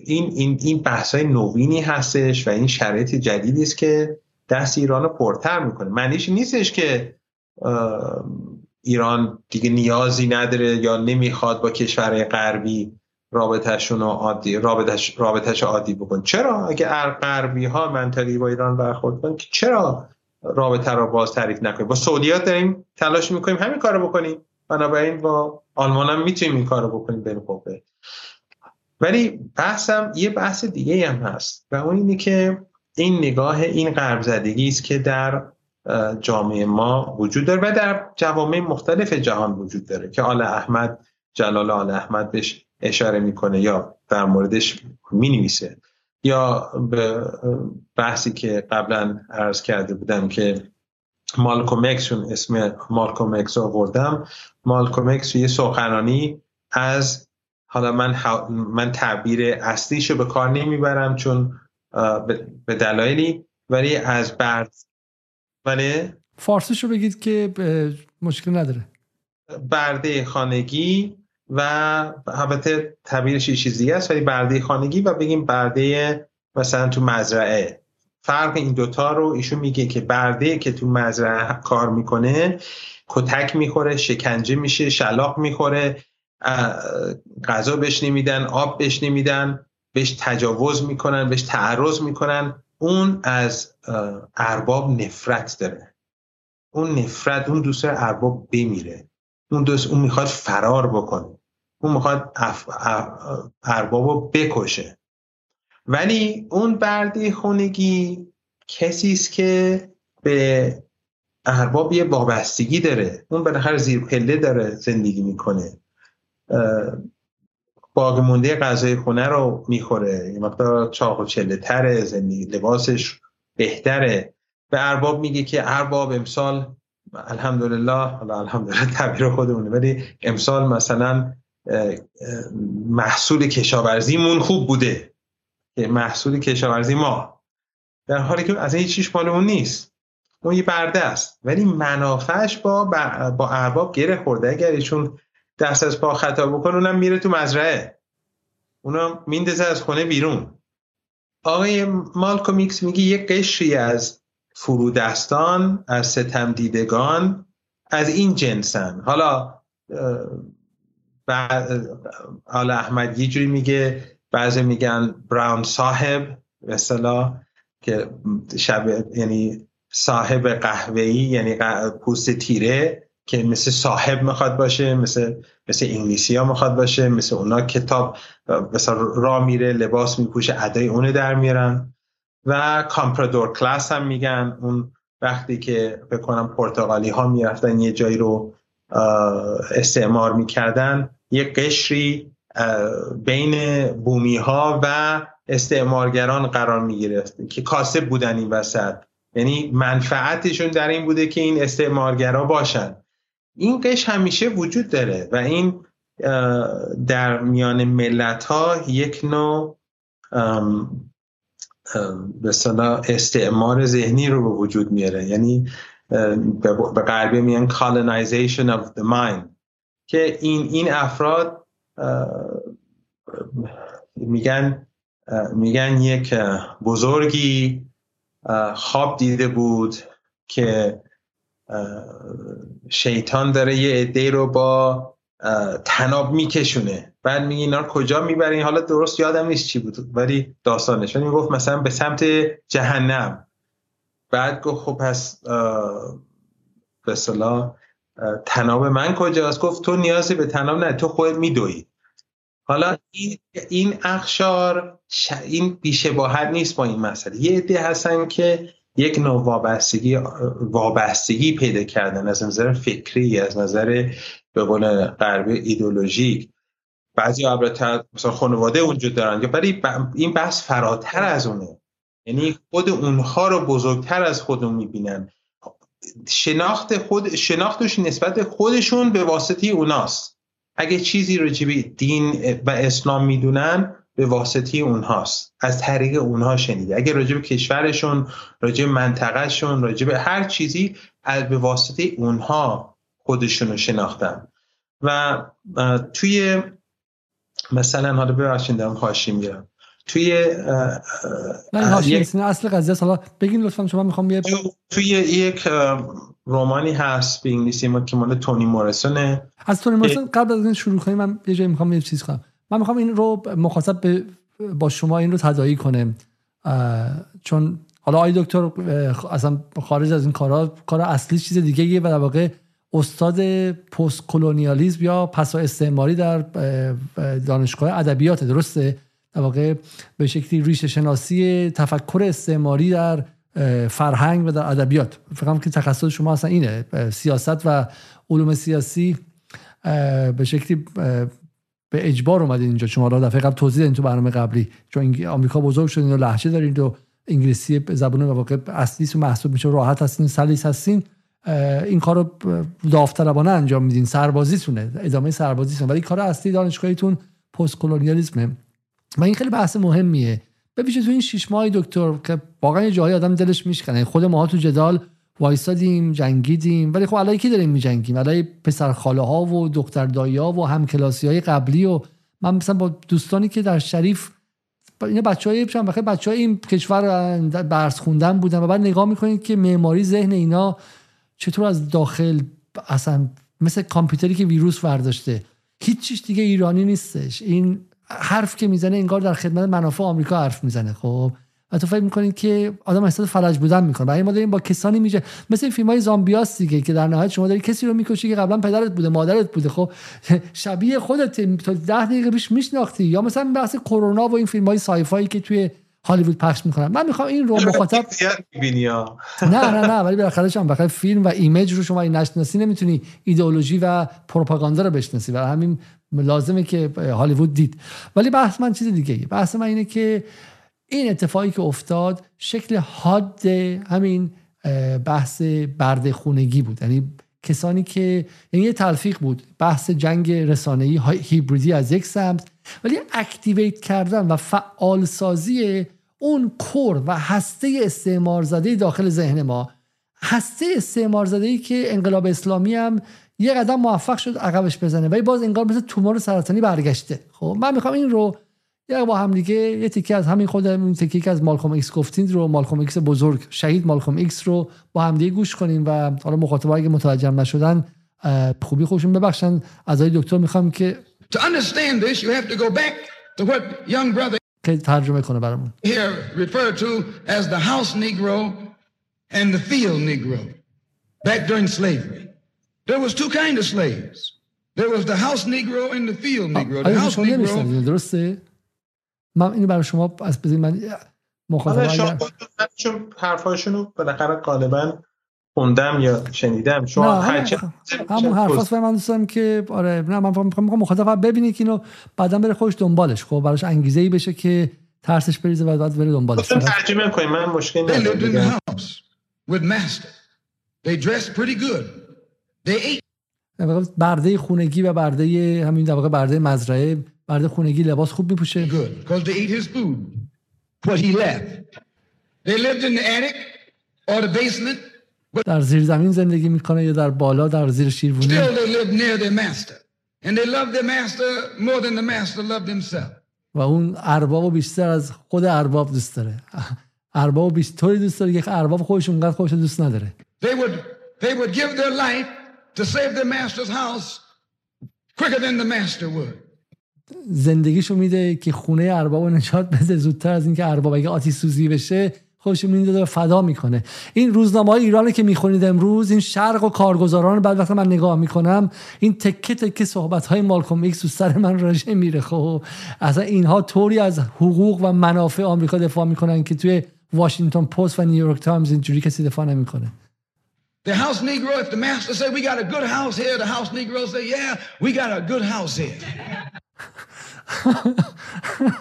این این این بحث های نوینی هستش و این شرایط جدیدی است که دست ایران رو پرتر می‌کنه. معنیش نیستش که ایران دیگه نیازی نداره یا نمی‌خواد با کشورهای غربی رابطهشون عادی رابطش رابطش عادی بکن. چرا اگه غربی ها منطقی با ایران برخورد کنن چرا رابطه رو باز تعریف نکنیم؟ با سعودیات داریم تلاش می‌کنیم همین کارو بکنیم. بنابراین با آلمان هم می‌تونیم این کارو بکنیم بین قوه ولی بحثم یه بحث دیگه هم هست و اون اینه که این نگاه این غرب زدگی است که در جامعه ما وجود داره و در جوامع مختلف جهان وجود داره که آل احمد جلال آل احمد بهش اشاره می‌کنه یا در موردش می‌نویسه یا به بحثی که قبلا عرض کرده بودم که مالکوم اکس اسم مالکوم اکس آوردم. مالکوم اکس یه سخنرانی از حالا من من تعبیر اصلیشو به کار نمی‌برم چون به دلایلی ولی از برد ولی فارسیشو بگید که مشکل نداره. برده خانگی و البته تعبیرش یه چیزی است ولی برده خانگی و بگیم برده مثلا تو مزرعه. فرق این دوتا رو ایشون میگه که برده که تو مزرعه کار می‌کنه کتک می‌خوره شکنجه میشه شلاق می‌خوره غذا بهش نمیدن آب بهش نمیدن بهش تجاوز می‌کنن بهش تعرض می‌کنن. اون از ارباب نفرت داره. اون نفرت اون دوست ارباب بمیره. اون دوست اون می‌خواد فرار بکنه. اون می‌خواد ارباب رو بکشه. ولی اون برده خونگی کسی است که به ارباب یه وابستگی داره. اون بالاخره زیر پله داره زندگی می‌کنه. باقی مونده غذای خونه رو می‌خوره. یه مقدار چاق و چله تره زندگی لباسش بهتره. به ارباب میگه که ارباب امسال الحمدلله الحمدلله تعبیر خودمونه ولی امسال مثلا محصول کشاورزیمون خوب بوده. محصول کشاورزی ما. در حالی که از این چیش مال اون نیست. اون یه برده است. ولی منافعش با با ارباب گره خورده. اگر ایشون دست از پا خطا بکن اونم میره تو مزرعه. اونم میندازه از خونه بیرون. آقای مالکومیکس میگه یه قشری از فرودستان از ستم دیدگان از این جنسن. حالا حالا احمد یه جوری میگه بعضی میگن براون صاحب مثلا که شب یعنی صاحب قهوه‌ای یعنی پوست تیره که مثل صاحب می‌خواد باشه مثل مثل انگلیسی ها می‌خواد باشه مثل اونا کتاب مثلا را میره لباس میپوشه ادای اونو در میارن. و کامپرادور کلاس هم میگن. اون وقتی که بکنم پرتغالی ها می‌رفتن یه جایی رو استعمار می‌کردن. یه قشری بین بومی ها و استعمارگران قرار می‌گرفت که کاسب بودن این وسط. یعنی منفعتشون در این بوده که این استعمارگرا باشن. این قش همیشه وجود داره و این در میان ملت ها یک نوع به استعمار ذهنی رو به وجود میاره. یعنی به غربی میگن colonization of the mind. که این این افراد میگن میگن یک بزرگی خواب دیده بود که شیطان داره یه عده رو با تناب میکشونه. بعد میگه اینا رو کجا می‌برین؟ حالا درست یادم نیست چی بود ولی داستانش. ولی گفت مثلا به سمت جهنم. بعد گفت خب پس به صلاح تناب من کجاست؟ گفت تو نیازی به تناب نه تو خود میدوی. حالا این این اخشار این بیشباهت نیست با این مسئله. یه عده هستن که یک نوع وابستگی وابستگی پیدا کردن از نظر فکری از نظر به قول غربی ایدولوژیک. بعضی البته مثلا خانواده وجود دارن یا ولی این بحث فراتر از اونه. یعنی خود اونها رو بزرگتر از خودمون می‌بینن. شناخت خود شناختش نسبت خودشون به واسطه اوناست. اگه چیزی رو دین و اسلام می‌دونن به واسطه اونهاست. از طریق اونها شنیده. اگه راجع به کشورشون راجع به منطقهشون راجع به هر چیزی از به واسطه اونها خودشون رو شناختن. و توی مثلا حالا ببخشید دارم هاشی میرم توی یک... اصل قضیه حالا بگین لطفا شما می‌خوام یه توی یک رومانی هست به انگلیسی ما که مال تونی مورسونه از تونی مورسون قبل از این شروع کنیم من یه جایی می‌خوام یه چیز کنم. من می‌خوام این رو مخاطب به با شما این رو تدایی کنه چون حالا آی دکتر اصلا خارج از این کارا کار اصلی چیز دیگه و در واقع استاد پست کلونیالیسم یا پسا استعماری در دانشگاه ادبیات درسته؟ در واقع به شکلی ریشه شناسی تفکر استعماری در فرهنگ و در ادبیات. فکر که تخصص شما اصلا اینه. سیاست و علوم سیاسی به شکلی به اجبار اومدین اینجا. شما را دفعه قبل توضیح دادین تو برنامه قبلی. چون آمریکا بزرگ شدین و لهجه دارین و انگلیسی زبان واقع اصلی محسوب میشه. راحت هستین سلیس هستین. این کار رو داوطلبانه انجام میدین. سربازیتونه. ادامه سربازیتونه. ولی کار اصلی دانشگاهیتون پست کلونیالیسمه و این خیلی بحث مهمیه. به ویژه تو این شش ماه دکتر که واقعا یه جایی آدم دلش میشکنه. خود ما تو جدال وایسادیم جنگیدیم. ولی خب الان کی داریم میجنگیم. الان پسر خاله ها و دختر دایی ها و همکلاسی های قبلی و من مثلا با دوستانی که در شریف اینا بچهای بخیر بچه های این کشور برس خوندن بودن و بعد نگاه می‌کنید که معماری ذهن اینا چطور از داخل اصلا مثل کامپیوتری که ویروس ورداشته. هیچ چیز دیگه ایرانی نیستش. این حرف که می‌زنه انگار در خدمت منافع آمریکا حرف می‌زنه خب؟ و تو فکر می‌کنید که آدم احساس فلج بودن می‌کنه. برای ما داریم با کسانی میشه مثل این فیلم های زامبیاس دیگه که در نهایت شما داری کسی رو می‌کشی که قبلا پدرت بوده مادرت بوده خب؟ (laughs) شبیه خودت تا ده دقیقه پیش میشناختی. یا مثلا بحث کرونا و این فیلم های سایفایی که توی هالیوود پخش می‌کنن. من می‌خوام این رو مخاطب (laughs) نه نه نه ولی بالاخره شما بخاطر فیلم و ایمیج رو شما نشناسی نمی‌تونی ایدئولوژی و پروپاگاندا رو بشناسی. و همین لازمه که هالیوود دید. ولی بحث من چیز دیگه بحث من اینه که این اتفاقی که افتاد شکل حاد همین بحث برد خونگی بود. یعنی کسانی که یعنی یه تلفیق بود. بحث جنگ رسانه‌ای هیبریدی از یک سمت. ولی اکتیویت کردن و فعال سازی اون کور و هسته استعمار زده داخل ذهن ما. هسته استعمار زده ای که انقلاب اسلامی هم یه قدم موفق شد عقبش بزنه. ولی باز انگار مثل تومور سرطانی برگشته. خب من می‌خوام این رو یا با هم دیگه یه تیکه از همین خود این تیکه از مالکوم ایکس گفتین رو مالکوم ایکس بزرگ شهید مالکوم ایکس رو با هم دیگه گوش کنیم و حالا مخاطبا اگه متوجه نشدن خوبی خودشون ببخشن. از دکتر می‌خوام که To understand this you have to go back to what young brother که ترجمه کنه برامون. here referred to as the house negro and the field negro back during slavery. There was two kind of slaves. There was the house negro and the field negro. The house negro درسته؟ من اینو برای شما از بزنید من مخاطب اگر چون حرفاشون رو بالاخره غالبا خوندم یا شنیدم. شما همون حرفاست من دوست دارم که آره نه من می‌خوام مخاطب ببینی که اینو بعدا بره خوش دنبالش. خب براش انگیزه ای بشه که ترسش بریزه و بعد بره دنبالش. ترجمه کنیم من مشکل ندارم. with master they dressed pretty good. برده خونگی و برده همین در واقع برده مزرعه برده خونگی لباس خوب میپوشه good because they ate his food what he left they lived in the attic or the basement در زیر زمین زندگی می‌کنه یا در بالا در زیر شیروانی still they lived near their master and they loved their master more than the master loved himself و اون ارباب بیشتر از خود ارباب دوست داره ارباب بیشتر دوست داره که ارباب خودش اونقدر خودش دوست نداره they would they would give their life to save their master's house quicker than the master would. زندگیشو میده که خونه ارباب نجات بده. زودتر از اینکه ارباب اگه آتیش سوزی بشه خودش میده فدا می‌کنه. این روزنامه های ایرانی که می‌خونید امروز این شرق و کارگزاران بعد وقت من نگاه می‌کنم این تکه تکه صحبت های مالکوم ایکس تو سر من رژه میره. خب اصلا اینها طوری از حقوق و منافع آمریکا دفاع می‌کنن که توی واشنگتن پست و نیویورک تایمز اینجوری کسی دفاع نمی‌کنه. The house Negro, if the master say we got a good house here, the house Negro say, yeah, we got a good house here. (laughs)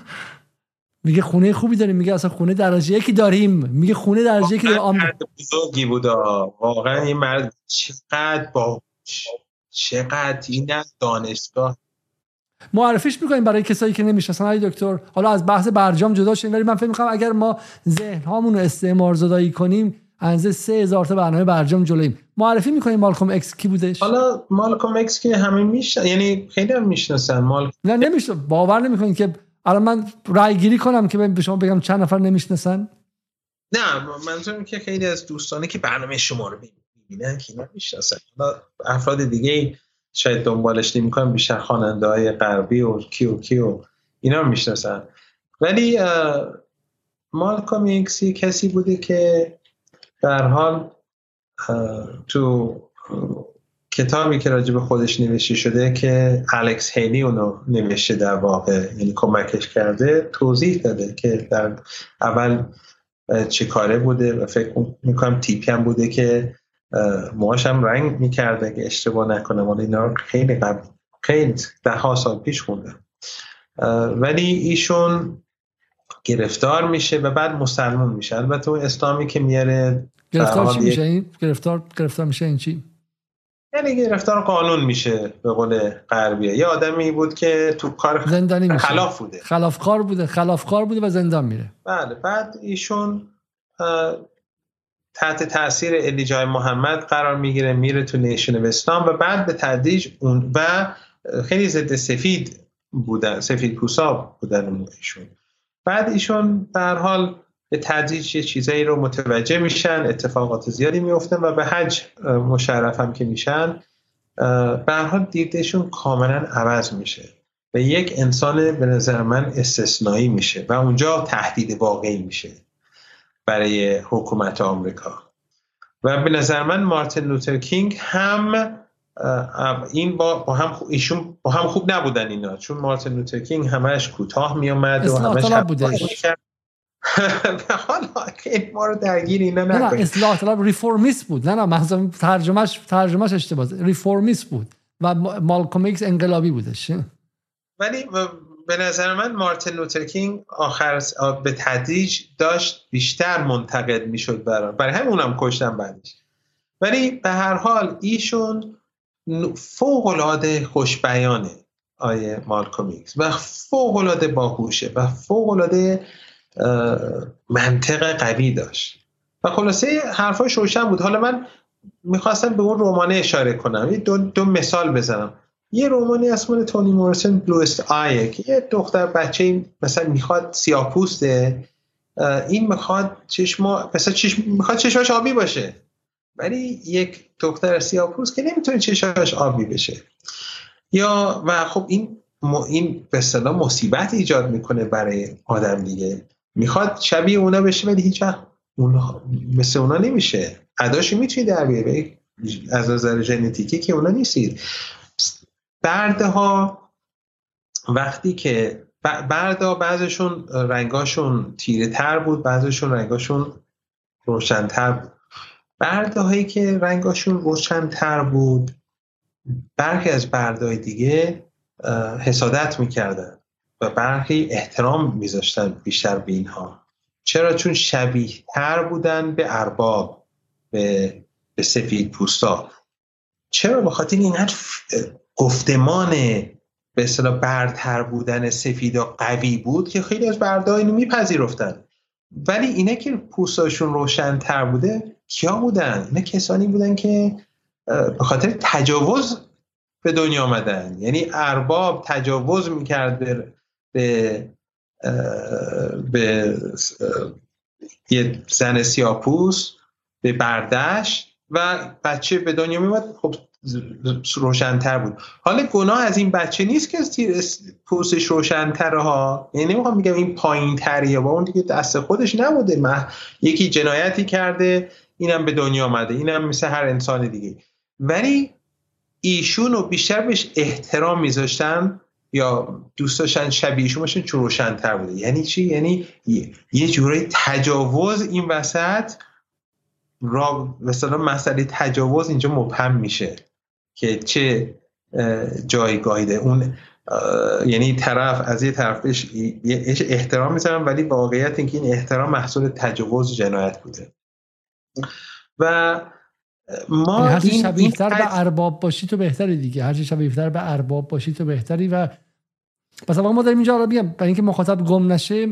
میگه خونه خوبی داریم. میگه اصلا خونه درجه یکی داریم. میگه خونه درجه یکی داریم. آم... بزرگی بود واقعا این مرد چقدر با چقدر این دانشگاه. معرفیش می‌کنیم برای کسایی که نمی‌شناسن. آقای دکتر حالا از بحث برجام جدا شیم ولی من فکر می‌کنم اگر ما ذهن هامون رو استعمار زدایی کنیم اندازه سه هزار تا برنامه برجام جلوییم. معرفی می‌کنیم مالکوم ایکس کی بودش؟ حالا مالکوم ایکس که همه میشن یعنی خیلی هم می‌شناسن مال نه نمیشه باور نمی‌کنین که الان من رای گیری کنم که به شما بگم چند نفر نمی‌شناسن؟ نه منظورم که خیلی از دوستانه که برنامه شما رو می‌بینن که نمی‌شناسن افراد دیگه شاید دنبالش نمی‌کنن بیشتر خواننده های غربی و کیو کیو اینا می‌شناسن. ولی مالکوم ایکسی کسی بوده که در حال تو کتابی که راجع به خودش نوشته شده که الکس هیلی اونو نوشته در واقع یعنی کمکش کرده توضیح داده که در اول چه کاره بوده و فکر می‌کنم تیپی هم بوده که موهاش هم رنگ می‌کرده که اشتباه نکنم. ولی اینا خیلی قبل خیلی ده ها سال پیش خونده ولی ایشون گرفتار میشه و بعد مسلمان میشه. البته اون اسلامی که میاره گرفتار چی میشه این؟ گرفتار گرفتار میشه این چی؟ یعنی گرفتار قانون میشه به قول غربیه. یه آدمی بود که تو کار زندانی میشه. خلاف بوده. خلافکار بوده خلافکار بوده و زندان میره. بله بعد ایشون تحت تاثیر الیجای محمد قرار می‌گیره میره تو نیشن اسلام و بعد به تدریج اون و خیلی ضد سفید بودن سفید پوسا بودن ایشون. بعد ایشون در حال به تدریج یه چیزایی رو متوجه میشن اتفاقات زیادی میفتن و به حج مشرف هم که میشن به حال دیدشون کاملا عوض میشه. و یک انسان به نظر من استثنایی میشه و اونجا تهدید واقعی میشه برای حکومت آمریکا. و به نظر من مارتین لوتر کینگ هم این با, با هم ایشون با هم خوب نبودن اینا چون مارتین لوتر کینگ همش کوتاه می اومد و همش (laughs) حالا ما رو درگیر اینا نه نه اصلاح طلب reformist بود. نه نه محضا ترجمهش ترجمهش اشتباه. reformist بود و مالکوم ایکس انقلابی بودش. ولی به نظر من مارتین لوتر کینگ آخر به تدریج داشت بیشتر منتقد می‌شد برای برای همون هم کشتن بعدش. ولی به هر حال ایشون فوق العاده خوشبیانه آقای مالکوم ایکس و فوق العاده باهوشه و فوق العاده منطق قوی داشت. و خلاصه حرفاش روشن بود. حالا من می‌خواستم به اون رومانه اشاره کنم. دو, دو مثال بزنم. یه رومانی اسم تونی مورسن بلوست آیه که یه دختر بچه مثلا می‌خواد سیاپوسته این می‌خواد چشما مثلا چشم می‌خواد چشماش آبی باشه. ولی یک دختر سیاپوست که نمی‌تونه چشماش آبی بشه. یا و خب این این به اصطلاح مصیبت ایجاد می‌کنه برای آدم دیگه. می‌خواد شبیه اونا بشه ولی هیچ اون مثل اونا نمیشه. اداشو می‌تونی در بیاره از نظر ژنتیکی که اونا نیستید. برده وقتی که بردا بعضشون رنگاشون تیره تر بود بعضشون رنگاشون روشنتر بود. برده هایی که رنگاشون روشنتر بود. برخی از بردهای دیگه حسادت می‌کردن و برخی احترام میذاشتن بیشتر به اینها. چرا؟ چون شبیه تر بودن به ارباب به, به سفید پوستا. چرا؟ بخاطر اینقدر گفتمان به اصطلاح برتر بودن سفید و قوی بود که خیلی از برده اینو میپذیرفتن. ولی اینه که پوستاشون روشنتر بوده. کیا بودن؟ اینا کسانی بودن که به خاطر تجاوز به دنیا آمدن. یعنی ارباب تجاوز می‌کرد به به به یه زن سیاپوس به بردش و بچه به دنیا میمد خب روشنتر بود. حالا گناه از این بچه نیست که پوستش روشنتره ها. یعنی نمی‌خوام میگم این پایین تریه با اون دیگه دست خودش نبوده. من یکی جنایتی کرده. اینم به دنیا آمده اینم مثل هر انسان دیگه. ولی ایشون رو بیشتر بهش احترام میذاشتن یا دوست داشتن شبیهشون باشن چون روشنتر بوده. یعنی چی؟ یعنی یه جورایی تجاوز این وسط را مثلا مسئله تجاوز اینجا مبهم میشه که چه جایگاهی ده اون یعنی طرف از یه طرف بهش احترام می‌ذارم ولی واقعیت اینکه این احترام محصول تجاوز جنایت بوده. و ما هر چی شبیه‌تر به ارباب باشی تو بهتری دیگه. هر چی شبیه‌تر به ارباب باشی تو بهتری و پس ما داریم اینجا رو برای اینکه مخاطب گم نشه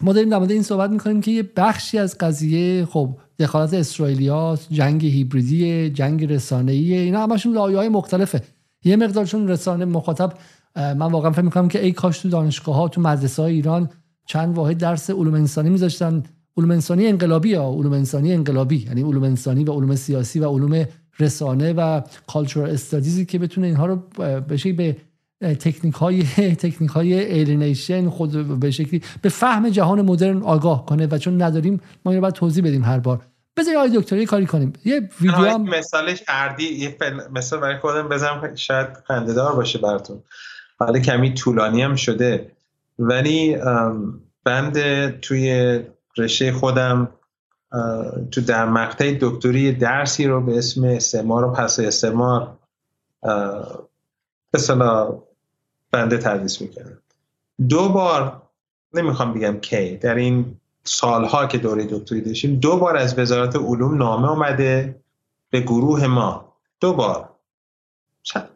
ما داریم در مورد این صحبت می‌کنیم که یه بخشی از قضیه خب دخالت اسرائیلیات جنگ هیبریدی جنگ رسانه‌ای اینا همشون های مختلفه. یه مقدارشون رسانه مخاطب من واقعا فکر می‌کنم که ای کاش تو دانشگاه ها تو مدرسه های ایران چند واحد درس علوم انسانی میذاشتن. علوم انسانی انقلابی یا علوم انسانی انقلابی؟ یعنی علوم انسانی و علوم سیاسی و علوم رسانه و cultural studies ی که بتونه اینها رو به به تکنیک های (laughs) تکنیک های alienation خود به شکلی به فهم جهان مدرن آگاه کنه و چون نداریم ما اینو باید توضیح بدیم هر بار. بذارین آقای دکتری کاری کنیم. یه ویدیو هم مثالش اردی یه مثال برای خودم بزنم شاید خنده‌دار باشه براتون. حالا کمی طولانی هم شده. ولی بند توی رشته خودم تو در مقطع دکتری درسی رو به اسم استعمار و پس استعمار مثلا بنده تدریس می‌کردم. دو بار نمی‌خوام بگم کی در این سالها که دوره دکتری داشتیم دو بار از وزارت علوم نامه آمده به گروه ما. دو بار.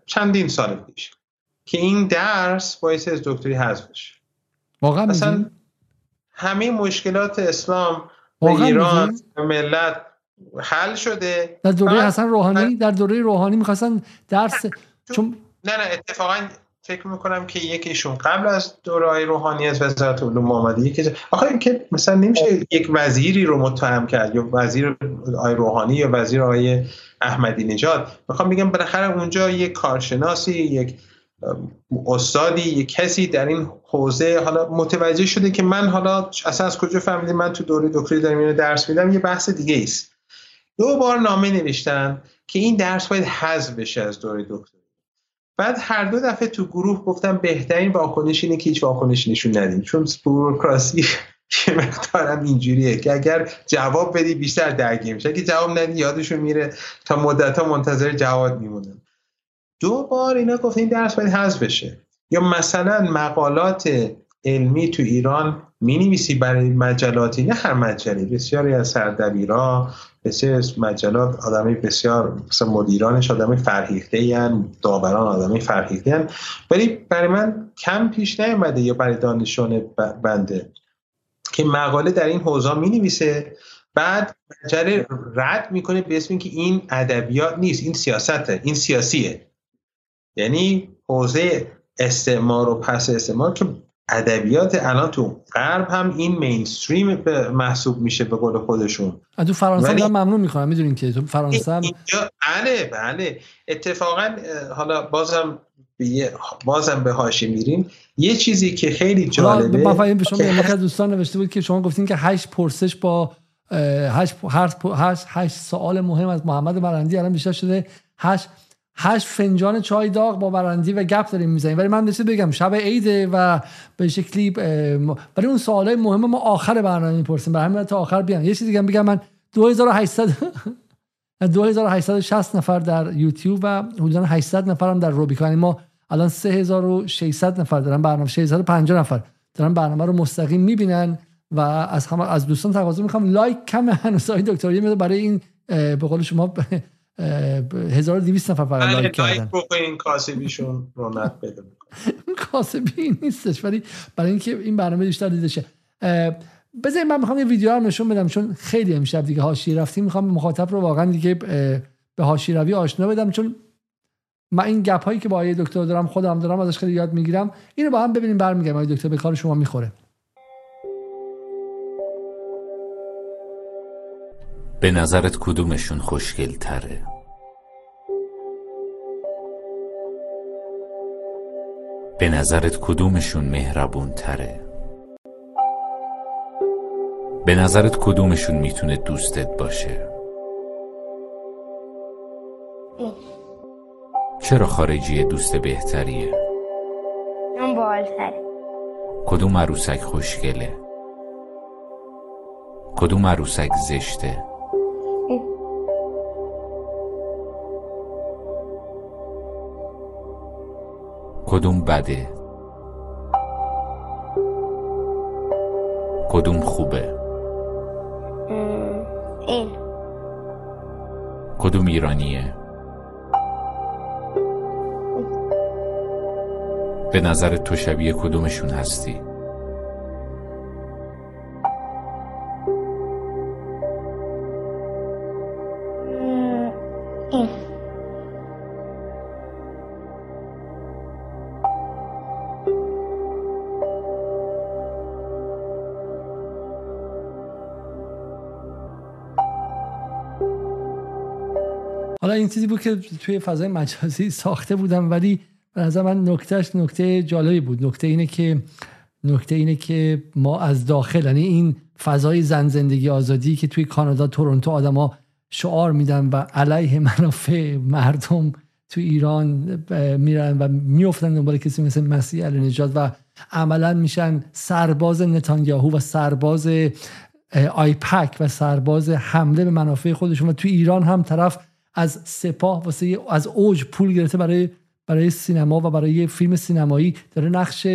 چندین سال پیش. که این درس باعث از دکتری حذف بشه. واقعا همه مشکلات اسلام و ایران و ملت حل شده. در دوره حسن روحانی در دوره روحانی می‌خواستن درس چون نه نه اتفاقا فکر می‌کنم که یکیشون قبل از دوره روحانی از وزارت علوم آمده یکی آخه که مثلا نمیشه یک وزیری رو متهم کرد یا وزیر آی روحانی یا وزیر آقای احمدی نژاد. می‌خوام بگم بالاخره اونجا یک کارشناسی یک استادی یک کسی در این حوزه. حالا متوجه شده که من حالا اصلا از کجا فهمیدم من تو دوره دکتری دارم اینو درس میدم یه بحث دیگه است. دو بار نامه نوشتن که این درس باید حذف بشه از دوره دکتری. بعد هر دو دفعه تو گروه گفتم بهترین واکنش اینه که هیچ واکنش نشون ندیم. چون بوروکراسی یه مقدارم اینجوریه که اگر جواب بدی بیشتر درگیر میشه اگه جواب ندی یادشون میره تا مدت ها منتظر جواب میمونن. دو بار اینا گفت این درس باید حذف بشه. یا مثلا مقالات علمی تو ایران می نویسی برای مجلاتی نه هر مجله. بسیاری از سردبیرا بسیار از مجلات آدمی بسیار مثلا مدیرانش آدمی فرهیخته این داوران آدمی فرهیخته ولی برای من کم پیش نیامده یا برای دانشان بنده که مقاله در این حوزه می نویسه بعد مجله رد می‌کنه به اسم اینکه این ادبیات نیست این سیاسته این سیاسیه. یعنی حوزه استعمار و پس استعمار که ادبیات الان تو غرب هم این مینستریم محسوب میشه به قول خودشون. تو فرانسه هم ممنون می‌کنم می‌دونین که تو فرانسه هم بله بله. اتفاقا حالا بازم بازم به هاشی میریم. یه چیزی که خیلی جالبه من فهمیدم شما یه دوستان نوشته بود که شما گفتین که هشت پرسش با هشت, هشت, هشت سوال مهم از محمد مرندی الان بیشتر شده. هشت هشت فنجان چای داغ با برندی و گپ داریم می‌زنیم. ولی من نشید بگم شب عیده و به شکلی ولی اون سوالای مهم ما آخر برنامه می‌پرسیم. برای همین تا آخر بیان. یه چیزی دیگه بگم من 2800 2860 (laughs) نفر در یوتیوب و حدودا 800 نفر هم در روبیکو یعنی ما الان 3600 نفر دارن برنامه 650 نفر دارن برنامه رو مستقیم می‌بینن و از همه از دوستان تقاضا می‌خوام. لایک کم هنوز های دکتری برای این به قول شما 1200 نفر فقط لایک کردن. بکنین کاسبیشون رونق پیدا کاسبی نیستش ولی برای اینکه این برنامه بیشتر دیده شه. بذارید من می‌خوام یه ویدیو رو نشون بدم چون خیلی امشب دیگه هاشی رفتیم. می‌خوام مخاطب رو واقعا دیگه به هاشی روی آشنا بدم چون من این گپ هایی که با آیه دکتر دارم خودم دارم ازش خیلی یاد می‌گیرم. اینو با هم ببینیم برمیگردم آیه دکتر به کار شما می‌خوره. به نظرت کدومشون خوشگل تره؟ به نظرت کدومشون مهربون تره؟ به نظرت کدومشون می‌تونه دوستت باشه؟ چرا خارجی دوست بهتریه؟ اون بالتره کدوم عروسک خوشگله؟ کدوم عروسک زشته؟ کدوم بده؟ کدوم خوبه؟ این. کدوم ایرانیه؟ به نظر تو شبیه کدومشون هستی؟ بود که توی فضای مجازی ساخته بودم ولی به نظر من نکتهش نکته جالبی بود. نکته اینه که نکته اینه که ما از داخل یعنی این فضای زن زندگی آزادی که توی کانادا تورنتو آدما شعار میدن و علیه منافع مردم تو ایران میرن و میفتن دنبال کسی مثل مسیح علی نجات و عملا میشن سرباز نتانیاهو و سرباز آیپک و سرباز حمله به منافع خودشون. و تو ایران هم طرف از سپاه واسه از اوج پول گرفته برای برای سینما و برای فیلم سینمایی. داره نقش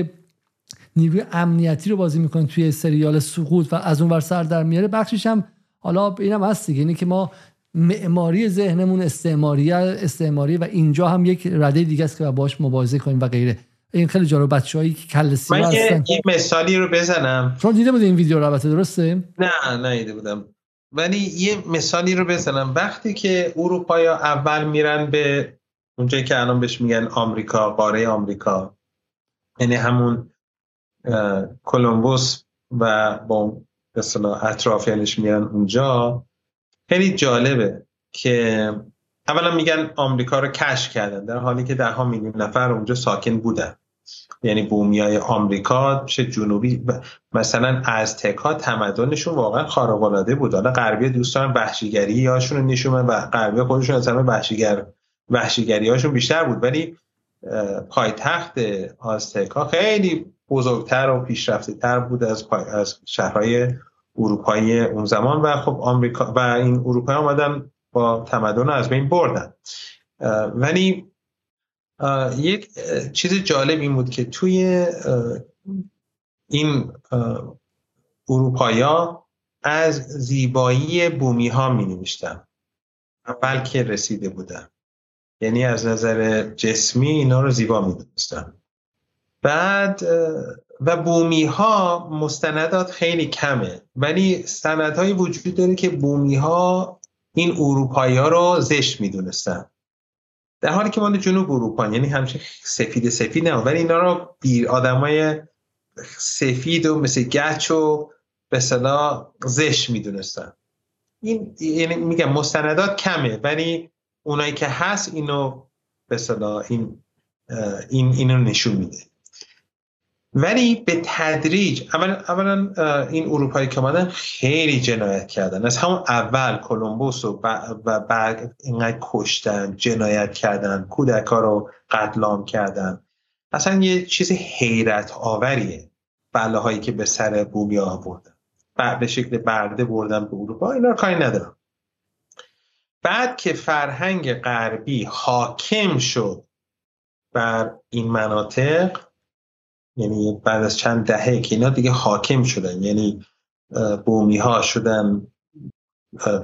نیروی امنیتی رو بازی می‌کنه توی سریال سقوط و از اون ور سر در میاره. بخشش هم حالا اینم هست دیگه یعنی که ما معماری ذهنمون استعماری استعماری و اینجا هم یک رده دیگه است که باش مبارزه کنیم و غیره. این خیلی جالب بچه‌هایی که کل من یه مثالی رو بزنم. چون دیده بود این ویدیو رو؟ البته درسته؟ نه نه بودم. ولی یه مثالی رو بزنم. وقتی که اروپایا اول میرن به اونجایی که الان بهش میگن آمریکا قاره آمریکا یعنی همون کلمبوس و با اطرافیانش میرن اونجا. خیلی جالبه که اولا میگن آمریکا رو کشف کردن در حالی که ده ها میلیون نفر اونجا ساکن بودن. یعنی بومیای آمریکا چه جنوبی مثلا ازتک ها تمدنشون واقعا خارق بود. حالا غربی دوستان وحشیگری هاشون رو نشون و غربی خودشون از همه وحشیگر وحشیگری هاشون بیشتر بود. ولی پایتخت آزتک ها خیلی بزرگتر و پیشرفته تر بود از, از شهرهای اروپایی اون زمان. و خب آمریکا و این اروپایی آمدن با تمدن از بین بردن. ولی یک چیز جالب این بود که توی این اروپایا از زیبایی بومی ها می نوشتن اول که رسیده بودن. یعنی از نظر جسمی اینا رو زیبا می دونستن بعد و بومی ها مستندات خیلی کمه. ولی سندهایی وجود داره که بومی ها این اروپایی ها رو زشت می دونستن در حالی که مال جنوب اروپا یعنی همچه سفید سفید نه ولی اینا رو بیر آدمای سفید و مثل گچ و به صدا زش می‌دونستن. این یعنی میگم مستندات کمه ولی اونایی که هست اینو به صدا این این اینو نشون میده. ولی به تدریج اولا, اولا این اروپایی که آمدن خیلی جنایت کردن. از همون اول کلمبوس و, و بعد اینقدر کشتن جنایت کردن کودک ها رو قتلام کردن. اصلا یه چیز حیرت آوریه بله هایی که به سر بومی ها بردن به شکل برده بردن به اروپا. اینا رو کاری ندارم. بعد که فرهنگ غربی حاکم شد بر این مناطق یعنی بعد از چند دهه که اینا دیگه حاکم شدن. یعنی بومی ها شدن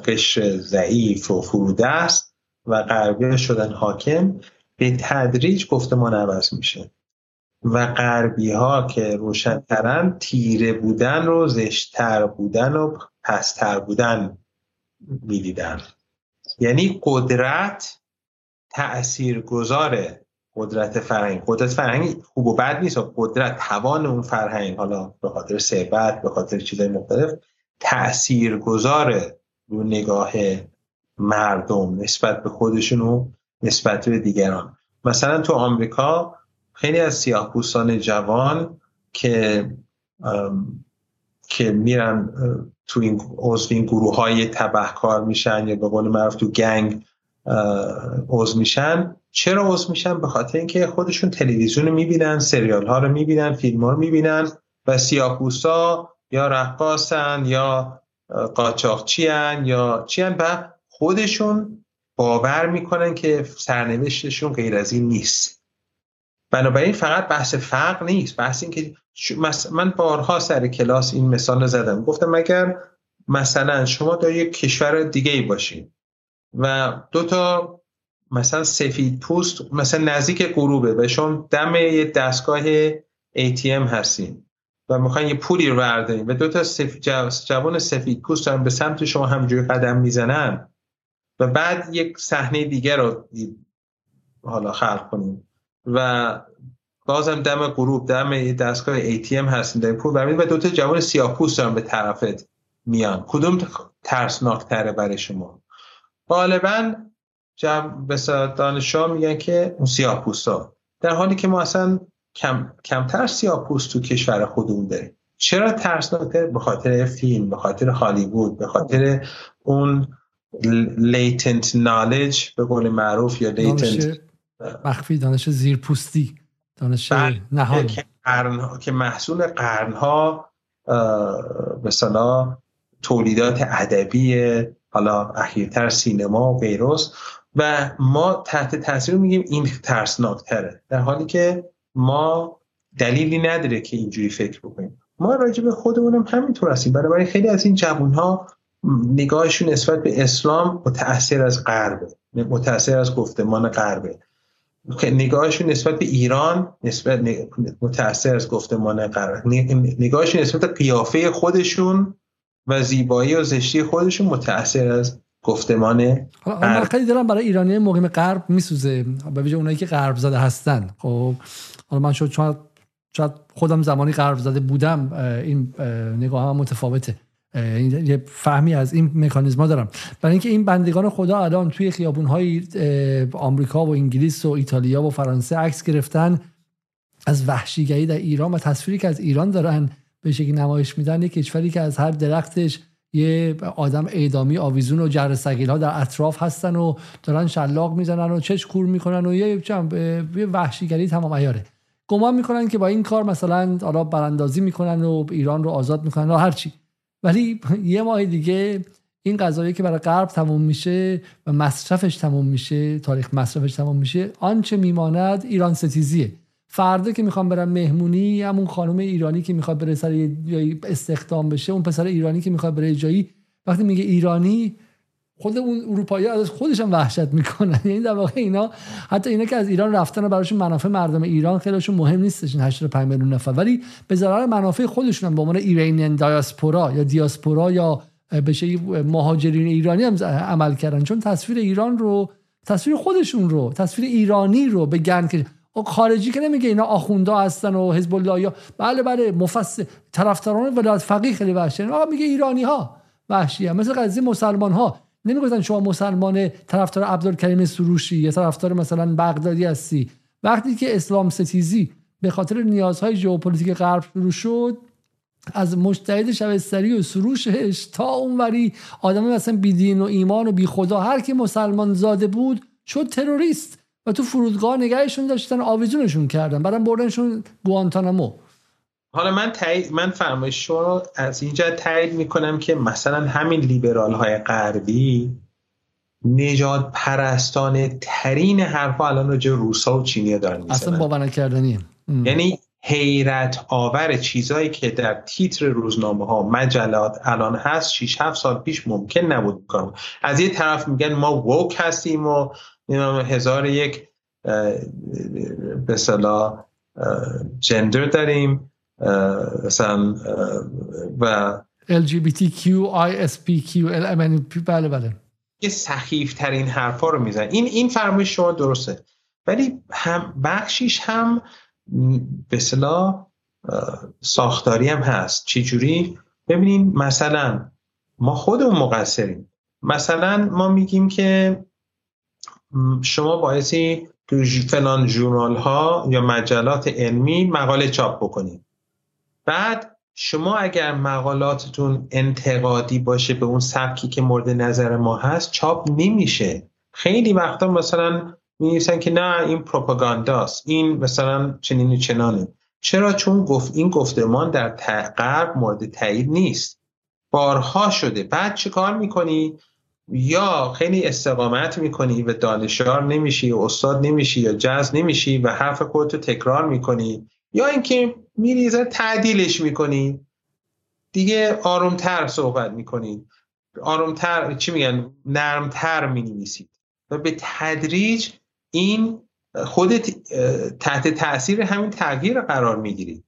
قشر ضعیف و فرودست و غربی شدن حاکم. به تدریج گفتمان عوض میشه. و غربی ها که روشنترن تیره بودن رو زشتر بودن و پستر بودن می‌دیدن. یعنی قدرت تأثیر گذاره قدرت فرهنگ. قدرت فرهنگ خوب و بد نیست. قدرت توان اون فرهنگ حالا به خاطر ثروت به خاطر چیزهای مختلف تأثیر گذاره رو نگاه مردم نسبت به خودشون و نسبت به دیگران. مثلا تو آمریکا خیلی از سیاه جوان که که میرن تو این عضو این گروه های تبهکار میشن یا به قول معروف تو گنگ عضو میشن چرا عضو میشن؟ به خاطر اینکه خودشون تلویزیون رو می‌بینن سریال ها رو می‌بینن فیلم ها رو می‌بینن و سیاپوسا یا رقاصن یا قاچاقچی یا چی و خودشون باور می‌کنن که سرنوشتشون غیر از این نیست. بنابراین فقط بحث فرق نیست. بحث این که من بارها سر کلاس این مثال زدم. گفتم اگر مثلا شما در یک کشور دیگه ای باشین و دو تا مثلا سفید پوست مثلا نزدیک غروبه و شما دم یه دستگاه ATM هستین و می‌خواین یه پولی رو بردارین و دو تا جوان سفید پوست هم به سمت شما همجوری قدم می‌زنن و بعد یک صحنه دیگر رو حالا خلق کنیم و بازم دم غروب دم دستگاه ATM هستین در پول و دو تا جوان سیاپوست هم به طرفت میان. کدوم ترسناکتره برای شما؟ غالبا دانشجو میگن که اون سیاه ها در حالی که ما اصلا کم، کمتر سیاه پوست تو کشور خودمون داریم. چرا ترسناکتر؟ به خاطر فیلم به خاطر هالیوود به خاطر اون latent knowledge به قول معروف یا latent مخفی دانش زیرپوستی دانش بله، نهان. که, که محصول قرنها به تولیدات ادبی حالا اخیرتر سینما و غیرست و ما تحت تاثیر میگیم این ترسناکتره. در حالی که ما دلیلی نداره که اینجوری فکر بکنیم. ما راجع به خودمونم همینطور هستیم. برای خیلی از این جوان ها نگاهشون نسبت به اسلام متأثر از غربه. متأثر از گفتمان غربه. نگاهشون نسبت به ایران نسبت متأثر از گفتمان غرب نگاهشون نسبت به قیافه خودشون و زیبایی و زشتی خودشون متأثر از گفتمان حالا خیلی دارم برای ایرانی مقیم غرب میسوزه به ویژه اونایی که غرب زده هستن. خب حالا من شاید شاید خودم زمانی غرب زده بودم این نگاه هم متفاوته. یه فهمی از این مکانیزما دارم. برای اینکه این بندگان خدا الان توی خیابون های آمریکا و انگلیس و ایتالیا و فرانسه عکس گرفتن از وحشیگری در ایران و تصویری که از ایران دارن به شکلی نمایش میدن یک کشوری که از هر درختش یه آدم اعدامی آویزون و جر ها در اطراف هستن و دارن شلاق می‌زنن و چش کور می‌کنن و یه یه وحشیگری تمام ایاره. گمان می‌کنن که با این کار مثلا حالا براندازی می‌کنن و ایران رو آزاد می‌کنن و هرچی ولی (laughs) یه ماه دیگه این قضایی که برای غرب تموم میشه و مصرفش تموم میشه تاریخ مصرفش تموم میشه آنچه میماند ایران ستیزیه. فردا که می‌خوام برم مهمونی همون خانم ایرانی که می‌خواد بره سر جایی استخدام بشه اون پسر ایرانی که می‌خواد بره جایی وقتی میگه ایرانی خود اون اروپایی از خودش هم وحشت می‌کنن. (laughs) یعنی در واقع اینا حتی اینا که از ایران رفتن و براشون منافع مردم ایران خیلیشون مهم نیستش این 85 میلیون نفر. ولی به ضرر منافع خودشون هم به عنوان ایرانیان دیاسپورا یا دیاسپورا یا بشه مهاجرین ایرانی هم عمل کردن. چون تصویر ایران رو تصویر خودشون رو تصویر ایرانی رو به گند که خارجی که نمیگه اینا آخوندا هستن و حزب الله یا بله بله مفصل طرفداران ولایت فقیه خیلی وحشی آقا میگه ایرانی ها وحشیه. مثل قضیه مسلمان ها نمی‌گفتن شما مسلمان طرفدار عبدالکریم سروشی یا طرفدار مثلا بغدادی هستی؟ وقتی که اسلام ستیزی به خاطر نیازهای ژئوپلیتیک غرب شروع شد از مجتهد شبستری و سروشش تا اونوری آدم مثلا بیدین و ایمان و بی خدا هر کی مسلمان زاده بود شد تروریست. و تو فرودگاه نگهشون داشتن آویزونشون کردن. بعدم بردنشون گوانتانامو. حالا من تایید من فرمایش رو از اینجا تایید می‌کنم که مثلا همین لیبرال های غربی نجات پرستانه ترین حرفا الان راجع روسا و چینی دارن می‌زنن. اصلا باور نکردنیه یعنی حیرت آور چیزایی که در تیتر روزنامه ها مجلات الان هست 6 7 سال پیش ممکن نبود کنم از یه طرف میگن ما ووک هستیم و هزار یک به صلاح جندر داریم مثلا و LGBTQ ISPQ بله بله. یه سخیف ترین حرفا رو میزن این این فرمایش شما درسته. ولی هم بخشیش هم به صلاح ساختاری هم هست. چجوری؟ ببینیم مثلا ما خودمون مقصریم. مثلا ما میگیم که شما باعثی تو فلان جورنال ها یا مجلات علمی مقاله چاپ بکنید بعد شما اگر مقالاتتون انتقادی باشه به اون سبکی که مورد نظر ما هست چاپ نمیشه. خیلی وقتا مثلا می که نه این پروپاگانداست این مثلا چنین چنانه. چرا؟ چون گفت این گفتمان در غرب مورد تایید نیست. بارها شده. بعد چه کار می‌کنی؟ یا خیلی استقامت می‌کنی و دانشیار نمیشی و استاد نمیشی یا جز نمیشی و حرف خودتو تکرار می‌کنی یا اینکه میری تعدیلش می‌کنی. دیگه آرومتر صحبت می‌کنید آرومتر چی میگن؟ نرمتر می‌نویسید. و به تدریج این خودت تحت تاثیر همین تغییر قرار می‌گیرید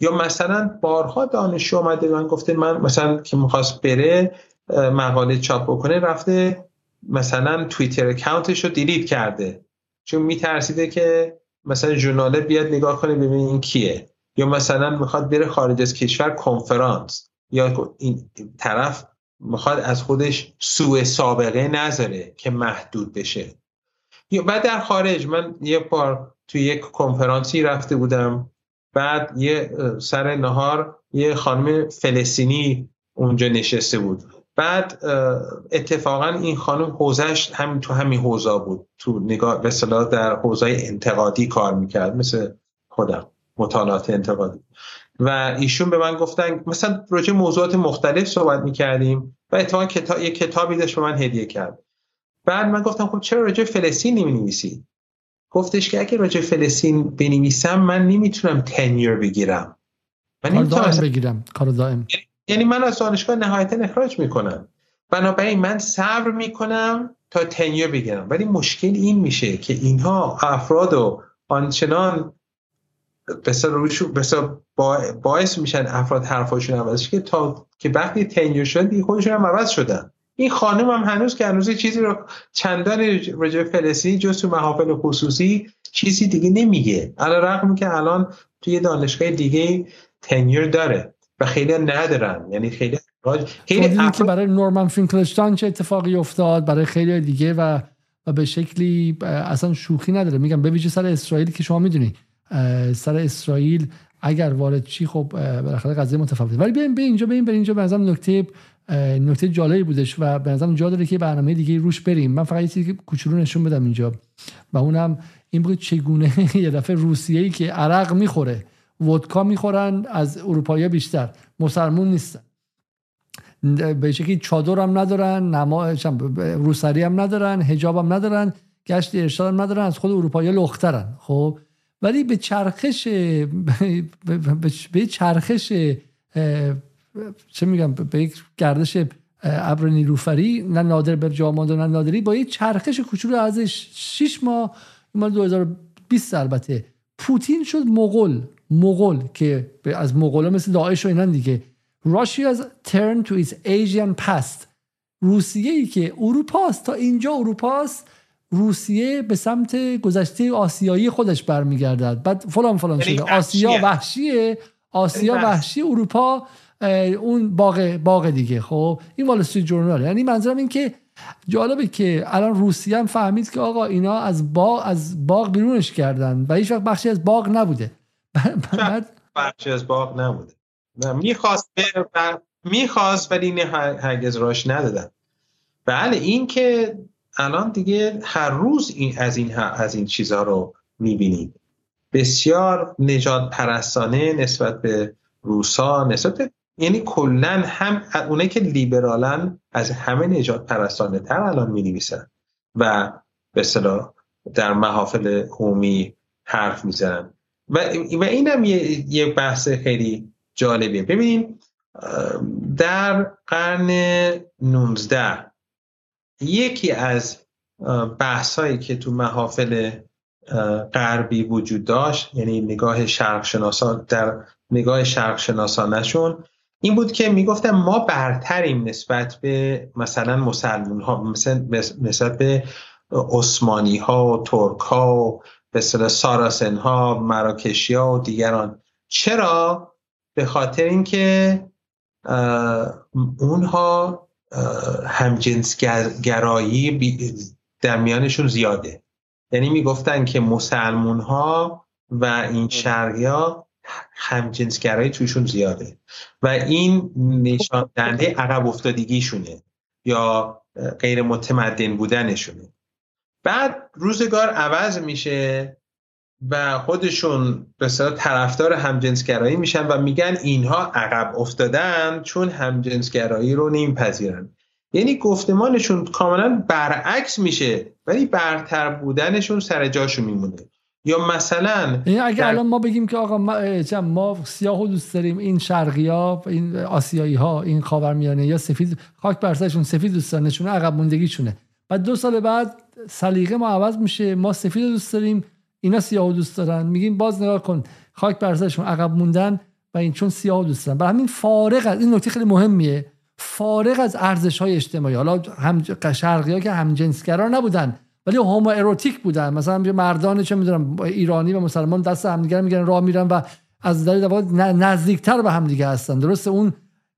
یا مثلا بارها دانشجو آمده من گفته من مثلا که می‌خواست بره مقاله چاپ بکنه رفته مثلا توییتر اکاونتش رو دیلیت کرده. چون میترسیده که مثلا ژورناله بیاد نگاه کنه ببینه این کیه. یا مثلا می‌خواد بره خارج از کشور کنفرانس. یا این طرف می‌خواد از خودش سوء سابقه نذاره که محدود بشه. یا بعد در خارج من یه بار توی یک کنفرانسی رفته بودم. بعد یه سر نهار یه خانم فلسطینی اونجا نشسته بود. بعد اتفاقا این خانم حوزش همین تو همین حوزا بود. تو نگاه به در حوزه انتقادی کار می‌کرد مثل خودم مطالعات انتقادی. و ایشون به من گفتن مثلا راجع موضوعات مختلف صحبت می‌کردیم و اتفاقا کتاب یه کتابی داشت به من هدیه کرد. بعد من گفتم خب چرا راجع فلسطین نمی گفتش که اگه راجع فلسطین بنویسم من نمی‌تونم تنیر بگیرم. من نمی‌تونم بگیرم. کار دائم. یعنی من از دانشگاه نهایتا اخراج می‌کنم. بنابراین من صبر می‌کنم تا تنیر بگیرم. ولی مشکل این میشه که اینها افراد و آنچنان بسیار باعث میشن افراد حرفاشون عوض که تا که وقتی تنیر شدن دیگه خودشون هم عوض شدن. این خانم هم هنوز که هنوز چیزی رو چندان رجوع فلسطین جز تو محافل خصوصی چیزی دیگه نمیگه. علا رقم که الان توی دانشگاه دیگه تنیر داره. و خیلی ندارن. یعنی خیلی خیلی که برای نورمن فینکلشتان چه اتفاقی افتاد؟ برای خیلی دیگه و و به شکلی اصلا شوخی نداره. میگم به ویژه سر اسرائیل که شما می‌دونی. سر اسرائیل اگر وارد چی خب بالاخره قضیه متفاوته. ولی بیایم به اینجا بریم به اینجا. به نظرم نکته نکته جالبی بودش و به نظرم جا داره که برنامه دیگه روش بریم. من فقط یه چیزی کوچولو نشون بدم اینجا. و اونم این بود چگونه (laughs) یه دفعه روسیه ای که عرق می‌خوره ودکا می‌خورن از اروپایی بیشتر. مسلمون نیستن. به شکلی چادر هم ندارن نما روسری هم ندارن حجاب هم ندارن گشت ارشاد هم ندارن از خود اروپایی لخترن. خب؟ ولی به چرخش به چرخش چه میگم به یک گردش ابر نیروفری نه نادر به جاماند نه نادری با یک چرخش کوچولو از 6 ماه مال 2020 البته. پوتین شد مغول. مغول که از مغولا مثل داعش و اینان دیگه. Russia's turn to its Asian past. روسیه ای که اروپاست. تا اینجا اروپاست. روسیه به سمت گذشته آسیایی خودش برمیگردد. بعد فلان فلان یعنی شده. آسیا وحشیه. آسیا یعنی وحشی اروپا اون باغ باغ دیگه. خب؟ این وال استریت جورنال یعنی منظورم این که جالبه که الان روسیه هم فهمید که آقا اینا از باغ از باغ بیرونش کردن و هیچ وقت بخشی از باغ نبوده. بعد بخشی از باغ نبوده. می‌خواست می‌خواست ولی نه هرگز راش ندادن. بله این که الان دیگه هر روز این از این از این چیزها رو می‌بینید بسیار نجات پرستانه نسبت به روسا نسبت به یعنی کلا هم اونه که لیبرالن از همه نجات پرستانه تر الان می نویسن و به صلاح در محافل عمومی حرف می‌زنن. و, و اینم یه،, یه بحث خیلی جالبیه. ببینیم در قرن 19 یکی از بحث هایی که تو محافل غربی وجود داشت یعنی نگاه شرق شناسان در نگاه شرق شناسانشون این بود که می‌گفتن ما برتریم نسبت به مثلا مسلمون ها نسبت به عثمانی ها و ترک ها و به ساراسن ها مراکشی ها و دیگران. چرا؟ به خاطر اینکه اونها همجنس گرایی در میانشون زیاده. یعنی می‌گفتن که مسلمون ها و این شرقی ها همجنسگرایی توشون زیاده. و این نشان دهنده عقب افتادگیشونه یا غیر متمدن بودنشونه. بعد روزگار عوض میشه و خودشون به طرفدار همجنسگرایی میشن و میگن اینها عقب افتادن چون همجنسگرایی رو نمیپذیرن. یعنی گفتمانشون کاملا برعکس میشه ولی برتر بودنشون سر جاشو میمونه. یا مثلا یعنی اگه الان ما بگیم که آقا ما, ما سیاه دوست داریم این شرقی ها این آسیایی ها این خاورمیانه یا سفید خاک برسرشون سفید دوست دارن نشونه عقب موندگیشونه. بعد دو سال بعد سلیقه ما عوض میشه ما سفید دوست داریم اینا سیاه دوست دارن. میگیم باز نگاه کن خاک برسرشون عقب موندن و این چون سیاه دوست دارن. برای همین فارغ از این نکته خیلی مهمیه. فارغ از ارزش های اجتماعی. حالا هم شرقی ها که هم جنسگرا نبودن ولی هومو اروتیک بودن. مثلا مردان چه می‌دونم ایرانی و مسلمان دست همدیگه میگن راه میرن و از در نزدیکتر به همدیگه هستن. درسته؟ اون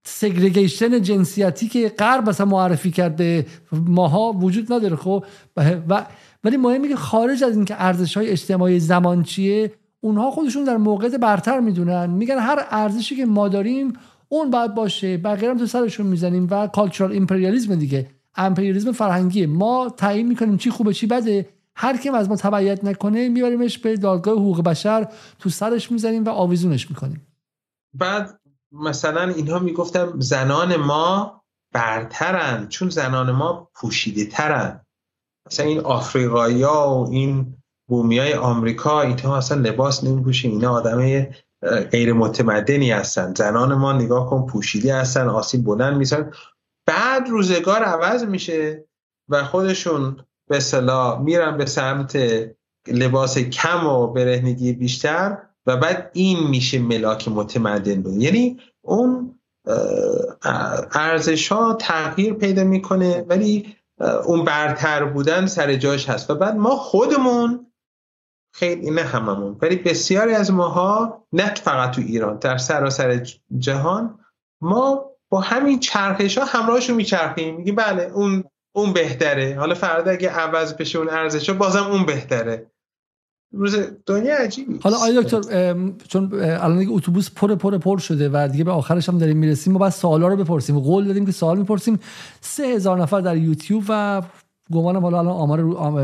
سگریگیشن جنسیتی که غرب مثلا معرفی کرده ماها وجود نداره خب؟ و ولی مهمه که خارج از اینکه ارزش های اجتماعی زمان چیه اونها خودشون در موقع برتر می‌دونن. میگن هر ارزشی که ما داریم اون باید باشه. بقیه هم تو سرشون می‌زنیم و کالچورال ایمپریالیسم دیگه. امپریالیسم فرهنگی ما تعیین می‌کنیم چی خوبه چی بده. هر کیم از ما تبعیت نکنه میبریمش به دادگاه حقوق بشر تو سرش می‌زنیم و آویزونش می‌کنیم. بعد مثلا اینها می‌گفتم زنان ما برترن چون زنان ما پوشیده ترن مثلا این آفریقایی و این بومیای آمریکا اینها اصلا لباس نمیپوشن اینا آدم غیر متمدنی هستن. زنان ما نگاه کن پوشیده هستن آسیب بلند میسن بعد روزگار عوض میشه و خودشون به صلاح میرن به سمت لباس کم و برهنگی بیشتر. و بعد این میشه ملاک متمدن بود. یعنی اون ارزش ها تغییر پیدا می‌کنه ولی اون برتر بودن سر جاش هست. و بعد ما خودمون خیلی نه هممون ولی بسیاری از ماها نه فقط تو ایران در سراسر جهان ما با همین چرخش ها همراهشون میچرخیم. میگیم بله اون اون بهتره. حالا فردا اگه عوض بشه اون ارزش بازم اون بهتره. روز دنیا عجیبی حالا آیا دکتر چون الان دیگه اتوبوس پر پر پر شده و دیگه به آخرش هم داریم می‌رسیم ما بعد سوالا رو بپرسیم. قول دادیم که سوال می‌پرسیم. سه هزار نفر در یوتیوب و گمانم حالا الان آمار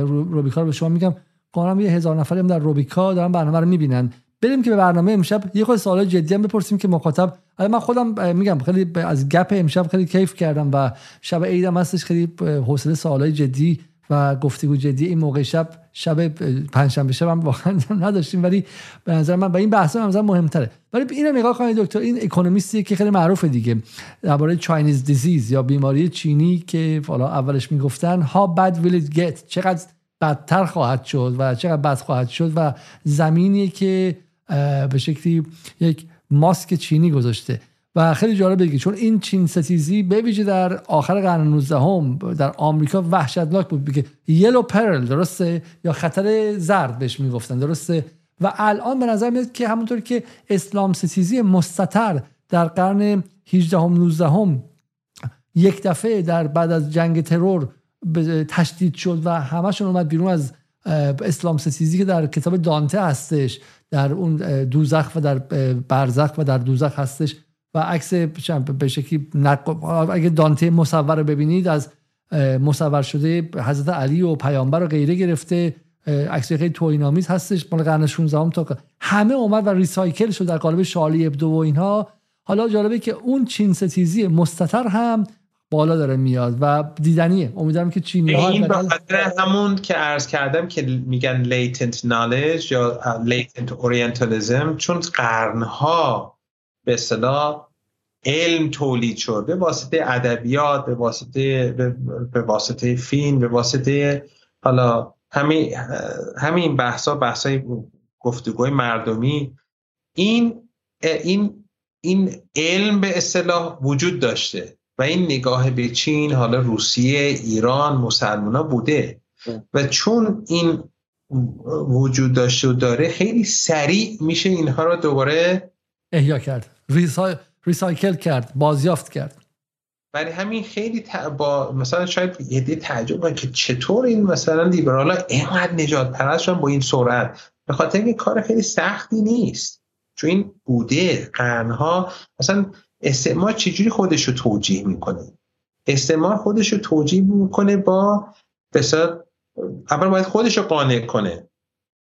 روبیکا رو به شما میگم. گمانم یه هزار نفری هم در روبیکا دارن برنامه رو می‌بینن. بریم که به برنامه امشب یه خود سوال جدی هم بپرسیم که مخاطب من خودم میگم خیلی از گپ امشب خیلی کیف کردم و شب عیدم هستش خیلی حوصله سوالای جدی و گفتگو جدی این موقع شب شب پنجشنبه شب هم واقعا نداشتیم ولی به نظر من به این بحث هم مهمتره. ولی اینو نگاه کنید دکتر این اکونومیستی که خیلی معروفه دیگه. درباره چاینیز دیزیز یا بیماری چینی که حالا اولش می‌گفتن ها will it get چقدر بدتر خواهد شد و چقدر بد خواهد شد و زمینی که به شکلی یک ماسک چینی گذاشته. و خیلی جالب بگی چون این چین ستیزی به ویژه در آخر قرن 19 هم در آمریکا وحشتناک بود بگه یلو پرل درسته؟ یا خطر زرد بهش می‌گفتن درسته؟ و الان به نظر میاد که همونطور که اسلام ستیزی مستطر در قرن 18 هم 19 هم یک دفعه در بعد از جنگ ترور تشدید شد و همشون اومد بیرون از اسلام ستیزی که در کتاب دانته هستش در اون دوزخ و در برزخ و در دوزخ هستش. و عکس به شکلی اگه دانته مصور رو ببینید از مصور شده حضرت علی و پیامبر و غیره گرفته عکس خیلی توهین‌آمیز هستش مال قرن 16 تا همه اومد و ریسایکل شد در قالب شالی ابدو و اینها. حالا جالبه که اون چین ستیزی مستتر هم بالا داره میاد و دیدنیه. امیدوارم که چینی ها این به همون که عرض کردم که میگن latent knowledge یا latent orientalism چون قرنها به اصطلاح علم تولید شد. به واسطه ادبیات به واسطه به واسطه فیلم به واسطه حالا همین همین بحثا بحثای گفتگوی مردمی این این این علم به اصطلاح وجود داشته و این نگاه به چین حالا روسیه ایران مسلمان بوده. و چون این وجود داشته و داره خیلی سریع میشه اینها رو دوباره احیا کرد. ریسای... ریسایکل کرد بازیافت کرد. برای همین خیلی با مثلا شاید یه تعجب که چطور این مثلا لیبرال ها اینقدر نجات پرست با این سرعت. به خاطر اینکه کار خیلی سختی نیست. چون این بوده قرنها. مثلا استعمار چجوری خودش رو توجیه می‌کنه؟ استعمار خودش رو توجیه می‌کنه با بسیار اول باید خودش رو قانع کنه.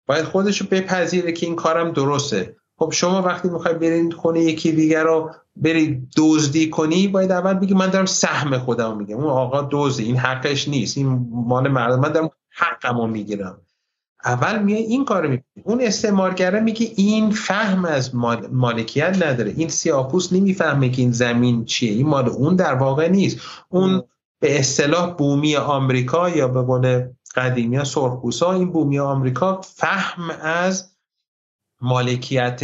باید خودش رو بپذیره که این کارم درسته. خب شما وقتی می‌خوای برید خونه یکی دیگر رو برید دزدی کنی باید اول بگی من دارم سهم خودم میگم اون آقا دزده این حقش نیست. این مال مردم من دارم حقمو می‌گیرم. اول میای این کارو می‌کنی. اون استعمارگره میگه این فهم از مالکیت نداره. این سیاپوس نمی‌فهمه که این زمین چیه. این مال اون در واقع نیست. اون به اصطلاح بومی آمریکا یا به قول قدیمی ها این بومی آمریکا فهم از مالکیت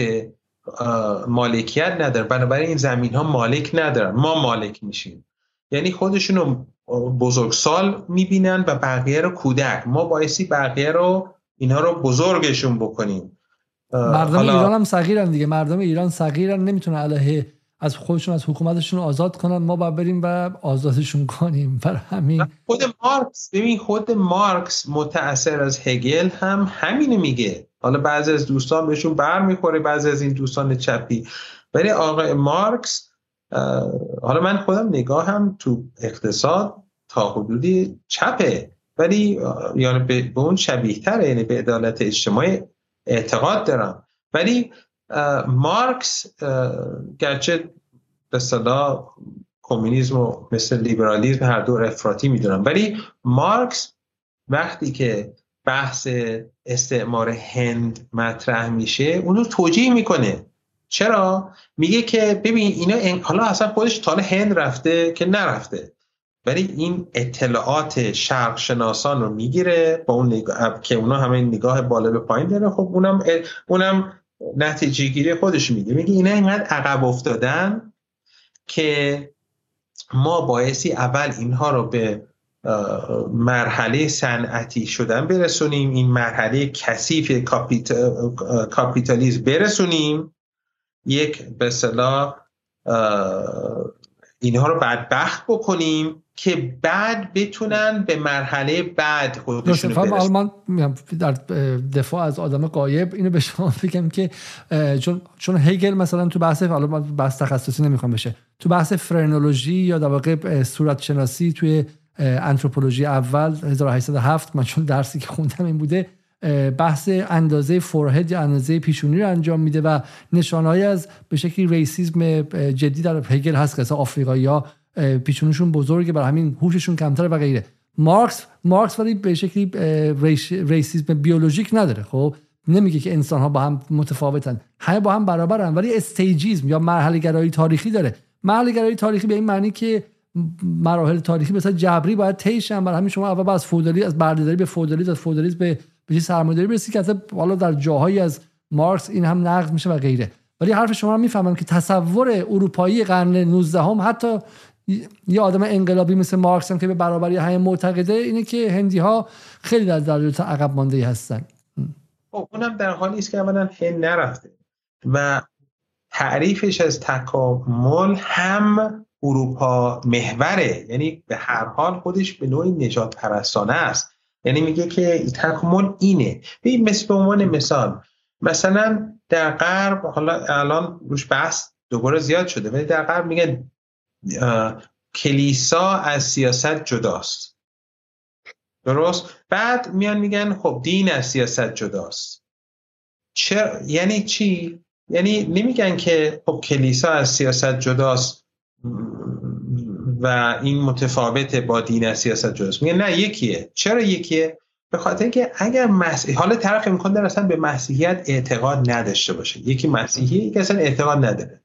مالکیت نداره. بنابراین این زمین ها مالک ندارن. ما مالک میشیم. یعنی خودشونو بزرگسال می‌بینن و بقیه رو کودک. ما بایستی بقیه رو اینها رو بزرگشون بکنیم. مردم ایران هم صغیرن دیگه. مردم ایران صغیرن نمی‌تونه علیه از خودشون از حکومتشون آزاد کنن. ما باید بریم و آزادشون کنیم. (laughs) بر همین. خود مارکس ببین خود مارکس متأثر از هگل هم همینو میگه. حالا بعضی از دوستان بهشون بر می‌خوره بعضی از این دوستان چپی. ولی آقای مارکس حالا من خودم نگاهم تو اقتصاد تا حدودی چپه. ولی یعنی به اون شبیه تره یعنی به عدالت اجتماعی اعتقاد دارم. ولی مارکس گرچه به صدا کمونیسم و مثل لیبرالیزم هر دو افراطی می‌دونم. ولی مارکس وقتی که بحث استعمار هند مطرح میشه اونو توجیه می‌کنه. چرا؟ میگه که ببین اینا حالا اصلا خودش تاله هند رفته که نرفته. ولی این اطلاعات شرق شناسان رو می‌گیره با اون نگاه که اونا همه نگاه بالا به پایین داره. خب اونم اونم نتیجه گیری خودش میگه میگه اینا اینقدر عقب افتادن که ما بایستی اول اینها رو به مرحله صنعتی شدن برسونیم این مرحله کثیف کاپیتالیزم برسونیم یک به اصطلاح اینها رو بدبخت بکنیم که بعد بتونن به مرحله بعد خودشون آلمان در دفاع از آدم غایب اینو به شما (laughs) بگم که چون چون هگل مثلا تو بحث حالا بحث تخصصی نمی‌خوام بشه تو بحث phrenology یا در واقع صورت شناسی توی anthropology اول 1807 من چون درسی که خوندم این بوده بحث اندازه forehead یا اندازه پیشونی رو انجام میده و نشانهایی از به شکلی racism جدی در هگل هست که آفریقایی ها پیشونیشون بزرگه برای همین هوششون کمتره و غیره. مارکس مارکس ولی به شکلی racism بیولوژیک نداره خب؟ نمیگه که انسان ها با هم متفاوتن. همه با هم برابرن ولی stagism یا مرحله گرایی تاریخی داره. مرحله گرایی تاریخی به این معنی که مراحل تاریخی مثلا جبری باید طی شن برای همین شما اول از فودالی از بردهداری به فودالیسم از فودالیسم به به سرمایه‌داری برسید که اصلا حالا در جاهایی از مارکس این هم نقد میشه و غیره. ولی حرف شما رو می‌فهمم که تصور اروپایی قرن 19 هم حتی یه آدم انقلابی مثل مارکس هم که به برابری همه معتقده اینه که هندی ها خیلی در درجه عقب مانده هستن. خب اونم در حالی است که اولا هند نرفته و تعریفش از تکامل هم اروپا محوره. یعنی به هر حال خودش به نوعی نجات پرستانه است. یعنی میگه که تکامل اینه. ببین مثل به عنوان مثال مثلا در غرب حالا الان روش بحث دوباره زیاد شده ولی در غرب میگن کلیسا از سیاست جداست. درست؟ بعد میان میگن خب دین از سیاست جداست. چرا یعنی چی؟ یعنی نمیگن که خب کلیسا از سیاست جداست. و این متفاوت با دین از سیاست جداست میگن نه یکیه. چرا یکیه؟ به خاطر اینکه اگر مسیح حالا طرف امکان داره اصلا به مسیحیت اعتقاد نداشته باشه. یکی مسیحی یکی اصلا اعتقاد نداره.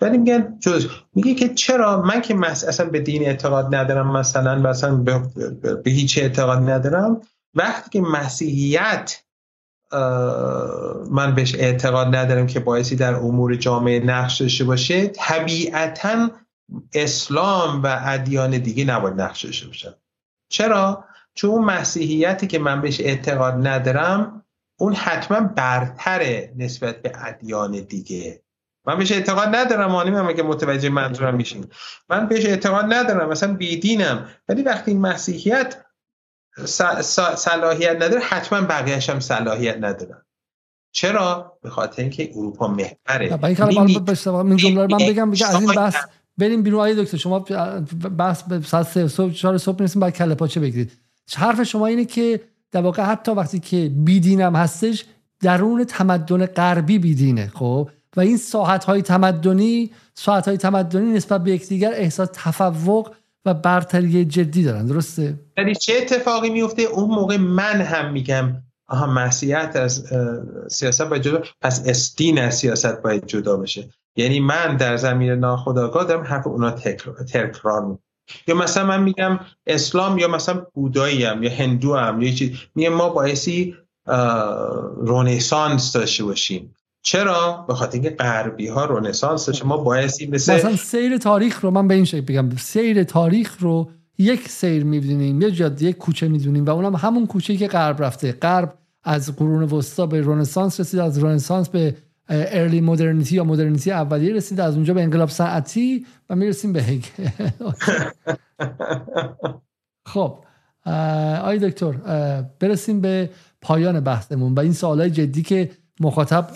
ولی میگن جز میگه که چرا من که مس... اصلا به دین اعتقاد ندارم مثلا مثلا به, به هیچ اعتقاد ندارم وقتی که مسیحیت من بهش اعتقاد ندارم که باعثی در امور جامعه نقش داشته باشه طبیعتا اسلام و ادیان دیگه نباید نقش داشته باشن. چرا؟ چون اون مسیحیتی که من بهش اعتقاد ندارم اون حتما برتره نسبت به ادیان دیگه. من بهش اعتقاد ندارم مانی هم که متوجه منظورم میشین. من بهش اعتقاد ندارم مثلا بیدینم. ولی وقتی مسیحیت صلاحیت نداره حتما بقیهش هم صلاحیت ندارن. چرا؟ به خاطر اینکه اروپا محوره. جمله من بگم بگم از این بحث بریم بیرون. آیه دکتر شما به ساعت 3 صبح 4 صبح می‌رسیم بعد کله پاچه بگیرید. حرف شما اینه که در واقع حتی وقتی که بیدینم هستش درون تمدن غربی بیدینه خب؟ و این ساحت های تمدنی ساحت های تمدنی نسبت به یکدیگر احساس تفوق و برتری جدی دارن. درسته؟ یعنی چه اتفاقی میفته اون موقع من هم میگم آها مسیحیت از سیاست باید جدا پس استین از سیاست باید جدا بشه. یعنی من در زمین ناخودآگاه دارم حرف اونا تکرار یا مثلا من میگم اسلام یا مثلا بودایی هم یا هندو هم یا چیز. میگم ما بایستی رونسانس داشته باشیم. چرا؟ به خاطر اینکه غربی ها رنسانس داشته ما بایستی مثل مثلا سیر تاریخ رو من به این شکل بگم. سیر تاریخ رو یک سیر می‌بینیم یه جاده یک کوچه می‌دونیم و اونم همون کوچه که غرب رفته. غرب از قرون وسطا به رنسانس رسید از رنسانس به ارلی مدرنیتی یا مدرنیتی اولیه رسید از اونجا به انقلاب صنعتی و می‌رسیم به هگ (laughs) خب آی دکتر برسیم به پایان بحثمون و این سوالای جدی که مخاطب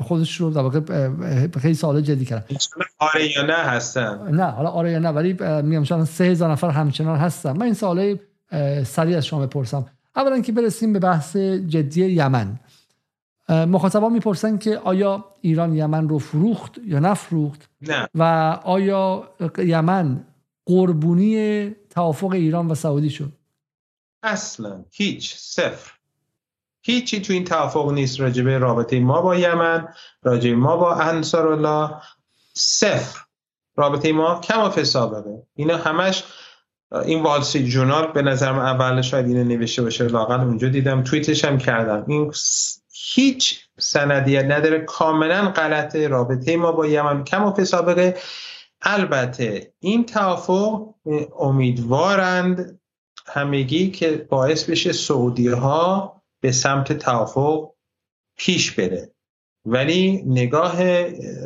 خودش رو در واقع خیلی سوال جدی کردن. آره یا نه هستن. نه حالا آره یا نه ولی میگم شما سه هزار نفر همچنان هستن. من این سوالای سریع از شما بپرسم. اولا که برسیم به بحث جدی یمن. مخاطبا می‌پرسن که آیا ایران یمن رو فروخت یا نفروخت؟ نه. و آیا یمن قربونی توافق ایران و سعودی شد؟ اصلا هیچ صفر. هیچی تو این توافق نیست راجبه رابطه ما با یمن راجبه ما با انصار الله صفر. رابطه ما کم و سابقه اینا همش این والسی جورنال به نظرم اول شاید اینو نوشته باشه لاغل اونجا دیدم توییتش هم کردم. این هیچ سندیت نداره. کاملا غلطه. رابطه ما با یمن کم و سابقه. البته این توافق امیدوارند همگی که باعث بشه سعودی ها به سمت توافق پیش بره. ولی نگاه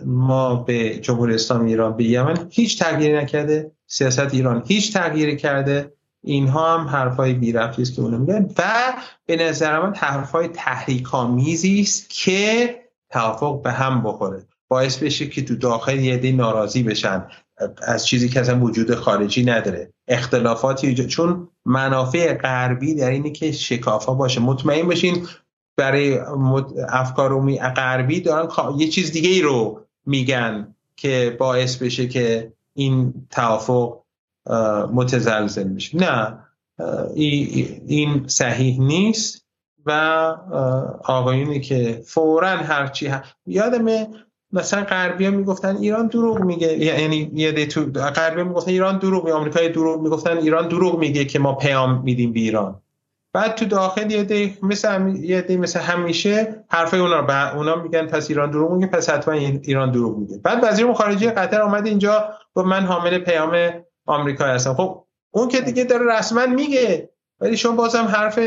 ما به جمهوری اسلامی ایران به یمن هیچ تغییری نکرده. سیاست ایران هیچ تغییری کرده. اینها هم حرفای بیرفتی است که اونو میگن و به نظر من حرفای تحریکامیزی است که توافق به هم بخوره. باعث بشه که تو داخل یه دی ناراضی بشن از چیزی که اصلا وجود خارجی نداره. اختلافاتی چون منافع غربی در اینه که شکافا باشه. مطمئن باشین برای افکار غربی دارن یه چیز دیگه ای رو میگن که باعث بشه که این توافق متزلزل میشه. نه این صحیح نیست و آقایونی که فورا هرچی یادمه مثلا غربی ها می‌گفتن ایران دروغ میگه یعنی یه تو غربی می‌گفتن ایران دروغ میگه آمریکای دروغ می‌گفتن ایران دروغ میگه که ما پیام میدیم به ایران. بعد تو داخل یه دی مثل یه دی مثل همیشه حرفای اونا رو اونا میگن پس ایران دروغ میگه پس حتما ایران دروغ میگه. بعد وزیر خارجه قطر اومد اینجا گفت من حامل پیام آمریکا هستم خب اون که دیگه داره رسما میگه ولی شما بازم حرف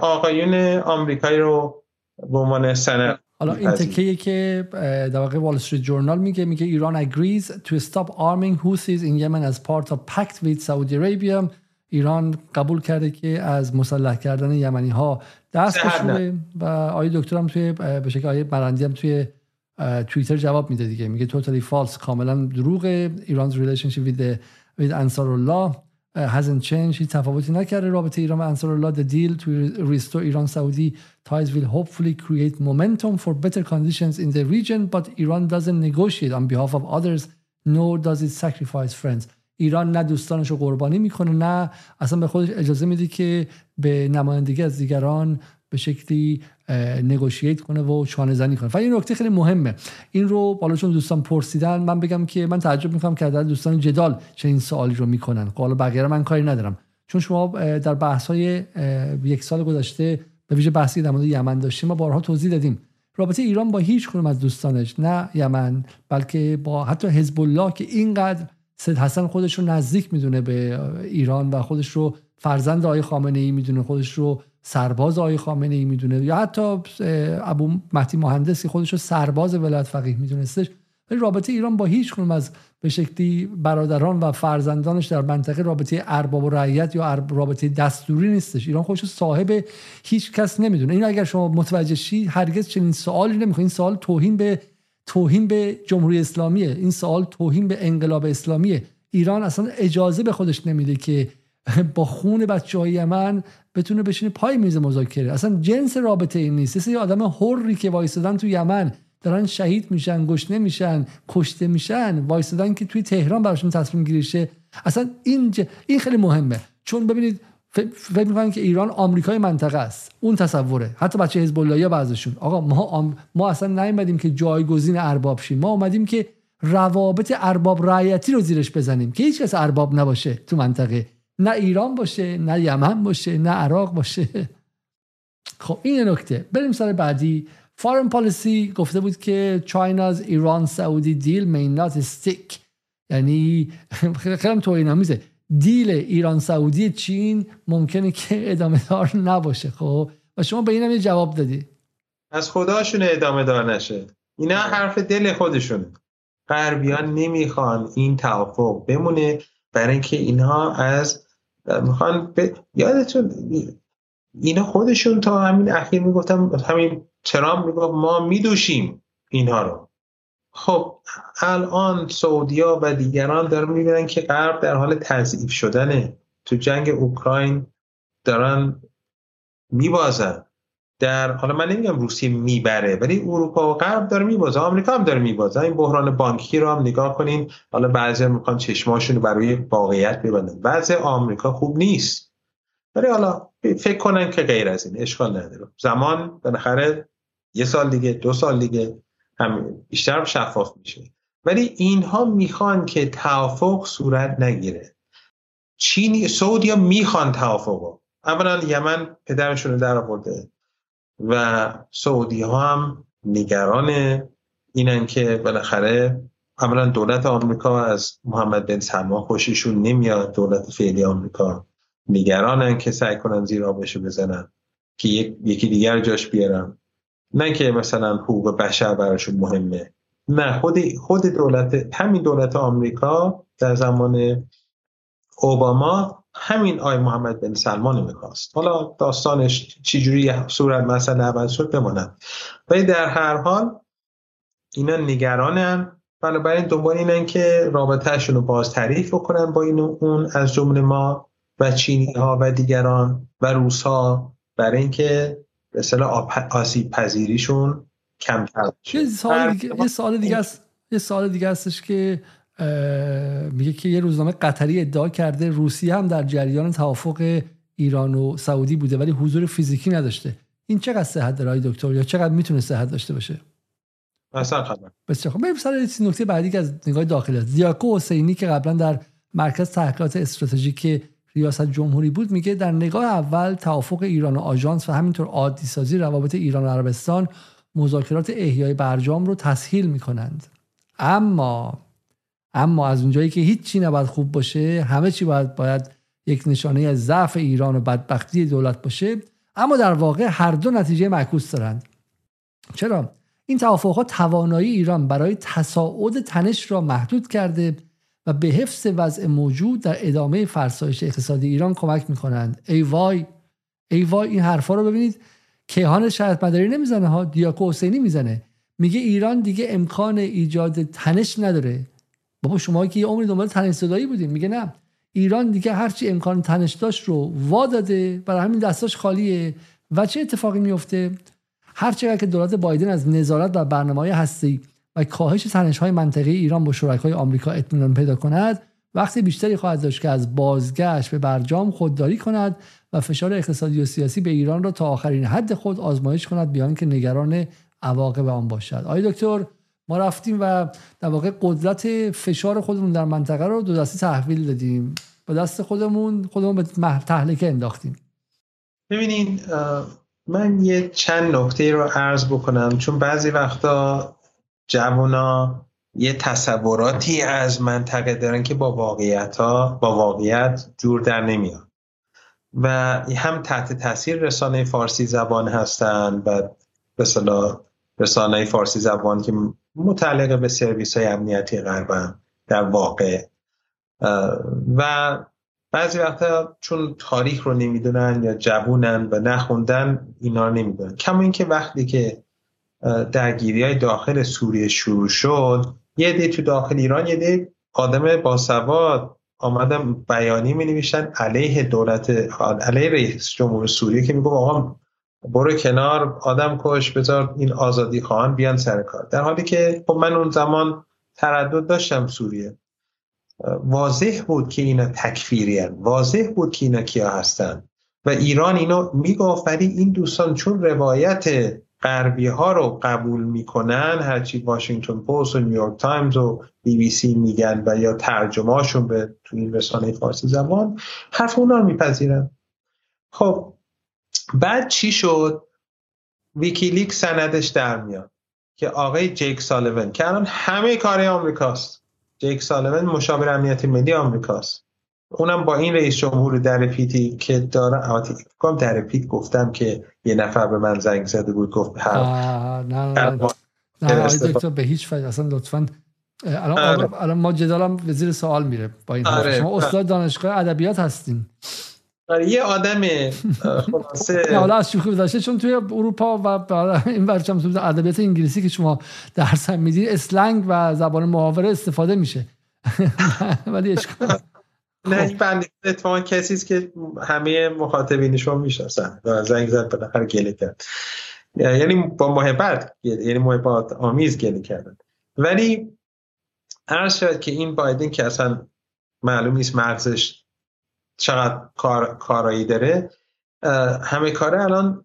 آقایون آمریکایی رو به عنوان سند حالا این تکیه که در واقع وال استریت جورنال میگه میگه ایران agrees to stop arming Houthis in Yemen as part of pact with Saudi Arabia. ایران قبول کرده که از مسلح کردن یمنی ها دست بشوره و آقای دکتر هم توی به شکل آقای مرندی هم توی توییتر جواب میده دیگه میگه totally false کاملا دروغ ایران's relationship with, the, with انصار الله hasn't changed هیچ تفاوتی نکرده رابطه ایران و انصار الله the deal to restore ایران سعودی ties will hopefully create momentum for better conditions in the region but Iran doesn't negotiate on behalf of others nor does it sacrifice friends ایران نه دوستانش رو قربانی می‌کنه نه اصلا به خودش اجازه میده که به نمایندگی از دیگران به شکلی نگوشیت کنه و چانه زنی کنه. و این نکته خیلی مهمه. این رو بالا چون دوستان پرسیدن من بگم که من تعجب می‌کنم که در دوستان جدال چه این سوالی رو می‌کنن. خب حالا بقیه من کاری ندارم. چون شما در بحث های یک سال گذشته به ویژه بحثی در مورد یمن داشتیم ما بارها توضیح دادیم. رابطه ایران با هیچ کنم از دوستانش نه یمن بلکه با حتی حزب الله که اینقدر سید حسن خودش رو نزدیک می‌دونه به ایران و خودش رو فرزند آقای خامنه ای می‌دونه خودش رو سرباز آقای خامنه ای می‌دونه یا حتی ابو مهدی مهندس که خودش رو سرباز ولایت فقیه میدونستش. ولی رابطه ایران با هیچ کنم از به شکلی برادران و فرزندانش در منطقه رابطه ارباب و رعیت یا رابطه دستوری نیستش. ایران خودش صاحب هیچ کس نمی‌دونه. این اگر شما متوجه شی هرگز چنین سوالی نمی‌خواد این سوال توهین به توهین به جمهوری اسلامیه. این سوال توهین به انقلاب اسلامیه. ایران اصلا اجازه به خودش نمیده که (laughs) با خون بچه های یمن بتونه بشینه پای میز مذاکره. اصلا جنس رابطه این نیست. یه آدم حری که وایستادن تو یمن دارن شهید میشن گشنه میشن کشته میشن وایستادن که توی تهران براشون تصمیم گیریشه اصلا این این خیلی مهمه. چون ببینید فکر می‌کنن که ایران آمریکای منطقه است. اون تصوره. حتی بچه حزب الله بعضشون آقا ما ما اصلا نیومدیم که جایگزین ارباب شیم. ما اومدیم که روابط ارباب رعیتی رو زیرش بزنیم. که هیچ کس ارباب نباشه تو منطقه. نه ایران باشه نه یمن باشه نه عراق باشه. خب این نکته. بریم سر بعدی. فارن پالیسی گفته بود که چایناز ایران سعودی دیل may not stick. یعنی خیلی توهین آمیزه دیل ایران سعودی چین ممکنه که ادامه دار نباشه. خب و شما به اینم یه جواب دادی. از خداشون ادامه دار نشه. اینا حرف دل خودشونه. غربیان نمی‌خوان این توافق بمونه. برای اینکه اینها از می‌خوان ب... یادتون اینا خودشون تا همین اخیر می‌گفتم همین ترامپ می‌گفت ما میدوشیم اینها رو. خب الان سعودیا و دیگران دارن می‌بینن که غرب در حال تضعیف شدنه. تو جنگ اوکراین دارن میبازن. در حالا من نمیگم روسیه می‌بره ولی اروپا و غرب داره میبازه آمریکا هم داره میبازه. این بحران بانکی رو هم نگاه کنین. حالا بعضی می‌خوان چشماشون برای واقعیت ببندن. بعضی آمریکا خوب نیست. ولی حالا فکر کنن که غیر از این اشکال نداره. زمان بالاخره یه سال دیگه دو سال دیگه هم بیشتر شفاف میشه. ولی اینها می‌خوان که توافق صورت نگیره. چینی سعودیا می‌خوان توافق اولا یمن پدرشون رو در آورده. و سعودی ها هم نگران اینن که بالاخره اولا دولت آمریکا از محمد بن سلمان خوششون نمیاد. دولت فعلی آمریکا نگرانن که سعی کنن زیر آبشو بزنن که یکی دیگر جاش بیارن. نه که مثلا حقوق بشر براشون مهمه. نه خود خود دولت همین دولت آمریکا در زمان اوباما همین آی محمد بن سلمان می‌خواست. حالا داستانش چجوری صورت مسئله عوض شد بماند ولی در هر حال اینا نگرانن. بنابراین دنبال اینن که رابطهشون رو باز تعریف بکنن با این اون از جمله ما و چینی ها و دیگران و روس ها برای اینکه به آسیب پذیریشون کمتر یه دیگه یه سوال دیگه است یه سوال دیگه هستش که میگه که یه روزنامه قطری ادعا کرده روسیه هم در جریان توافق ایران و سعودی بوده ولی حضور فیزیکی نداشته. این چقدر صحت داره دکتر؟ یا چقدر می‌تونه صحت داشته باشه؟ خبر. بسیار خوب. بریم سر نکته بعدی که از نگاه داخلی است. دیاکو حسینی که قبلا در مرکز تحقیقات استراتژیک ریاست جمهوری بود میگه در نگاه اول توافق ایران و آژانس و همینطور عادی سازی روابط ایران و عربستان مذاکرات احیای برجام رو تسهیل می‌کنند. اما اما از اونجایی که هیچی نباید خوب باشه همه چی باید باید یک نشانه از ضعف ایران و بدبختی دولت باشه. اما در واقع هر دو نتیجه معکوس دارند. چرا؟ این توافقات توانایی ایران برای تصاعد تنش را محدود کرده و به حفظ وضع موجود در ادامه فرسایش اقتصادی ایران کمک می‌کنند. ای وای ای وای این حرفا رو ببینید. کیهان شهرت مداری نمی‌زنه ها دیاکو حسینی می‌زنه. میگه ایران دیگه امکان ایجاد تنش نداره. بابا شما که یه عمری دنبال تنش صدایی بودیم میگه نه. ایران دیگه هرچی امکان تنش داشت رو وا داده. برای همین دستاش خالیه. و چه اتفاقی میفته؟ هر چقدر که دولت بایدن از نظارت و برنامه‌های هستی و کاهش تنش‌های منطقه ایران با شرکای آمریکا اطمینان پیدا کند وقتی بیشتری خواهد داشت که از بازگشت به برجام خودداری کند و فشار اقتصادی و سیاسی به ایران را تا آخرین حد خود آزمایش کند بیان که نگران عواقب آن باشد. آقای دکتر ما رفتیم و در واقع قدرت فشار خودمون در منطقه رو دو دستی تحویل دادیم. با دست خودمون خودمون به تهلکه انداختیم. ببینین من یه چند نکته رو عرض بکنم. چون بعضی وقتا جوونا یه تصوراتی از منطقه دارن که با واقعیت با واقعیت جور در نمیاد. و هم تحت تاثیر رسانه فارسی زبان هستن و به رسانه فارسی زبان که متعلق به سرویس های امنیتی غربن در واقع. و بعضی وقتا چون تاریخ رو نمی‌دونن یا جوونن و نخوندن اینا رو نمی‌دونن. کما اینکه وقتی که درگیری های داخل سوریه شروع شد یه دی تو داخل ایران یه دی آدم باسواد آمدن بیانی می نوشتن علیه دولت علیه رئیس جمهور سوریه که میگم آقا برو کنار آدم کش بذار این آزادی خواهان بیان سر کار. در حالی که خب من اون زمان تردد داشتم سوریه. واضح بود که اینا تکفیری واضح بود که اینا کیا هستن. و ایران اینو می‌گفت ولی این دوستان چون روایت غربی ها رو قبول می‌کنن هرچی واشنگتن پست و نیویورک تایمز و بی بی سی میگن و یا ترجمهشون به تو این رسانه فارسی زبان حرف اونا رو میپذیرن. خب بعد چی شد؟ ویکیلیک سندش در میاد که آقای جیک سالیوان که الان همه کار آمریکاست. جیک سالیوان مشاور امنیت ملی آمریکاست. اونم با این رئیس جمهور در پیتی که داره کام در پیت گفتم که یه نفر به من زنگ زده بود گفت نه نه نه. به هیچ وجه اصلا لطفا. الان, آره. الان ما جدالم به زیر سوال میره با این آره. شما استاد دانشگاه ادبیات هستین. یه آدم خلاصه. حالا از شوخی داشته چون توی اروپا و این برچم تو ادبیات انگلیسی که شما درس هم می‌دید اسلنگ و زبان محاوره استفاده میشه. (laughs) ولی اشکال نه این بنده اتفاقا کسی است که همه مخاطبین شما می‌شناسن. و زنگ زد بالاخره گله کرد. یعنی با محبت یعنی محبت آمیز گله کردن. ولی هر شاید که این بایدن که اصلا معلوم نیست مغزش چقدر کار کارایی داره. همه کاره الان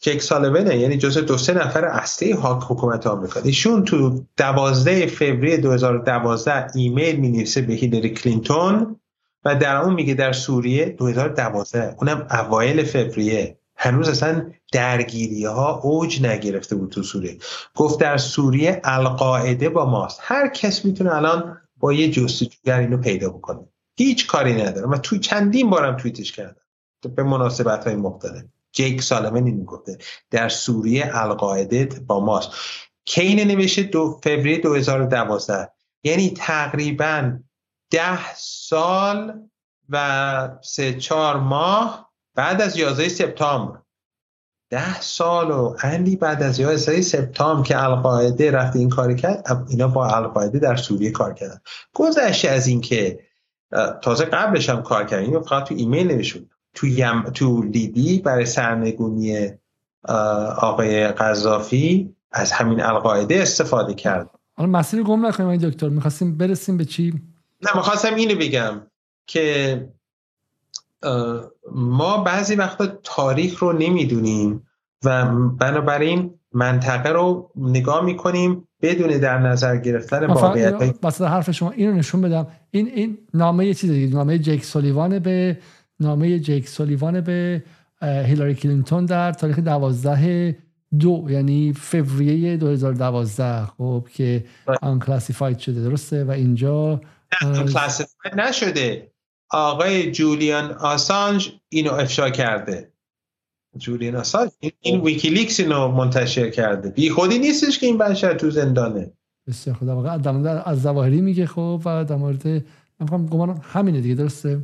جک سالوینه یعنی جزء دو سه نفر اصلی حکومت آمریکا. ایشون تو دوازده فوریه 2012 ایمیل می نویسه به هیلری کلینتون و در اون میگه در سوریه 2012 اونم اوایل فوریه. هنوز اصلا درگیری ها اوج نگرفته بود تو سوریه. گفت در سوریه القاعده با ماست. هر کس می‌تونه الان با یه جستجوگر اینو پیدا بکنه. هیچ کاری نداره و تو چندین بارم توییتش کردم. به مناسبت های مختلف جیک سالمن این گفته در سوریه القاعده با ماست. کین نوشته دو فوریه 2012 یعنی تقریبا ده سال و سه چهار ماه بعد از 11 سپتامبر. ده سال و اندی بعد از 11 سپتامبر که القاعده رفته این کاری کرد اینا با القاعده در سوریه کار کردن. گذشته از اینکه تازه قبلش هم کار کردن. اینو فقط تو ایمیل نوشون تو, یم... تو لیبی برای سرنگونی آقای قذافی از همین القاعده استفاده کرد حالا مسیر گم نکنیم دکتر. می‌خواستیم برسیم به چی؟ نه می‌خواستم اینو بگم که ما بعضی وقتا تاریخ رو نمی‌دونیم و بنابراین منطقه رو نگاه می‌کنیم بدون در نظر گرفتن واقعیت واسه حرف شما اینو نشون بدم. این این نامه یه چیز دیگه. نامه جیک سولیوان به نامه جیک سولیوان به هیلاری کلینتون در تاریخ دوازده دو یعنی فوریه 2012 خب که unclassified شده. درسته؟ و اینجا classified نشده. آقای جولیان آسانج اینو افشا کرده. جولیان آسانج این ویکیلیکس اینو منتشر کرده. بی خودی نیستش که این بشر تو زندانه. بسیار خدا. واقعا از زواهری میگه خب و در مورد من گمان همینه دیگه درسته؟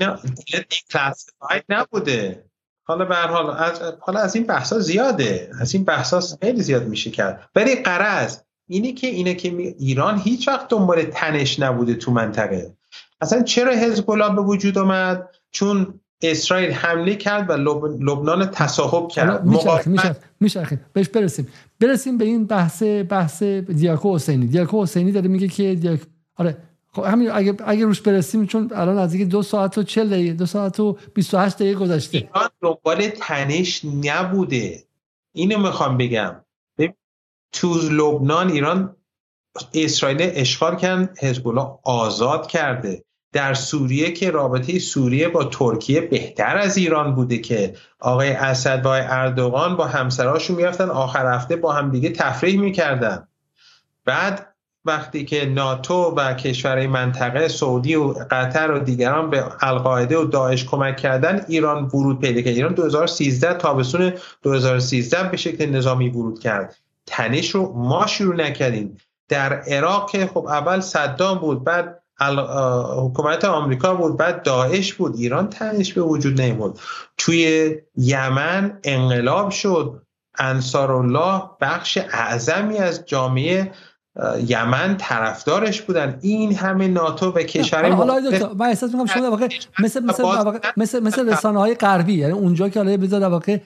نه این کلاسیفاید نبوده. حالا به حال از حالا از این بحثا زیاده. از این بحثا خیلی زیاد میشه کرد. ولی قرض اینی که اینه که ایران هیچ وقت دنبال تنش نبوده تو منطقه. اصلا چرا حزب به وجود آمد؟ چون اسرائیل حمله کرد و لبنان تصاحب کرد. میشه میشه بهش برسیم. برسیم به این بحث بحث دیاکو حسینی. دیاکو حسینی داره میگه که دیاک... آره. خب همین اگه اگه روش برسیم چون الان از دو ساعت و 40 دقیقه دو ساعت و 28 دقیقه گذشته. ایران دنبال تنش نبوده. اینو می‌خوام بگم. تو لبنان ایران اسرائیل اشغال کرد حزب آزاد کرده. در سوریه که رابطه سوریه با ترکیه بهتر از ایران بوده که آقای اسد و اردوغان با همسراشون می‌رفتن آخر هفته با هم دیگه تفریح می‌کردن. بعد وقتی که ناتو و کشورهای منطقه سعودی و قطر و دیگران به القاعده و داعش کمک کردن ایران ورود پیدا کرد. ایران 2013 تابستون 2013 به شکل نظامی ورود کرد. تنش رو ما شروع نکردیم. در عراق خب اول صدام بود بعد حکومت آمریکا بود بعد داعش بود ایران تنش به وجود نیمود توی یمن انقلاب شد. انصار الله بخش اعظمی از جامعه یمن طرفدارش بودن. این همه ناتو و کشور حالا من احساس می‌کنم شما واقع مثل مثل مثل مثل رسانه های غربی یعنی اونجا که حالا بذار واقع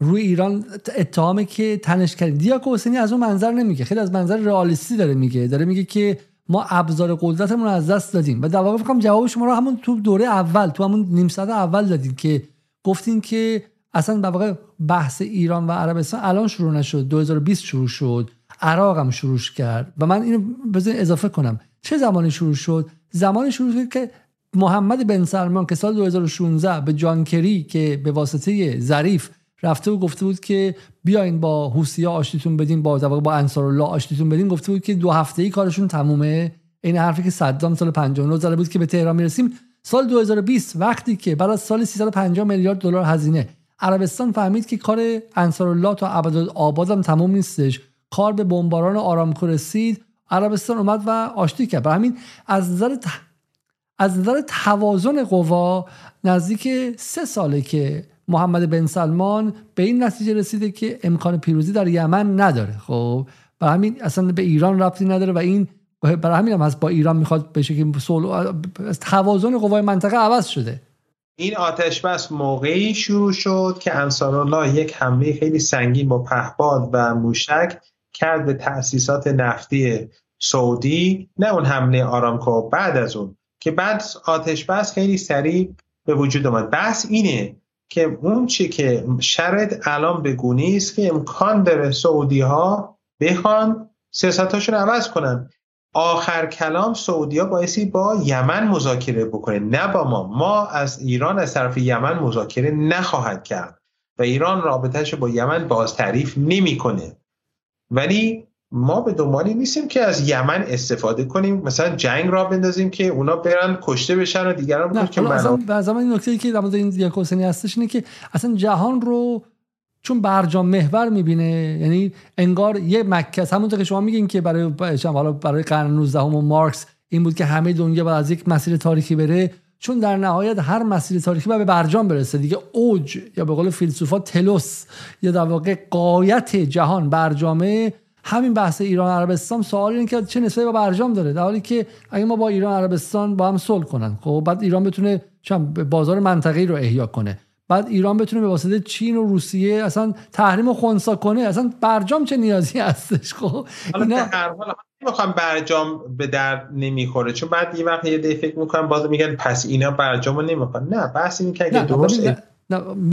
روی ایران اتهامه که تنش کردیم دیاکو حسینی از اون منظر نمیگه. خیلی از منظر رئالیستی داره میگه. داره میگه که ما ابزار قدرتمون رو از دست دادیم. و در واقع فکر جواب شما رو همون تو دوره اول تو همون نیم ساعت اول دادیم که گفتین که اصلا در واقع بحث ایران و عربستان الان شروع نشد. 2020 شروع شد. عراق هم شروع کرد. و من اینو بزن اضافه کنم. چه زمانی شروع شد؟ زمانی شروع شد که محمد بن سلمان که سال 2016 به جانکری که به واسطه ظریف رفته و گفته بود که بیاین با حوسیا آشتیتون بدین با با انصار الله آشتیتون بدین. گفته بود که دو هفته ای کارشون تمومه. این حرفی که صدام سال 59 زده بود که به تهران می‌رسیم. سال 2020 وقتی که بعد از سال 350 میلیارد دلار هزینه. عربستان فهمید که کار انصار الله تا ابد هم تموم نیستش. کار به بمباران آرامکو رسید. عربستان اومد و آشتی کرد. برای همین از نظر از نظر توازن قوا نزدیک سه ساله که محمد بن سلمان به این نتیجه رسیده که امکان پیروزی در یمن نداره. خب برای همین اصلا به ایران ربطی نداره و این برای همین هم هست با ایران می‌خواد به شکل توازن قوای منطقه عوض شده. این آتش بس موقعی شروع شد که انصار الله یک حمله خیلی سنگین با پهباد و موشک کرد به تأسیسات نفتی سعودی. نه اون حمله آرامکو بعد از اون. که بعد آتش بس خیلی سریع به وجود آمد. بحث اینه که اون چی که شرط الان به است که امکان داره سعودی ها بخوان سیاستاشون عوض کنن. آخر کلام سعودیا بایستی با یمن مذاکره بکنه نه با ما. ما از ایران از طرف یمن مذاکره نخواهد کرد و ایران رابطهش با یمن باز تعریف نمی‌کنه. ولی ما به دنبالی نیستیم که از یمن استفاده کنیم مثلا جنگ را بندازیم که اونا برن کشته بشن و دیگران نه که اصلا من... این نکته که در مورد این یک حسینی هستش اینه که اصلا جهان رو چون برجام محور می‌بینه یعنی انگار یه مکه همونطور که شما میگین که برای حالا برای قرن 19 و مارکس این بود که همه دنیا باید از یک مسیر تاریخی بره چون در نهایت هر مسیر تاریخی باید به برجام برسه. دیگه اوج یا به قول فیلسوفا تلوس یا در واقع قایت جهان برجامه همین بحث ایران عربستان سوال اینه که چه نسبتی با برجام داره؟ در حالی که اگه ما با ایران عربستان با هم صلح کنن خب بعد ایران بتونه بازار منطقه‌ای رو احیا کنه. بعد ایران بتونه به واسطه چین و روسیه اصلا تحریم و خونسا کنه اصلا برجام چه نیازی هستش؟ خب اینا هر حال می‌خوام برجام به در نمی‌خوره چون بعد یه وقت یه دی فکر می‌کنم باز میگن پس اینا برجام رو نمی‌خوان نه بحث اینه که اگه درست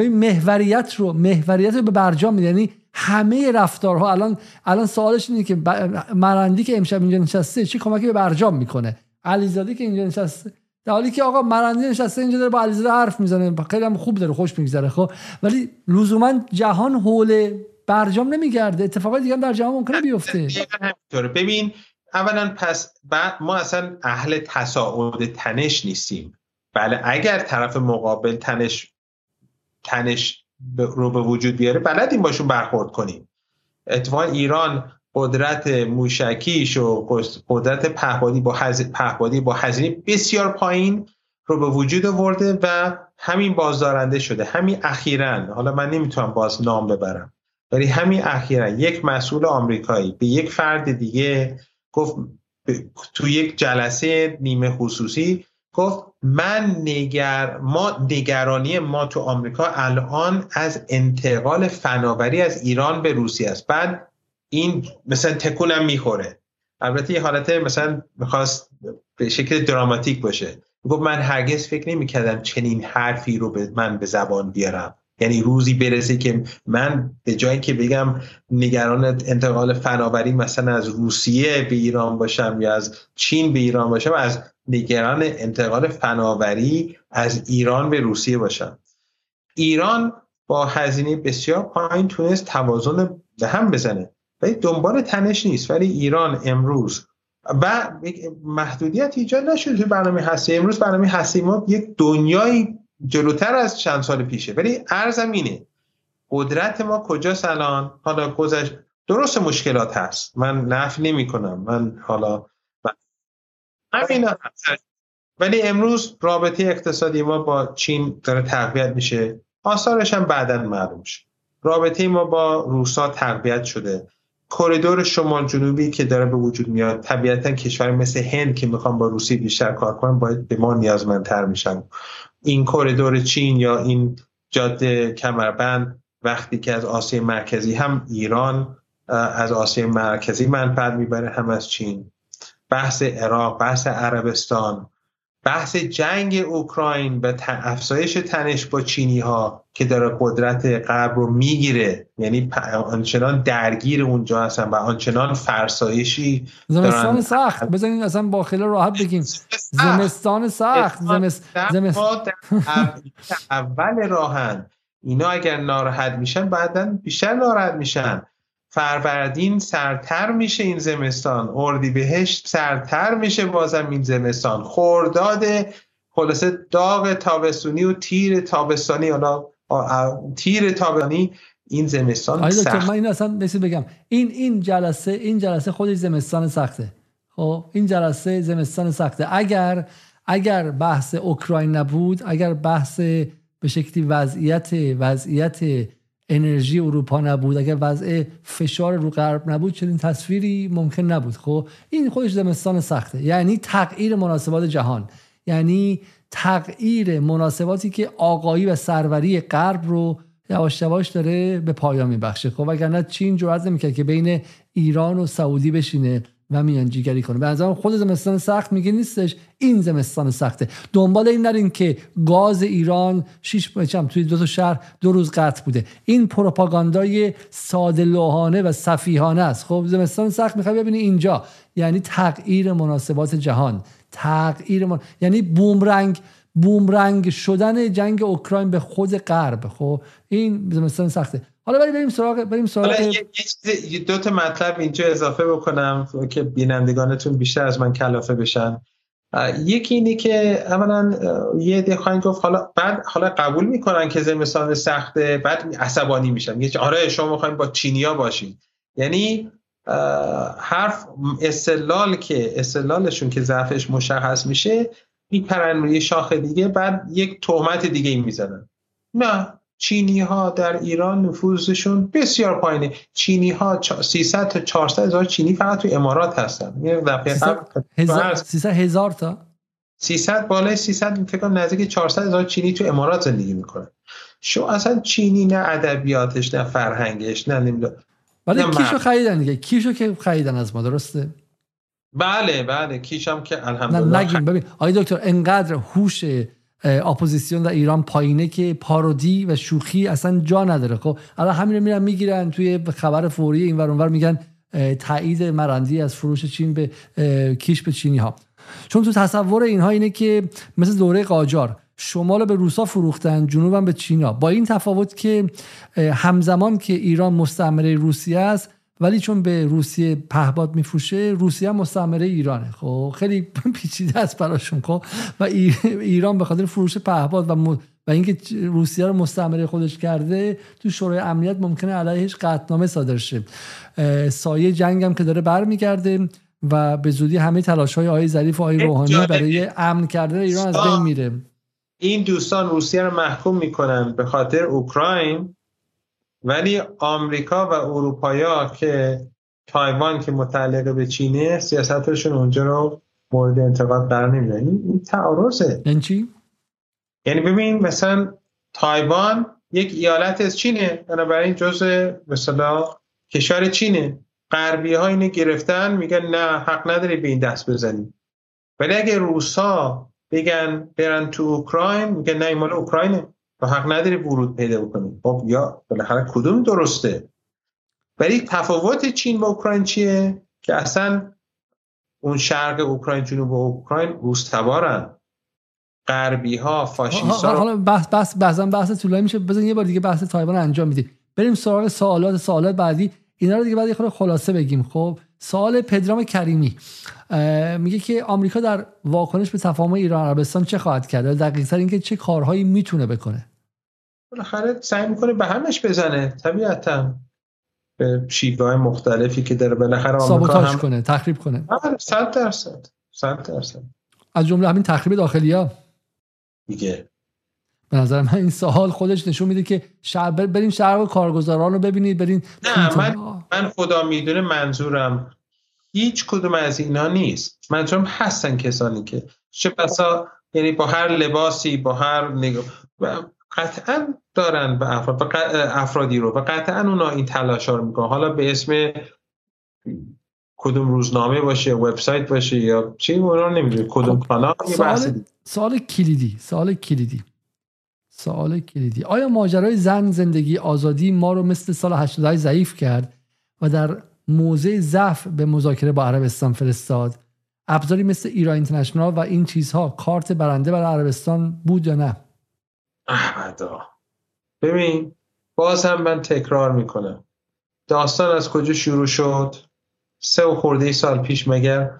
محوریت رو محوریت رو به برجام میده یعنی همه رفتارها الان الان سوالش اینه که مرندی که امشب اینجا نشسته چی کمکی به برجام می‌کنه؟ علیزاده که اینجا نشسته در حالی که آقا مرندی نشسته اینجا داره با علیزاده حرف می‌زنه خیلی هم خوب داره خوش میگذره خب؟ ولی لزوما جهان حول برجام نمیگرده. اتفاقای دیگه هم در جهان ممکنه بیفته. ببین اولا پس بعد ما اصلا اهل تصاعد تنش نیستیم. بله اگر طرف مقابل تنش تنش رو به وجود بیاره بلدیم باشون برخورد کنیم. اتفاقا ایران قدرت موشکیش و قدرت پهبادی با پهبادی با هزینه بسیار پایین رو به وجود آورده و همین بازدارنده شده. همین اخیرا حالا من نمی‌تونم باز نام ببرم ولی همین اخیرا یک مسئول آمریکایی به یک فرد دیگه گفت تو یک جلسه نیمه خصوصی گفت من نگر ما نگرانی ما تو آمریکا الان از انتقال فناوری از ایران به روسیه است. بعد این مثلا تکونم می‌خوره. البته یه حالت مثلا می‌خواست به شکل دراماتیک باشه. گفت من هرگز فکر نمی‌کردم چنین حرفی رو به من به زبان بیارم. یعنی روزی برسه که من به جایی که بگم نگران انتقال فناوری مثلا از روسیه به ایران باشم یا از چین به ایران باشم از نگران انتقال فناوری از ایران به روسیه باشم ایران با هزینه بسیار پایین تونست توازن به هم بزنه. ولی دنبال تنش نیست. ولی ایران امروز و محدودیت ایجاد نشده تو برنامه هستی. امروز برنامه هستی ما یک دنیای جلوتر از چند سال پیشه. ولی ارزم اینه قدرت ما کجاست الان حالا گذشت درست مشکلات هست. من نفی نمی کنم. من حالا همین ولی امروز رابطه اقتصادی ما با چین داره تقویت میشه. آثارش هم بعدا معلوم شد رابطه ما با روسا تقویت شده. کریدور شمال جنوبی که داره به وجود میاد طبیعتا کشور مثل هند که می‌خوان با روسیه بیشتر کار کنن باید به ما نیازمندتر میشن. این کریدور چین یا این جاده کمربند وقتی که از آسیای مرکزی هم ایران از آسیای مرکزی منفعت می‌بره هم از چین. بحث عراق بحث عربستان بحث جنگ اوکراین و افزایش تنش با چینی ها که داره قدرت غرب رو می‌گیره. یعنی آنچنان درگیر اونجا هستن و آنچنان فرسایشی زمستان سخت. بزنین اصلا با خیلی راحت بگیم زمستان. سخت. زمستان اول راهن. اینا اگر ناراحت میشن بعدا بیشتر ناراحت میشن. فروردین سرتر میشه این زمستان. اردی بهشت سرتر میشه بازم این زمستان. خورداد خلاصه داغ تابستونی و تیر تابستانی. حالا تیر تابستانی این زمستان سخت. من این اصلا بگم این این جلسه این جلسه خودش زمستان سخته. خب این جلسه زمستان سخته. اگر اگر بحث اوکراین نبود اگر بحث به شکلی وضعیت وضعیت انرژی اروپا نبود. اگر وضع فشار رو غرب نبود چنین تصویری ممکن نبود. خب این خودش زمستان سخته. یعنی تغییر مناسبات جهان. یعنی تغییر مناسباتی که آقایی و سروری غرب رو یواش یواش داره به پایان میبخشه. خب وگرنه چین جرأت نمی‌کرد که بین ایران و سعودی بشینه. و میانجیگری کنه. به خود زمستان سخت میگه نیستش. این زمستان سخته. دنبال این نرین که گاز ایران شیش بچم توی دو تا شهر دو روز قطع بوده. این پروپاگاندای ساده لوحانه و سفیهانه است. خب زمستان سخت می‌خوای ببینی اینجا. یعنی تغییر مناسبات جهان. تغییر من... یعنی بومرنگ بومرنگ شدن جنگ اوکراین به خود غرب. خب این زمستان سخته. حالا بریم سراغ بریم سراغ یه دو تا مطلب اینجا اضافه بکنم که بینندگانتون بیشتر از من کلافه بشن. یکی اینه که اولا یه ده خواهیم گفت حالا بعد حالا قبول می‌کنن که زمستان سخته بعد عصبانی میشن. یه آره شما می‌خوایم با چینیا باشین. یعنی حرف استلال که استلالشون که ضعفش مشخص میشه میپرن روی شاخ دیگه بعد یک تهمت دیگه می‌زنن. نه چینی ها در ایران نفوذشون بسیار پایینه. چینی ها 300 تا 400 هزار چینی فقط تو امارات هستن. یه 300 هزار تا؟ 300 بالای 300 فکر کنم نزدیک 400 هزار چینی تو امارات زندگی می‌کنن. شو اصلا چینی نه ادبیاتش نه فرهنگش نه نمی‌دونم ولی کیشو خریدن دیگه؟ کیشو که خریدن از ما درسته؟ بله بله. کیشم که الحمدلله نگیم. ببین آقای دکتر انقدر هوش اپوزیسیون در ایران پایینه که parody و شوخی اصلا جا نداره. خب الان همین میرن می‌گیرن توی خبر فوری این ور اونور میگن تایید مرندی از فروش چین به کیش به چینی ها چون تو تصور اینها اینه که مثل دوره قاجار شمال به روسا فروختن جنوبم به چینا. با این تفاوت که همزمان که ایران مستعمره روسیه است ولی چون به روسیه پهباد میفروشه روسیه مستعمره ایرانه. خب خیلی (laughs) پیچیده است براشون. خب و ایران به خاطر فروش پهباد و و اینکه روسیه رو مستعمره خودش کرده تو شورای امنیت ممکنه علیهش قطعنامه صادر شه. سایه جنگ هم که داره برمیگرده و به زودی همه تلاش های آقای ظریف و آقای روحانی برای امن کردن ایران از بین میره. این دوستان روسیه رو محکوم می‌کنن به خاطر اوکراین. ولی آمریکا و اروپایا که تایوان که متعلق به چینه سیاستشون اونجا رو مورد انتقاد قرار نمیدن این تعارضه. یعنی چی؟ یعنی ببین مثلا تایوان یک ایالت از چینه. بنابراین جزء مثلا کشور چینه. غربی ها اینو گرفتن میگن نه حق نداری به این دست بزنی. ولی اگه روسا بگن برن تو اوکراین میگن نه این مال اوکراینه. و حق نداری ورود پیدا بکنی. خب یا بالاخره کدوم درسته؟ ولی تفاوت چین با اوکراین چیه؟ که اصلا اون شرق اوکراین جنوب اوکراین روستوارن. غربی ها فاشیست ها حالا بحث بحث بحث بحث طولانی میشه. بزن یه بار دیگه بحث تایوان انجام میدیم. بریم سراغ سوالات. سوالات بعدی. اینا رو دیگه بعد خود خلاصه بگیم. خب؟ سوال پدرام کریمی میگه که آمریکا در واکنش به تفاهم ایران عربستان چه خواهد کرد؟ دقیق تر اینکه چه کارهایی می‌تونه بکنه؟ بالاخره سعی می‌کنه به همش بزنه طبیعتا. به شیوه مختلفی که داره بالاخره آمریکا هم... کنه تخریب کنه. 100 آره، درصد 100 درصد. از جمله همین تخریب داخلی ها. دیگه. به نظر من این سوال خودش نشون میده که شهر بریم شهر کارگزاران رو ببینید برین نه من من خدا می‌دونه منظورم هیچ کدوم از اینا نیست. منظورم هستن کسانی که چه بسا یعنی با هر لباسی با هر نگاه قطعا دارن به افراد افرادی رو. و قطعا اونا این تلاش رو می‌کنن. حالا به اسم کدوم روزنامه باشه وبسایت باشه یا چی اونا نمی‌دونه کدوم خب، کانال سوال, سوال کلیدی سوال کلیدی. سوال کلیدی. آیا ماجرای زن زندگی آزادی ما رو مثل سال 88 ضعیف کرد و در موضع ضعف به مذاکره با عربستان فرستاد؟ ابزاری مثل ایران اینترنشنال و این چیزها کارت برنده برای عربستان بود یا نه؟ احمدا. ببین باز هم من تکرار می‌کنم. داستان از کجا شروع شد؟ سه و خورده سال پیش مگر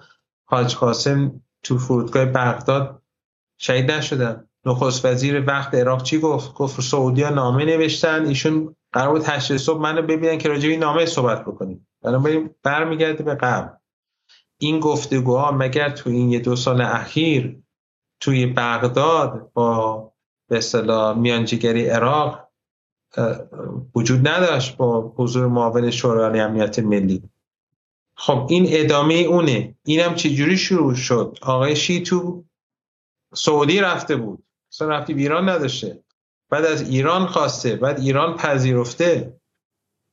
حاج قاسم تو فرودگاه بغداد شهید نشدن؟ نخست وزیر وقت عراق چی گفت؟ گفت سعودی ها نامه نوشتن. ایشون قرار بود هشت صبح منو ببینن که راجبی نامه صحبت بکنیم. بریم برمیگرده به قبل. این گفتگوها مگر تو این یه دو سال اخیر توی بغداد با به اصطلاح میانجیگری عراق وجود نداشت با حضور معاون شورای امنیت ملی؟ خب این ادامه اونه. اینم چجوری شروع شد؟ آقای شیتو سعودی رفته بود. اصلا رفتی ایران نداشته. بعد از ایران خواسته بعد ایران پذیرفته.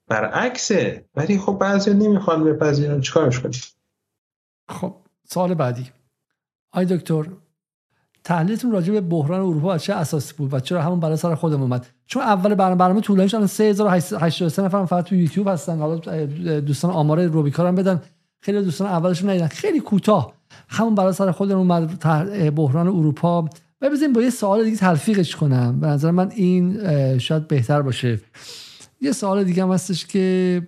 برعکسه. ولی خب بعضی نمی‌خوان بپذیرن. چیکارش کنیم؟ خب سوال بعدی. آی دکتر تحلیلتون راجع به بحران اروپا چه اساسی بود و چرا همون برای سر خودمون اومد؟ چون اول برنامه برنامه طولانی شد 3083 نفر فقط تو یوتیوب هستن. حالا دوستان آمار روبیکا هم بدن. خیلی دوستان اولشون ندیدن. خیلی کوتاه. همون برای سر خودمون اومد بحران اروپا. و بزنیم با یه سوال دیگه تلفیقش کنم. به نظر من این شاید بهتر باشه. یه سوال دیگه هم هستش که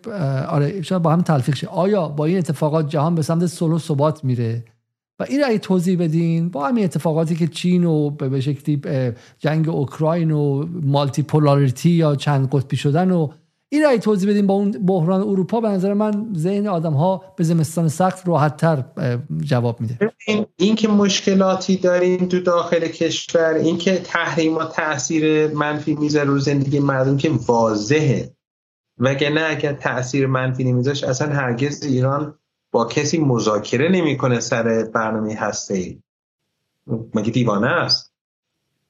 آره شاید با هم تلفیق شه. آیا با این اتفاقات جهان به سمت صلح و ثبات میره؟ و این اگه توضیح بدین با همین اتفاقاتی که چین و به شکلی جنگ اوکراین و مالتی پولاریتی یا چند قطبی شدن و این اگه توضیح بدین با اون بحران اروپا. به نظر من ذهن آدم ها به زمستان سخت راحت تر جواب میده. این, این که مشکلاتی داریم تو داخل کشور این که تحریما تاثیر منفی می‌ذاره رو زندگی مردم که واضحه. وگرنه اگر تاثیر منفی نمیذاش اصلا هرگز ایران با کسی مذاکره نمی‌کنه سر برنامه هسته ای مگه دیوانه است؟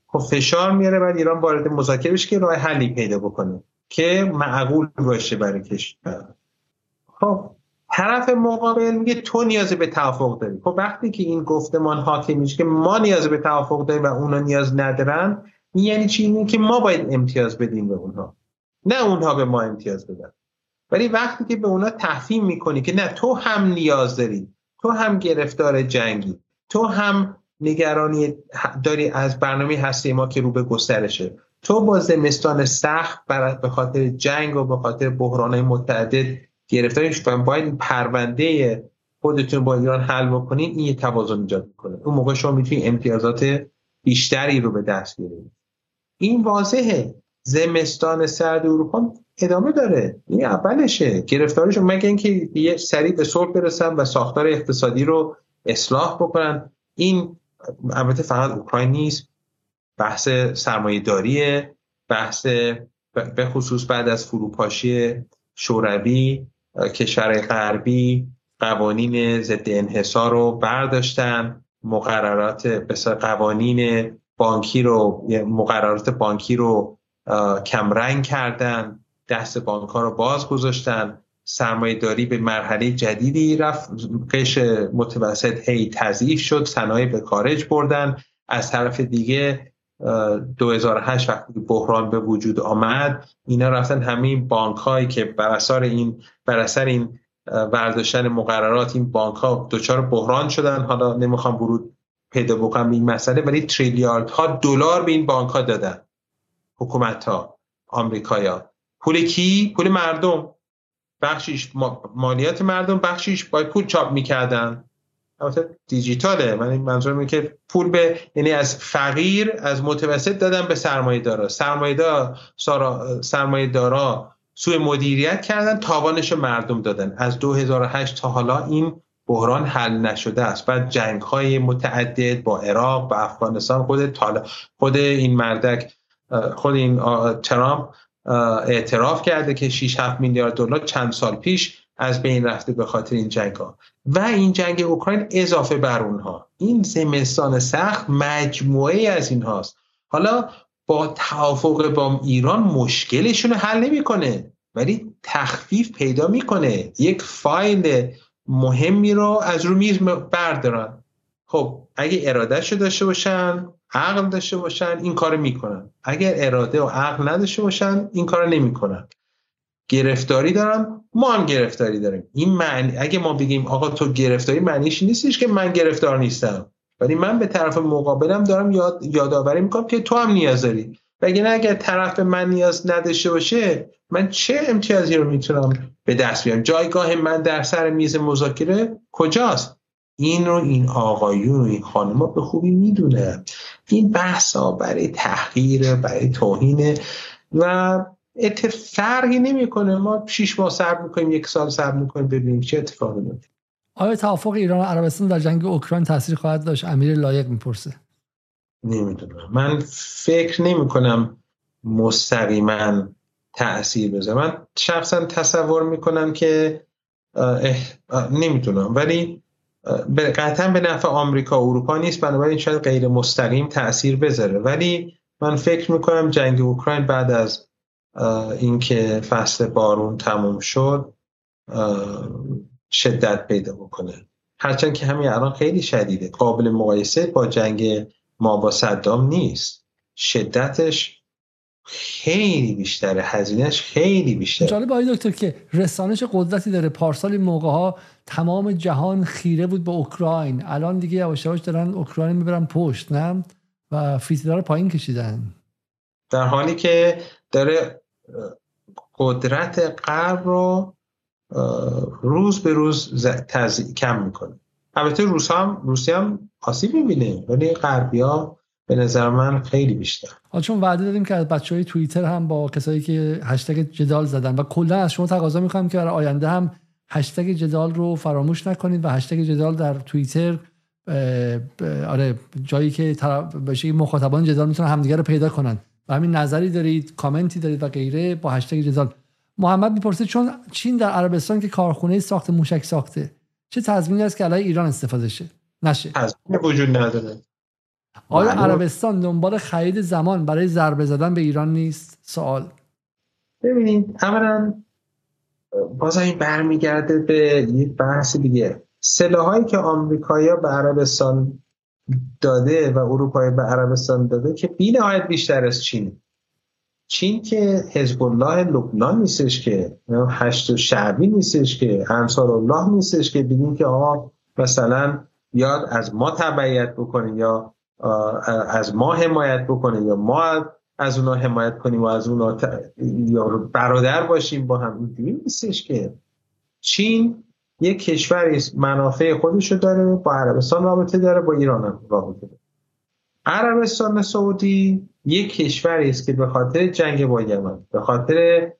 خب فشار میاره بعد ایران وارد مذاکره بشه که راه حلی پیدا بکنه. که معقول باشه برای کشور. خب طرف مقابل میگه تو نیاز به توافق داری. خب وقتی که این گفتمان حاکم میشه که ما نیاز به توافق داریم و اونا نیاز ندارن یعنی چی؟ این که ما باید امتیاز بدیم به اونها. نه اونها به ما امتیاز بدن. ولی وقتی که به اونا تفهیم می‌کنی که نه تو هم نیاز داری تو هم گرفتار جنگی تو هم نگرانی داری از برنامه هستی ما که رو به گسترشه. تو با زمستان سخت به خاطر جنگ و به خاطر بحران متعدد گرفتاری و باید پرونده خودتون با ایران حل بکنین این یه توازن ایجاد می‌کنه. اون موقع شما می‌تونید امتیازات بیشتری رو به دست بیارید. این واضحه. زمستان سرد اروپا ادامه داره. این اولشه. گرفتاریشون مگه اینکه یه سریع به صلح برسن و ساختار اقتصادی رو اصلاح بکنن. این البته فقط اوکراین نیست. بحث سرمایه داریه بحث به خصوص بعد از فروپاشی شوروی کشور غربی قوانین ضد انحصار رو برداشتن مقررات قوانین بانکی رو مقررات بانکی رو کمرنگ کردن دست بانک ها رو باز گذاشتن سرمایه داری به مرحله جدیدی رفت قش متوسط هی تضعیف شد صنایع به کارج بردن از طرف دیگه 2008 وقتی بحران به وجود آمد اینا رفتن همین بانک هایی که بر اثر این بر اثر این برداشتن مقررات این بانک ها دچار بحران شدن. حالا نمی‌خوام ورود پیدا بکنم این مسئله ولی تریلیارد ها دلار به این بانک ها دادن. حکومت ها آمریکایا پول کی؟ پول مردم. بخشیش مالیات مردم بخشیش باید پول چاپ می‌کردن. البته دیجیتاله. من منظورم اینه که پول به یعنی از فقیر از متوسط دادن به سرمایه دارا سرمایه دارا سرمایه دارا سوی مدیریت کردن تاوانش مردم دادن. از 2008 تا حالا این بحران حل نشده است. بعد جنگ های متعدد با عراق و افغانستان خود خود این مردک خود این ترامپ اعتراف کرده که 6 7 میلیارد دلار چند سال پیش از بین رفته به خاطر این جنگ ها و این جنگ اوکراین اضافه بر اونها. این زمستان سخت مجموعه از این هاست حالا با توافق با ایران مشکلشون رو حل نمی‌کنه ولی تخفیف پیدا می‌کنه. یک فایل مهمی رو از رو میز بردارن. خب اگه ارادهشو داشته باشن عقل داشته باشن این کار می‌کنن. اگر اراده و عقل نداشته باشن این کار نمی‌کنن. گرفتاری دارن ما هم گرفتاری داریم. این معنی اگه ما بگیم آقا تو گرفتاری معنیش نیستش که من گرفتار نیستم. ولی من به طرف مقابلم دارم یاد یادآوری می‌کنم که تو هم نیاز داری. نه اگر طرف من نیاز نداشته باشه من چه امتیازی رو می‌تونم به دست بیارم؟ جایگاه من در سر میز مذاکره کجاست؟ این رو این آقایون و این خانم به خوبی می‌دونه این بحثا برای تحقیر برای توهینه و فرقی نمی‌کنه. ما شیش ماه صبر می‌کنیم یک سال صبر می‌کنیم ببینیم چه اتفاقی میفته آیا توافق ایران و عربستان در جنگ اوکراین تاثیر خواهد داشت؟ امیر لایق می‌پرسه. نمی‌دونم. من فکر نمی کنم مستقیما تاثیر بذاره. من شخصا تصور می‌کنم که نمی‌دونم. ولی قطعا به نفع آمریکا و اروپا نیست بنابراین شاید غیر مستقیم تاثیر بذاره. ولی من فکر می‌کنم جنگ اوکراین بعد از اینکه فصل بارون تموم شد شدت پیدا بکنه. هرچند که همین الان خیلی شدیده. قابل مقایسه با جنگ ما با صدام نیست. شدتش خیلی بیشتره. هزینهش خیلی بیشتره. جالب آقای دکتر که رسانش قدرتی داره. پارسال این موقع ها تمام جهان خیره بود به اوکراین. الان دیگه یواش یواش دارن اوکراین می‌برن پشت نه؟ و فیزیلا رو پایین کشیدن. در حالی که داره قدرت غرب رو روز به روز تز... کم می‌کنه. البته روس هم روسی هم آسیب می‌بینه ولی غربی ها به نظر من خیلی بیشتر. چون وعده دادیم که از بچه های توییتر هم با کسایی که هشتگ جدال زدن و کلا از شما تقاضا می‌کنم که برای آینده هم هشتگ جدال رو فراموش نکنید و هشتگ جدال در توییتر آره جایی که بشه مخاطبان جدال می‌تونن همدیگه رو پیدا کنن. و همین نظری دارید کامنتی دارید و غیره با هشتگ جدال محمد می‌پرسه چون چین در عربستان که کارخونه ساخت موشک ساخته چه تضمینی است که علیه ایران استفاده شه؟ نشه. تضمین وجود نداره. آیا عربستان دنبال خرید زمان برای ضربه زدن به ایران نیست؟ سوال. ببینید اولا باز این برمیگرده به یک بحث دیگه. سلاحایی که آمریکایی‌ها به عربستان داده و اروپایی به عربستان داده که بی نهایت بیشتر از چین. چین که حزب الله لبنان نیستش که هشت شعبی نیستش که انصار الله نیستش که بگیم که آقا مثلا یاد از ما تبعیت بکنه یا از ما حمایت بکنه یا ما از اونا حمایت کنیم و از اونا یا برادر باشیم با هم. اینجوری نیستش که. چین یک کشوری منافع خودشو داره با عربستان رابطه داره با ایران هم رابطه داره. عربستان سعودی یک کشوری است که به خاطر جنگ با یمن به خاطر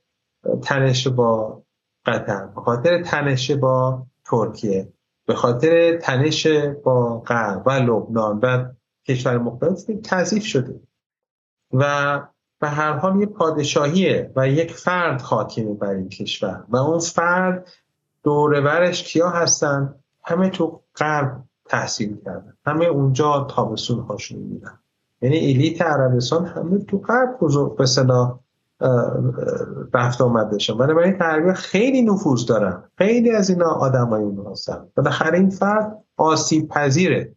تنش با قطر به خاطر تنش با ترکیه به خاطر تنش با غرب و لبنان و کشور مختلف تضیف شده. و به هر حال یک پادشاهیه و یک فرد حاکمه بر این کشور و اون فرد دورورش کیا هستن؟ همه تو غرب تحصیل کردن. همه اونجا تابستون هاشون میدن. یعنی الیت عربستان همه تو غرب بزرگ به صدا رفت آمدشون. بنابراین غربی خیلی نفوذ دارن. خیلی از اینا آدمای اون هستن. بالاخره این فرد آسیب پذیره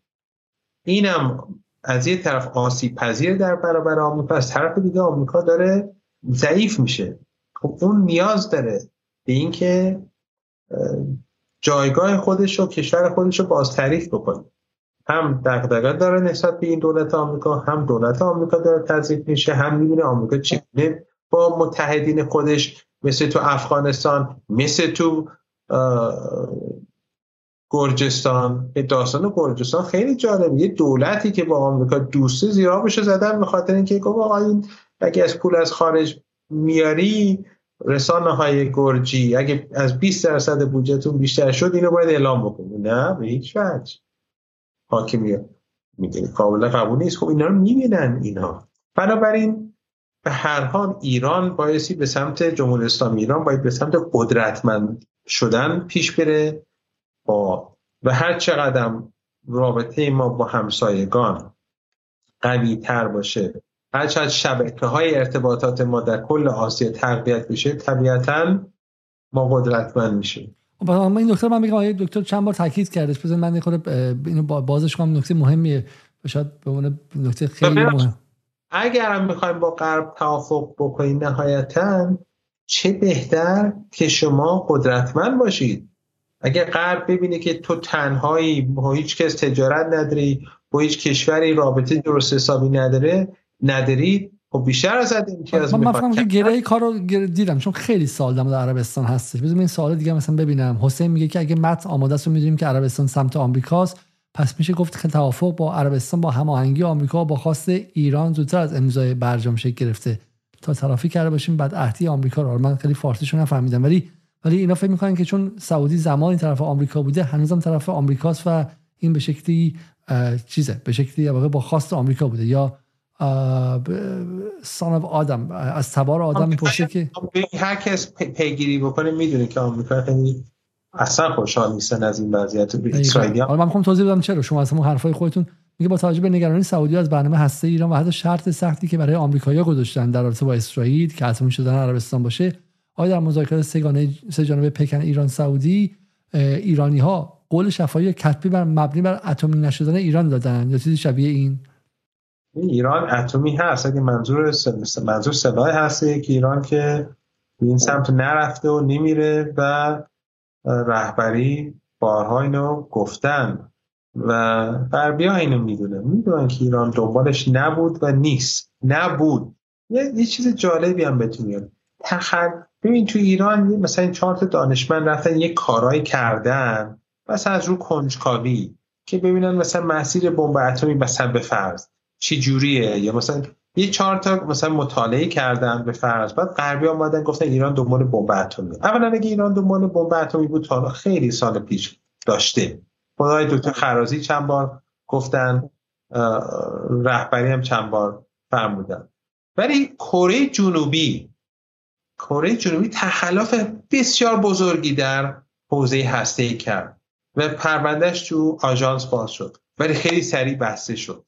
اینم از یه طرف آسیب پذیر در برابر آمریکا از طرف دیگه آمریکا داره ضعیف میشه. خب اون نیاز داره به اینکه جایگاه خودش و کشور خودش رو باز تعریف بکنه. هم دقدقه داره نسبت به این دولت آمریکا هم دولت آمریکا داره تضعیف میشه هم می‌بینه آمریکا چگونه با متحدین خودش مثل تو افغانستان مثل تو گرجستان. داستان گرجستان خیلی جالبه. یه دولتی که با آمریکا دوسته زیرا بشه زدن به خاطر اینکه گفت آقا این اگه از پول از خارج میاری رسانه های گرجی اگه از 20 درصد بودجهتون بیشتر شد اینو باید اعلام بکنید نه به هیچ وجه. حاکمیت میگه قابل قبول نیست. خب اینا رو می‌بینن اینا. بنابراین به هر حال ایران بایستی به سمت جمهوری اسلامی ایران باید به سمت قدرتمند شدن پیش بره با و هر چقدر رابطه ما با همسایگان قوی تر باشه هر چقدر شبکه های ارتباطات ما در کل آسیا تقویت بشه طبیعتا ما قدرتمند میشیم. خب، من این دکتر من میگم دکتر چند بار تاکید کردش. بزن من اینو بازش کنم. نکته مهمیه. شاید به عنوان نکته خیلی مهم. اگر هم می‌خوایم با غرب توافق بکنیم نهایتا چه بهتر که شما قدرتمند باشید. اگر غرب ببینه که تو تنهایی با هیچ کس تجارت نداری با هیچ کشوری رابطه درست حسابی نداره ندارید خب بیشتر از امتیاز من فهمم که گره کار رو دیدم چون خیلی سال در عربستان هستش. بذار این سوال دیگه مثلا ببینم. حسین میگه که اگه مت آماده است می‌دونیم که عربستان سمت آمریکاست. پس میشه گفت که توافق با عربستان با هماهنگی آمریکا با خواست ایران زودتر از امضای برجام شکل گرفته. تا طرفی کرده باشیم بعد عهدی آمریکا رو. من خیلی فارسیشو نفهمیدم. ولی ولی اینا فکر می‌کنن که چون سعودی زمانی طرف آمریکا بوده هنوزم طرف آمریکاست و این به شکلی چیزه به شکلی با خواست آمریکا بوده. یا سان آدم از تبار آدم می‌پرسه که هر کس پیگیری بکنه می‌دونه که آمریکا خیلی اصلا خوشحال نیستن از این وضعیت اسرائیلی حالا من می‌خوام توضیح بدم چرا. شما اصلا حرفای خودتون میگه با توجه به نگرانی سعودی از برنامه هسته ایران و حتی شرط سختی که برای آمریکایی‌ها گذاشتن در رابطه با اسرائیل که حتمی شدن عربستان باشه آیا در مذاکرات سگانه سه جانبه پکن ایران سعودی ایرانی ها قول شفاهی کتبی بر مبنی بر اتمی نشدن ایران دادن یا چیزی شبیه این؟ ایران اتمی هست. اگه منظور منظور سلاح هست که ایران که این سمت نرفته و نمیره و رهبری بارها اینو گفتن و غربی اینو می‌دونه. می‌دونن که ایران دنبالش نبود و نیست. نبود. یه, یه چیز جالبی هم بهتون تخل ببین تو ایران مثلا این چهار دانشمند رفتن یه کارایی کردن مثلا از رو کنجکاوی که ببینن مثلا مسیر بمب اتمی مثلا به فرض. چی جوریه یا مثلا یه چهار تا مثلا مطالعه کردن به فرض. بعد غربی آمدن گفتن ایران دنبال بمب اتمی اولا اگه ایران دنبال بمب اتمی بود تا خیلی سال پیش داشته. خدای دکتر خرازی چند بار گفتن رهبری هم چند بار فرمودن. ولی کره جنوبی کره جنوبی تخلاف بسیار بزرگی در حوزه هسته ای کرد و پروندهش تو آژانس باز شد. ولی خیلی سریع بسته شد.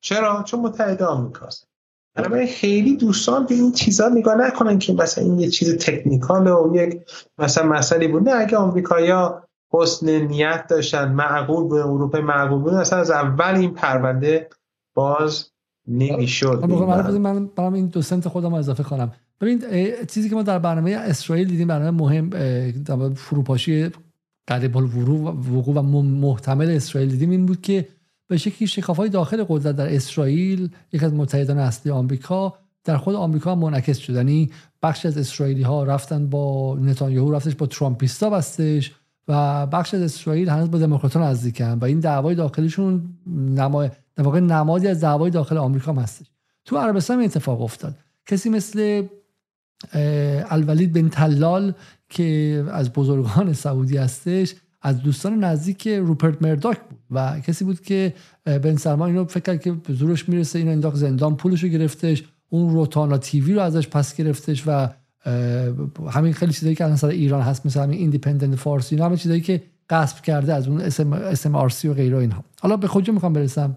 چرا؟ چون متحد آمریکاست. بنابراین خیلی دوستان به این چیزا نگاه نکنن که مثلا این یه چیز تکنیکال و یک مثلا مسئله بود. نه اگه آمریکایا حسن نیت داشتن معقول به اروپا معقول بود اصلا از اول این پرونده باز نمی‌شد. من من برام این دو سنت خودم اضافه کنم. ببین چیزی که ما در برنامه اسرائیل دیدیم برنامه مهم فروپاشی قریب الوقوع و محتمل اسرائیل دیدیم این بود که به شکلی های داخل قدرت در اسرائیل یک از متحدان اصلی آمریکا در خود آمریکا هم منعکس شد. یعنی بخش از اسرائیلی ها رفتن با نتانیاهو رفتش با ترامپیستا بستش و بخش از اسرائیل هنوز با دموکراتان نزدیکن و این دعوای داخلیشون نمای نمادی از دعوای داخل آمریکا هم هستش. تو عربستان اتفاق افتاد. کسی مثل الولید بن تلال که از بزرگان سعودی هستش از دوستان نزدیک روپرت مرداک بود و کسی بود که بن سلمان اینو فکر کرد که به زورش می‌رسه اینو انداخت زندان پولش رو گرفتش اون روتانا تیوی رو ازش پس گرفتش و همین خیلی چیزایی که الان ایران هست مثل همین ایندیپندنت فارسی اینا همین چیزایی که غصب کرده از اون اسم اسم آرسی و غیره اینها. حالا به خودم می‌خوام برسم.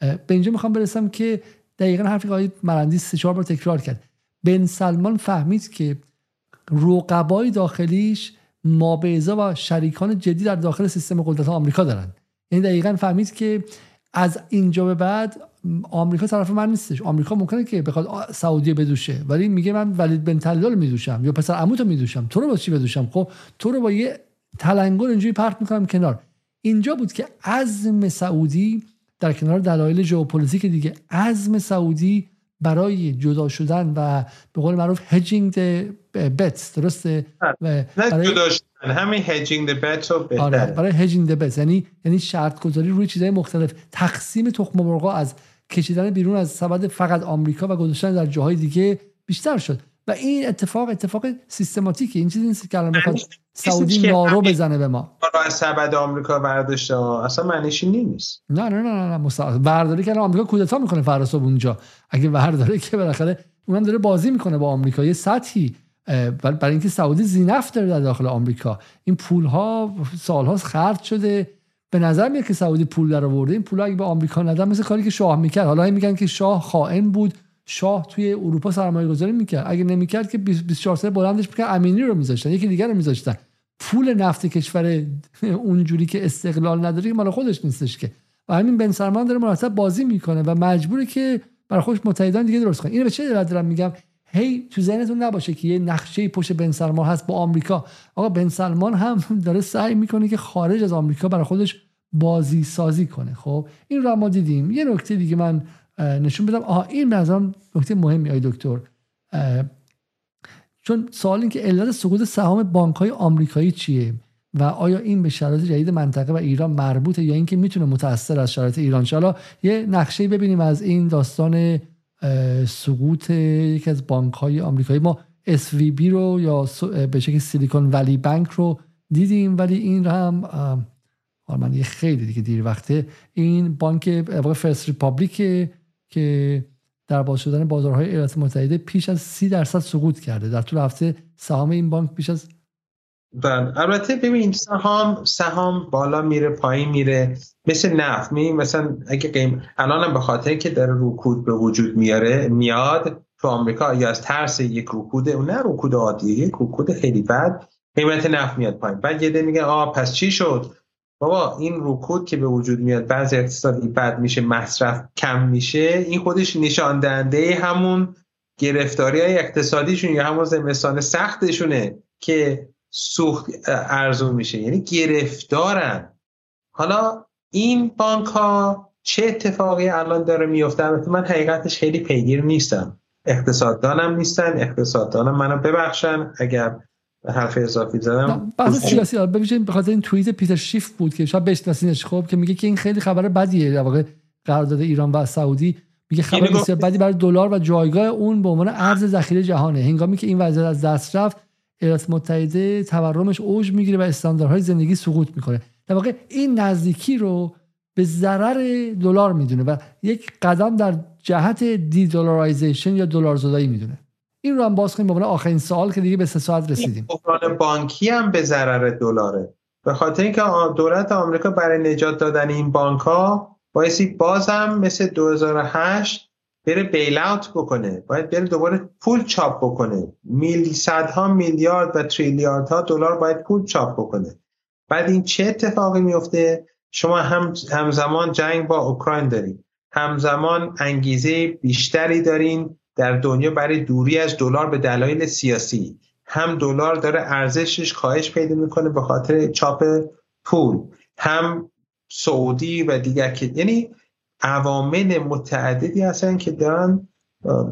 به اینجا می‌خوام برسم که دقیقا حرفی که مرندی سه چهار بار تکرار کرد. بن سلمان فهمید که رقبای داخلیش مابعضا و شریکان جدی در داخل سیستم قدرت آمریکا دارن. یعنی دقیقا فهمید که از اینجا به بعد آمریکا طرف من نیستش. آمریکا ممکنه که بخواد سعودی بدوشه. ولی میگه من ولید بن طلال میدوشم یا پسر عموتو میدوشم. تو رو با چی بدوشم؟ خب تو رو با یه تلنگر اینجوری پرت می‌کنم کنار. اینجا بود که عزم سعودی در کنار دلایل ژئوپلیتیک دیگه عزم سعودی برای جدا شدن و به قول معروف hedging bet درسته؟ نه برای... همین هجینگ بت رو بهتره. آره برای هجینگ بت یعنی یعنی شرط گذاری روی چیزهای مختلف. تقسیم تخم مرغ از کشیدن بیرون از سبد فقط آمریکا و گذاشتن در جاهای دیگه بیشتر شد. و این اتفاق اتفاق سیستماتیکه. این چیزی نیست که الان بخواد سعودی نارو بزنه به ما. از سبد آمریکا برداشته. اصلا معنیش نیست. نه نه نه نه برداری که آمریکا کودتا می‌کنه فردا اونجا. اگه برداره که بالاخره اونم داره بازی می‌کنه با آمریکا. یه سطحی برای اینکه سعودی زینف داره در داخل آمریکا. این پول ها سالهاست خرج شده. به نظر میاد که سعودی پول در آورده. این پول اگه به آمریکا ندن مثل کاری که شاه می‌کرد. حالا میگن که شاه خائن بود. شاه توی اروپا سرمایه گذاری می‌کرد. اگه نمی‌کرد که 24 ساله بلندش می‌کرد. امینی رو میذاشتن. یکی دیگر رو میذاشتن. پول نفت کشور (laughs) اونجوری که استقلال نداره مال خودش نیستش که. و همین بن سلمان داره مرتب بازی می‌کنه و مجبوره که برای خودش متحدان دیگه درست کنه. اینو به چه دلیل دارم میگم؟ هی تو ذهنتون نباشه که یه نقشه پشت بن سلمان هست با آمریکا. آقا بن سلمان هم داره سعی می‌کنه که خارج از آمریکا برای خودش بازی سازی کنه. خب این رو ما دیدیم. یه نکته دیگه من نشون بدم. آها این به نکته مهمی آی دکتر. چون سوال این که علت سقوط سهام بانک های آمریکایی چیه؟ و آیا این به شرایط جدید منطقه و ایران مربوطه یا اینکه می‌تونه متاثر از شرایط ایران؟ حالا یه نقشه ببینیم از این داستان سقوط یکی از بانک های آمریکایی. ما SVB رو یا به شکل Silicon Valley Bank رو دیدیم ولی این هم من یه خیلی دیگه دیر وقته. این بانک First Republic که در باز شدن بازارهای ایالات متحده بیش از سی درصد سقوط کرده. در طول هفته سهام این بانک پیش از بله البته ببین سهام سهام بالا میره پایین میره مثل نفت. می مثلا اگه قیم الان به خاطر که داره رکود به وجود میاره میاد تو آمریکا یا از ترس یک رکود نه رکود عادیه یک رکود خیلی بد قیمت نفت میاد پایین. بعد یه میگه آ پس چی شد؟ بابا این رکود که به وجود میاد بعض اقتصادی بد میشه مصرف کم میشه این خودش نشان دهنده همون گرفتاری های اقتصادیشون یا همون زمستان سختشونه که سوخت ارزون میشه. یعنی گرفتارن. حالا این بانک ها چه اتفاقی الان داره میفته من حقیقتش خیلی پیگیر نیستم. اقتصاددانم نیستن. اقتصاددانم منو ببخشن. اگر حرف اضافی زدم. بحث سیاسی ببینید به خاطر این توییت پیتر شیف بود که شاید بشناسینش خب که میگه که این خیلی خبر بدیه. در واقع قرارداد ایران و سعودی میگه خبر بسیار بدی برای دلار و جایگاه اون به عنوان ارز ذخیره جهانه. هنگامی که این وضعیت از دست رفت ایالات متحده تورمش اوج می‌گیره و استانداردهای زندگی سقوط می‌کنه. در واقع این نزدیکی رو به ضرر دلار می‌دونه و یک قدم در جهت دی دلارایزیشن یا دلار زدایی می‌دونه. این رو هم باز کنیم به آخرین سوال که دیگه به سه ساعت رسیدیم. بحران بانکی هم به ضرر دلاره. به خاطر اینکه دولت آمریکا برای نجات دادن این بانک ها بایستی بازم مثل 2008 بره بیل اوت بکنه. باید بره دوباره پول چاپ بکنه. میل صدها میلیارد و تریلیارد ها دلار باید پول چاپ بکنه. بعد این چه اتفاقی میفته؟ شما هم همزمان جنگ با اوکراین دارید همزمان انگیزه بیشتری دارین در دنیا برای دوری از دلار به دلایل سیاسی. هم دلار داره ارزشش کاهش پیدا می‌کنه به خاطر چاپ پول. هم سعودی و دیگر که یعنی عوامل متعددی هستن که دارن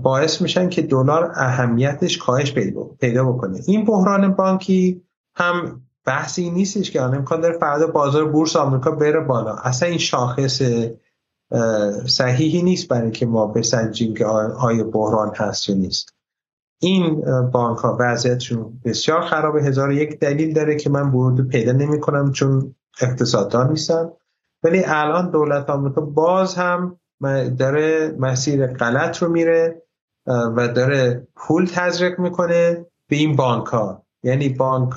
باعث میشن که دلار اهمیتش کاهش پیدا بکنه. این بحران بانکی هم بحثی نیستش که امکان داره فردا بازار بورس آمریکا بره بالا. اصلا این شاخص صحیحی نیست برای که ما بسنجیم که آیا بحران هست یا نیست. این بانک ها وضعیتشون بسیار خرابه. هزار یک دلیل داره که من ورود پیدا نمی کنم چون اقتصاددان نیستم ولی الان دولت آمریکا باز هم داره مسیر غلط رو میره و داره پول تزریق می‌کنه به این بانک ها یعنی بانک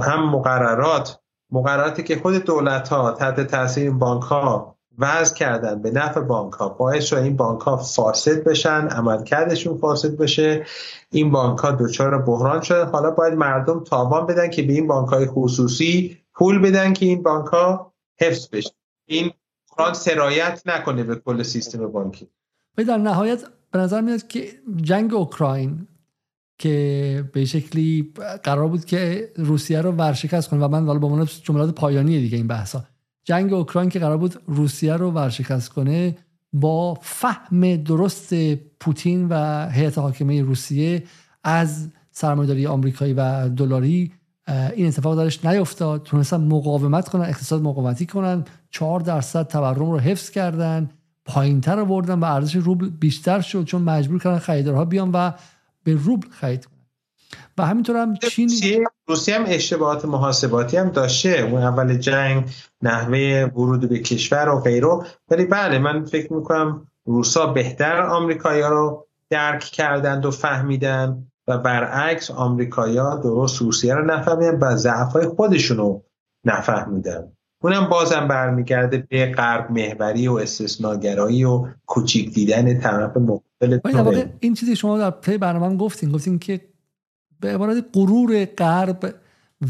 هم مقررات مقرراتی که خود دولت ها تحت تاثیر این بانک ها وضع کردن به نفع بانک ها باعث شد این بانک ها فاسد بشن عملکردشون فاسد بشه. این بانک ها دچار بحران شده. حالا باید مردم تاوان بدن که به این بانک های خصوصی پول بدن که این بانک ها حفظ بشه. این بحران سرایت نکنه به کل سیستم بانکی. و در نهایت به نظر میاد که جنگ اوکراین که به شکلی قرار بود که روسیه رو ورشکست کنه و من حالا به عنوان جملات پایانی دیگه این بحثا جنگ اوکراین که قرار بود روسیه رو ورشکست کنه با فهم درست پوتین و هیئت حاکمه روسیه از سرمایه‌داری آمریکایی و دلاری این اتفاق درش نیفتاد. تونستن مقاومت کنن اقتصاد مقاومتی کنن. 4 درصد تورم رو حفظ کردن. پایینتر آوردن و ارزش روبل بیشتر شد چون مجبور کردن خریدارها بیان و به روبل خرید کنن. و همینطور هم چین روسیه هم اشتباهات محاسباتی هم داشته. اون اول جنگ نحوه ورود به کشور و غیره. ولی بله من فکر می‌کنم روسا بهتر آمریکایی‌ها رو درک کردند و فهمیدن و برعکس آمریکایی‌ها درست روسیه رو نفهمیدن و ضعف‌های خودشون رو نفهمیدن. اونم بازم برمیگرده به غرب محوری و استثناگرایی و کوچیک دیدن طرف مقابل این چیزی شما در پی برنامه گفتین گفتین که به عبارت غرور غرب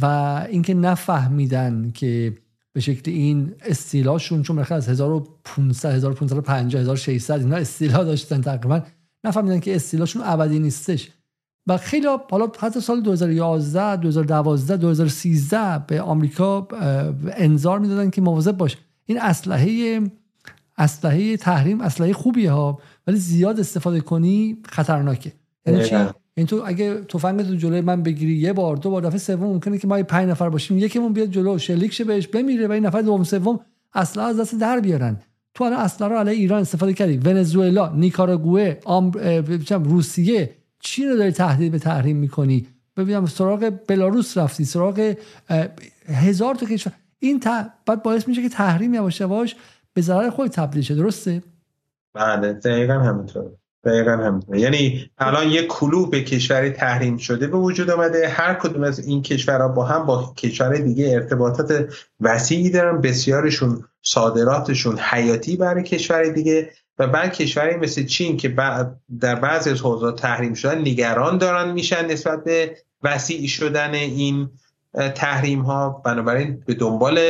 و اینکه نفهمیدن که به شکل این استیلاشون چون مرخص از 1500 1550 1600 اینا استیلا داشتن تقریبا نفهمیدن که استیلاشون ابدی نیستش. و خیلی حالا حتی سال 2011 2012 2013 به آمریکا انظار می‌دادن که مواظب باش. این اسلحه اسلحه تحریم اسلحه خوبیه ها ولی زیاد استفاده کنی خطرناکه. یعنی چی؟ این تو اگه تفنگ تو جلوی من بگیری یه بار دو بار دفعه سوم ممکنه که ما پنج نفر باشیم یکیمون بیاد جلو شلیک شه بهش بمیره و این نفر دوم سوم اصلا از دست در بیارن. تو الان اصلا رو علیه ایران استفاده کردی. ونزوئلا نیکاراگوئه روسیه چی رو داری تهدید به تحریم می‌کنی؟ ببینم سراغ بلاروس رفتی سراغ هزار تا کشور. این ت... بعد باعث میشه که تحریم یواش یواش به ضرر خود تبدیل شه درسته؟ بله دقیقا همینطور دقیقا همینطور. یعنی الان یک کلوب کشوری تحریم شده به وجود آمده. هر کدوم از این کشورها با هم با کشور دیگه ارتباطات وسیعی دارن. بسیارشون صادراتشون حیاتی برای کشور دیگه. و بعد کشوری مثل چین که در بعضی از حوزات تحریم شدن نگران دارن میشن نسبت به وسیع شدن این تحریم ها بنابراین به دنبال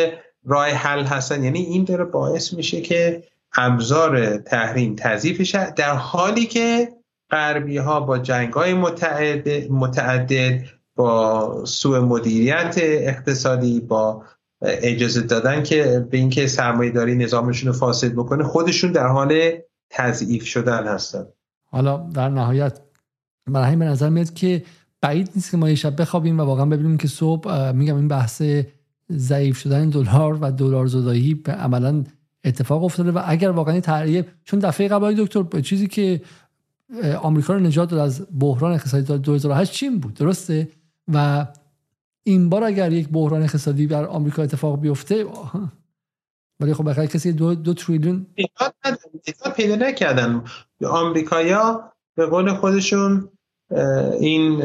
راه حل هستن. یعنی این داره باعث میشه که ابزار تحریم تضیف در حالی که غربی ها با جنگ های متعدد, متعدد با سوء مدیریت اقتصادی با اجازه دادن که به اینکه سرمایه داری نظامشون رو فاسد بکنه خودشون در حال تضعیف شدن هستن. حالا در نهایت برای به نظر میاد که بعید نیست که ما یه شب بخوابیم و واقعا ببینیم که صبح میگم این بحث ضعیف شدن دلار و دلار زدایی عملا اتفاق افتاده و اگر واقعا تحریه چون دفعه قبل دکتر چیزی که آمریکا رو نجات داد از بحران اقتصادی 2008 چین بود درسته؟ و این بار اگر یک بحران اقتصادی در آمریکا اتفاق بیفته ولی خب بخیر کسی دو, دو تریلیون پیدا نکردن. آمریکایا به قول خودشون این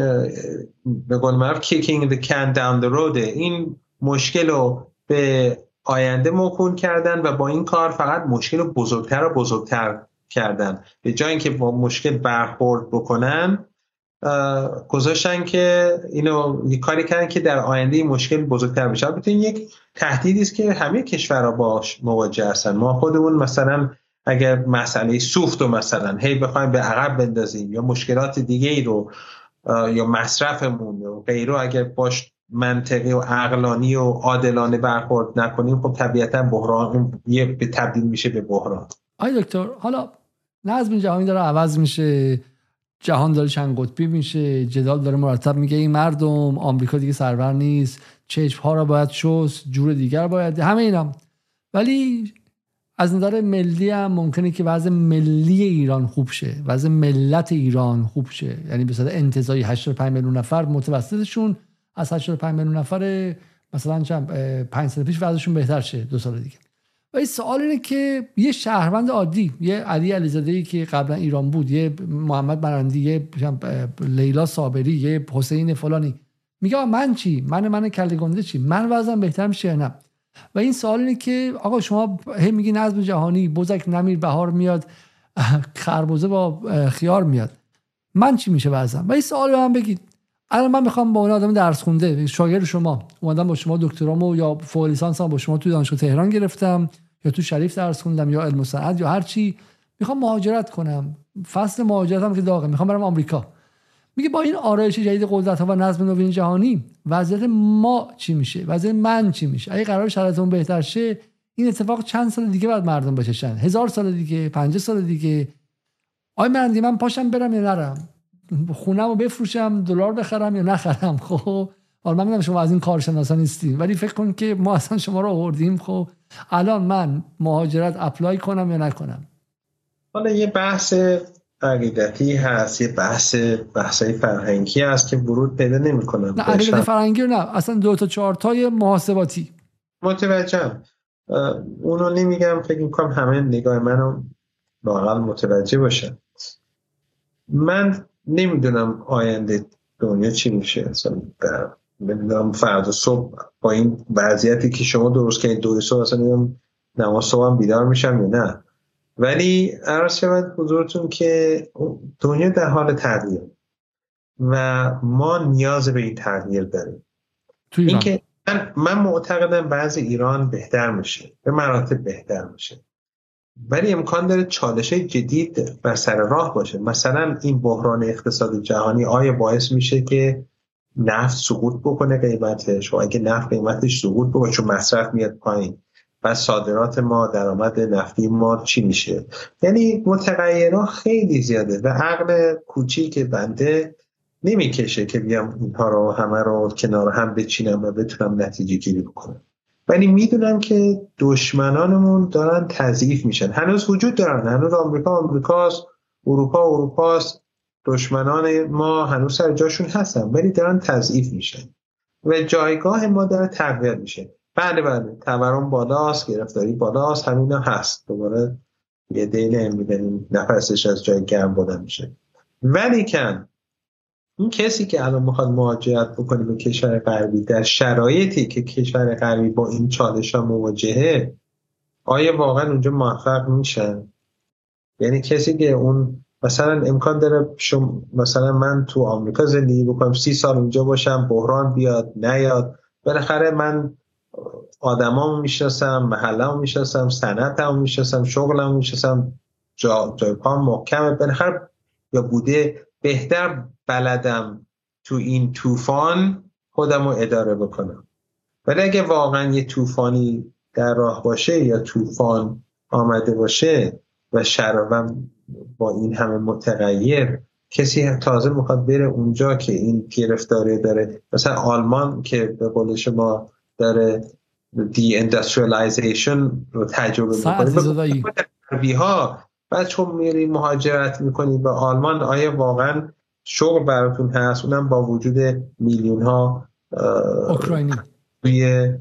به قول معروف kicking the can down the road این مشکل رو به آینده موکول کردن و با این کار فقط مشکل رو بزرگتر و بزرگتر کردن. به جای اینکه با مشکل برخورد بکنن گذاشتن که اینو کاری کردن که در آینده این مشکل بزرگتر بشه. البته یک تهدیدی است که همه کشورها باش مواجه هستن. ما خودمون مثلا اگر مسئله سوخت و مثلا هی بخوایم به عقب بندازیم یا مشکلات دیگه ای رو یا مصرفمون و غیره اگر باش منطقی و عقلانی و عادلانه برخورد نکنیم خب طبیعتا بحران یه به تبدیل میشه به بحران. آی دکتر حالا نظم جهانی داره عوض میشه. جهان داره چند قطبی میشه جدال داره مرتب میگه این مردم آمریکا دیگه سرور نیست چشم ها را باید شست جور دیگر باید همه اینا. ولی از نظر ملی هم ممکنه که وضع ملی ایران خوب شه وضع ملت ایران خوب شه. یعنی به صورت انتظایی 85 میلیون نفر متوسطشون از 85 میلیون نفر مثلا چند 5 سال پیش وضعشون بهتر شه دو سال دیگه. و این سوال اینه که یه شهروند عادی یه علی علیزاده ای که قبلا ایران بود یه محمد برندی یه لیلا صابری یه حسین فلانی. میگه من چی؟ من من کله گنده چی؟ من وضعم بهتر میشه نه؟ و این سوال اینه که آقا شما هی میگی نظم جهانی بزک نمیر بهار میاد (laughs) خربوزه با خیار میاد. من چی میشه وضعم؟ و این سوال به من بگید. الان من می‌خوام با اون آدم درس خونده شاگرد شما. اومدم با شما دکترامو یا فوق لیسانس با شما تو دانشگاه تهران گرفتم. یا تو شریف درس خوندم یا علم صنعت یا هر چی می‌خوام مهاجرت کنم. فصل مهاجرتم که داغه می‌خوام برم آمریکا. میگه با این آرایش جدید قدرت ها و نظم نوین جهانی وضعیت ما چی میشه؟ وضعیت من چی میشه؟ اگه قرار شرایطمون بهتر شه این اتفاق چند سال دیگه بعد مردم بچشن. هزار سال دیگه پنج سال دیگه. آی من من پاشم برم یا نرم؟ خونم رو بفروشم دلار بخرم یا نخرم؟ خب حالا من شما از این کارشناسا نیستیم ولی فکر کن که ما اصلا شما رو آوردیم. خب الان من مهاجرت اپلای کنم یا نکنم؟ حالا یه بحث عقیدتی هست یه بحث بحثای فرهنگی هست که ورود پیدا نمی‌کنم نه عقیدتی فرهنگی نه اصلا دو تا چهار تای محاسباتی. متوجهم. اونو نمیگم فکر می‌کنم همه نگاه منو لاقل متوجه باشن من نمی‌دونم آینده دنیا چی میشه اصلا نمی‌دونم فردا صبح با این وضعیتی که شما درست کردید دو صبح اصلا نمی‌دونم نماز صبح هم بیدار میشم یا نه. ولی عرض شود حضورتون که دنیا در حال تغییر و ما نیاز به این تغییر داریم. اینکه من, من معتقدم بعضی ایران بهتر میشه به مراتب بهتر میشه. ولی امکان داره چالش جدید بر سر راه باشه. مثلا این بحران اقتصاد جهانی آیا باعث میشه که نفت سقوط بکنه قیمتش. و اگه نفت قیمتش سقوط بکنه چون مصرف میاد پایین. و صادرات ما درآمد نفتی ما چی میشه؟ یعنی متغیرها خیلی زیاده و عقل کوچیک بنده نمی‌کشه که بیام اینها رو همه رو کنار هم بچینم و بتونم نتیجه گیری بکنم. ولی می‌دونم که دشمنانمون دارن تضعیف میشن. هنوز وجود دارن. هنوز آمریکا آمریکاست اروپا اروپاست. دشمنان ما هنوز سر جاشون هستن ولی دارن تضعیف میشن. و جایگاه ما داره تغییر میشه. بله بله. تورم بالاست گرفتاری بالاست همین هست. دوباره یه دیل می‌بینیم نفسش از جای گرم بودن میشه. ولی کن این کسی که الان می‌خواد مهاجرت بکنه به کشور غربی در شرایطی که کشور غربی با این چالش ها مواجهه آیا واقعا اونجا موفق میشن؟ یعنی کسی که اون مثلا امکان داره شم مثلا من تو آمریکا زندگی بکنم سی سال اونجا باشم بحران بیاد نیاد. بالاخره من آدمامو می‌شناسم محلمو می‌شناسم سنتمو می‌شناسم شغلمو می‌شناسم جا جای پام محکمه. بالاخره یا بوده بهتر بلدم تو این طوفان خودم رو اداره بکنم. ولی اگه واقعا یه طوفانی در راه باشه یا طوفان آمده باشه و شرابم با این همه متغیر کسی تازه می‌خواد بره اونجا که این گرفتاری داره. مثلا آلمان که به قول شما داره دی اندستریالیزیشن رو تجربه می‌کنه. ها بعد چون میری مهاجرت می‌کنی به آلمان آیا واقعا شغل براتون هست؟ اونم با وجود میلیون ها اوکراینی. توی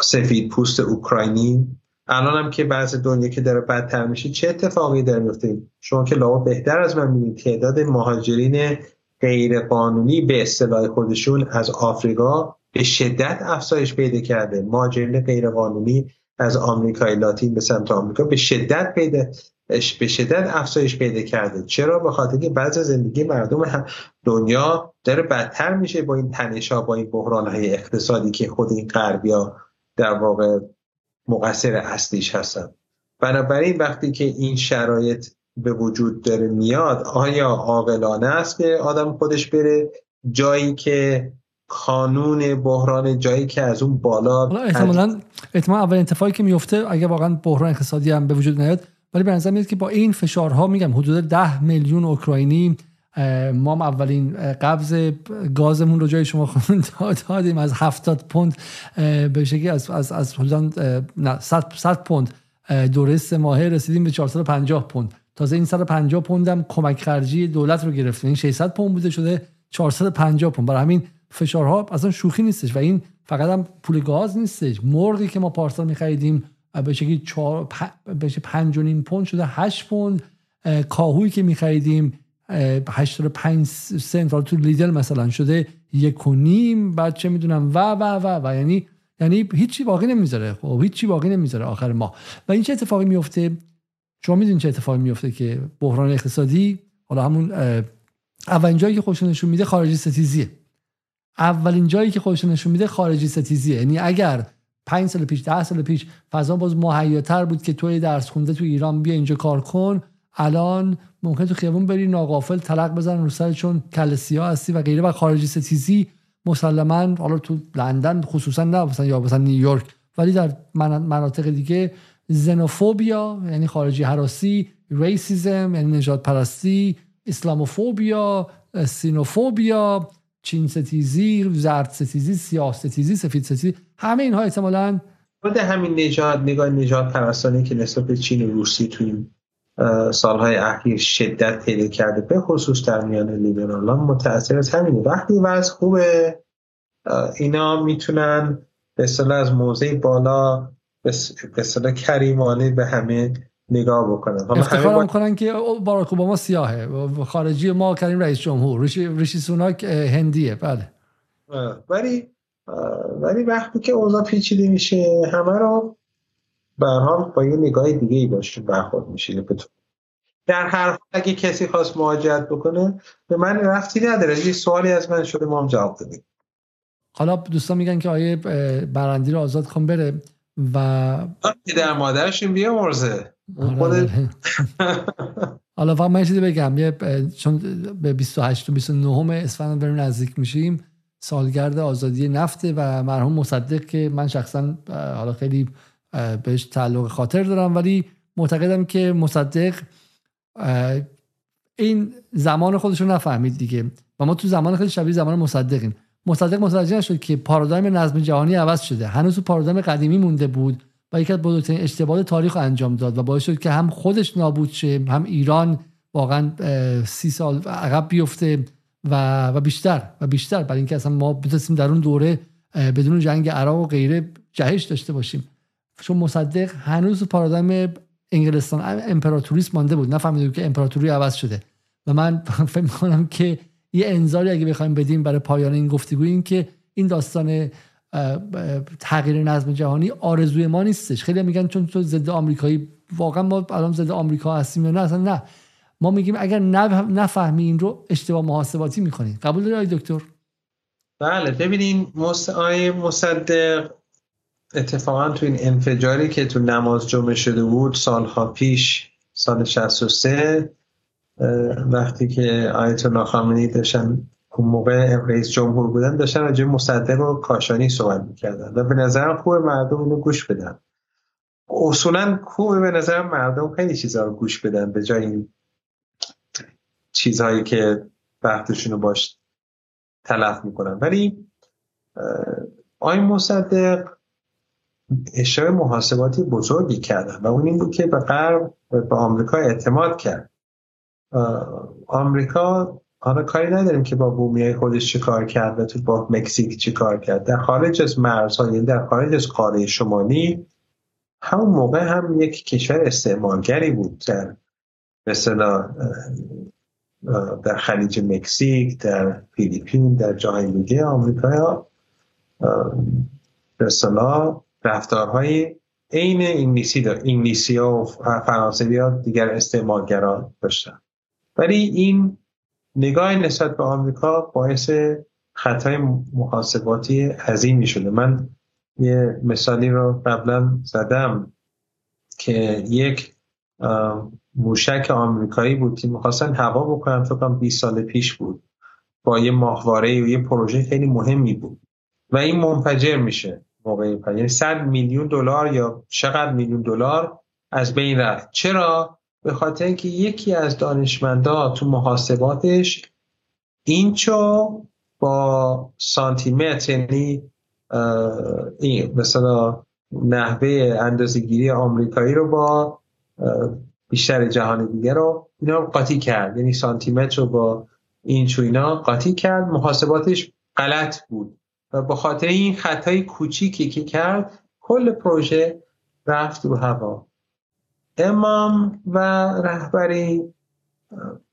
سفید پوست اوکراینی. الان هم که بعض دنیا که داره بدتر میشه چه اتفاقی داره میفته؟ شما که لاوا بهتر از من می‌دید تعداد مهاجرین غیر قانونی به اصطلاح خودشون از آفریقا به شدت افزایش پیدا کرده. مهاجرین غیر قانونی از آمریکای لاتین به سمت آمریکا به شدت پیدا به شدت افزایش پیدا کرده. چرا؟ به خاطر که بعض زندگی مردم دنیا داره بدتر میشه با این تنش ها با این بحران های اقتصادی که خود این غربیا در واقع مقصر اصلیش هستن. بنابراین وقتی که این شرایط به وجود داره میاد آیا عاقلانه است که آدم خودش بره جایی که قانون بحران جایی که از اون بالا احتمالا احتمال اول اتفاقی که میفته اگه واقعا بحران اقتصادی هم به وجود نیاد ولی به نظر میاد که با این فشارها میگم حدود ده میلیون اوکراینی ما هم اولین قبض گازمون رو جای شما دادیم. از 70 پوند به شکلی از از از نه 100 پوند دوره سه ماهه رسیدیم به 450 پوند. تازه این 150 پوند هم کمک خرجی دولت رو گرفتیم. این 600 پوند بوده شده 450 پوند. برای همین فشارها اصلا شوخی نیستش و این فقط هم پول گاز نیستش. مرغی که ما پارسال می‌خریدیم به شکلی 4 5 و نیم پوند شده 8 پوند. کاهویی که می‌خریدیم 85 سنت تو لیدل مثلا شده یک و نیم بعد چه می‌دونم و و و و. یعنی یعنی هیچی باقی نمی‌ذاره. خب هیچی باقی نمی‌ذاره آخر ما و این چه اتفاقی میفته شما می‌دونید چه اتفاقی میفته که بحران اقتصادی حالا همون اولین جایی که خودش نشون میده خارجی ستیزیه. اولین جایی که خودش نشون میده خارجی ستیزیه. یعنی اگر 5 سال پیش 10 سال پیش فضا باز مهیاتر بود که توی درس خونده تو ایران بیا اینجا کار کن الان ممکن تو خیابون بری ناقافل طلق بزن رو سر چون کل سیاه هستی و غیره و خارجی ستیزی مسلما حالا تو لندن خصوصا نه مثلا یا مثلا نیویورک ولی در مناطق دیگه زنوفوبیا یعنی خارجی حراسی ریسیزم یعنی نجات پرستی اسلاموفوبیا سینوفوبیا چین ستیزی زرد ستیزی سیاه ستیزی سفید ستیزی همه اینها احتمالاً خود همین نجات نگاه نجات پرستانی که نسبت به چین و روسی تو این سالهای اخیر شدت پیدا کرده به خصوص در میان لیبرالان. متأثر از همینه. وقتی وضع خوبه اینا می‌تونن به از موضع بالا به اصطلاح کریمانه به همه نگاه بکنن. افتخار با... می‌کنن که باراک اوباما سیاهه. خارجی ما کریم رئیس جمهور. ریشی, سوناک هندیه. بله. ولی ولی وقتی که اوضاع پیچیده میشه همه رو به حال با یه نگاه دیگه ای باشه برخورد میشه در هر حال اگه کسی خواست مهاجرت بکنه به من رفتی نداره. یه سوالی از من شده ما هم جواب دادیم. حالا دوستان میگن که آیه برندی رو آزاد کن بره و در مادرش این بیا مرزه آره. (laughs) حالا فقط من چیزی بگم. یه چون به 28 و 29 اسفند بریم نزدیک میشیم سالگرد آزادی نفته و مرحوم مصدق که من شخصا حالا خیلی بهش تعلق خاطر دارم. ولی معتقدم که مصدق این زمان خودش رو نفهمید دیگه. و ما تو زمان خیلی شبیه زمان مصدقیم. مصدق متوجه نشد که پارادایم نظم جهانی عوض شده. هنوز تو پارادایم قدیمی مونده بود و یکی از بزرگترین اشتباه تاریخ رو انجام داد و باعث شد که هم خودش نابود شه هم ایران واقعا سی سال عقب بیفته و و بیشتر و بیشتر. برای اینکه اصلا ما بتونیم در اون دوره بدون جنگ عراق و غیره جهش داشته باشیم. چون مصدق هنوز پارادایم انگلستان امپراتوریست مانده بود نفهمیده که امپراتوری عوض شده. و من (laughs) فکر می‌کنم که یه انذاری اگه بخوایم بدیم برای پایان این گفتگو این که این داستان تغییر نظم جهانی آرزوی ما نیستش. خیلی میگن چون تو ضد آمریکایی واقعا ما الان ضد آمریکا هستیم یا نه؟ اصلا نه. ما میگیم اگر نفهمی این رو اشتباه محاسباتی می‌کنی قبول داری دکتر؟ بله ببینین مصدق اتفاقا تو این انفجاری که تو نماز جمعه شده بود سالها پیش سال 63 وقتی که آیت الله خامنه‌ای داشتن اون موقع رئیس جمهور بودن داشتن راجع مصدق و کاشانی صحبت می‌کردن و به نظرم خوب مردم اینو گوش بدن. اصولا خوبه به نظر مردم خیلی چیزها رو گوش بدن به جای این چیزهایی که وقتشون رو باش تلف می‌کنن. ولی آی مصدق اشاره محاسباتی بزرگی کردن و اون این بود که به غرب به آمریکا اعتماد کرد. آمریکا حالا کاری نداریم که با بومیای خودش چه کار کرد و تو با مکزیک چه کار کرد. در خارج از مرزها یعنی در خارج از قاره شمالی همون موقع هم یک کشور استعمارگری بود در مثلا در خلیج مکزیک در فیلیپین در جای دیگه آمریکا مثلا رفتارهای عین انگلیسی دار انگلیسی ها و فرانسوی ها دیگر استعمارگران داشتن. ولی این نگاه نسبت به آمریکا باعث خطای محاسباتی عظیمی شده. من یه مثالی رو قبلا زدم که یک موشک آمریکایی بود که می‌خواستن هوا بکنن فکر کنم 20 سال پیش بود. با یه ماهواره و یه پروژه خیلی مهمی بود. و این منفجر میشه. موقع یعنی 100 میلیون دلار یا چقدر میلیون دلار از بین رفت. چرا؟ به خاطر اینکه یکی از دانشمندا تو محاسباتش اینچو با سانتیمتر یعنی این مثلا نحوه اندازهگیری آمریکایی رو با بیشتر جهان دیگه رو اینا رو قاطی کرد. یعنی سانتیمتر رو با این چو اینا قاطی کرد. محاسباتش غلط بود. و به خاطر این خطای کوچیکی که کرد کل پروژه رفت رو هوا. امام و رهبری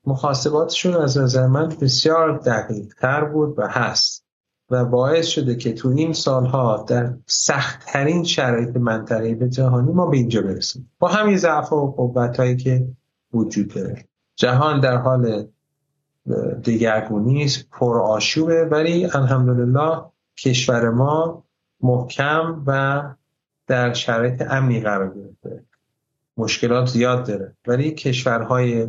محاسباتشون از نظر من بسیار دقیق تر بود و هست و باعث شده که تو این سالها در سختترین شرایط منطقه به جهانی ما به اینجا برسیم. با همین ضعف و قوت هایی که وجود داره. جهان در حال دگرگونی است پر آشوبه ولی الحمدلله کشور ما محکم و در شرایط امنی قرار گرفته. مشکلات زیاد داره. ولی کشورهای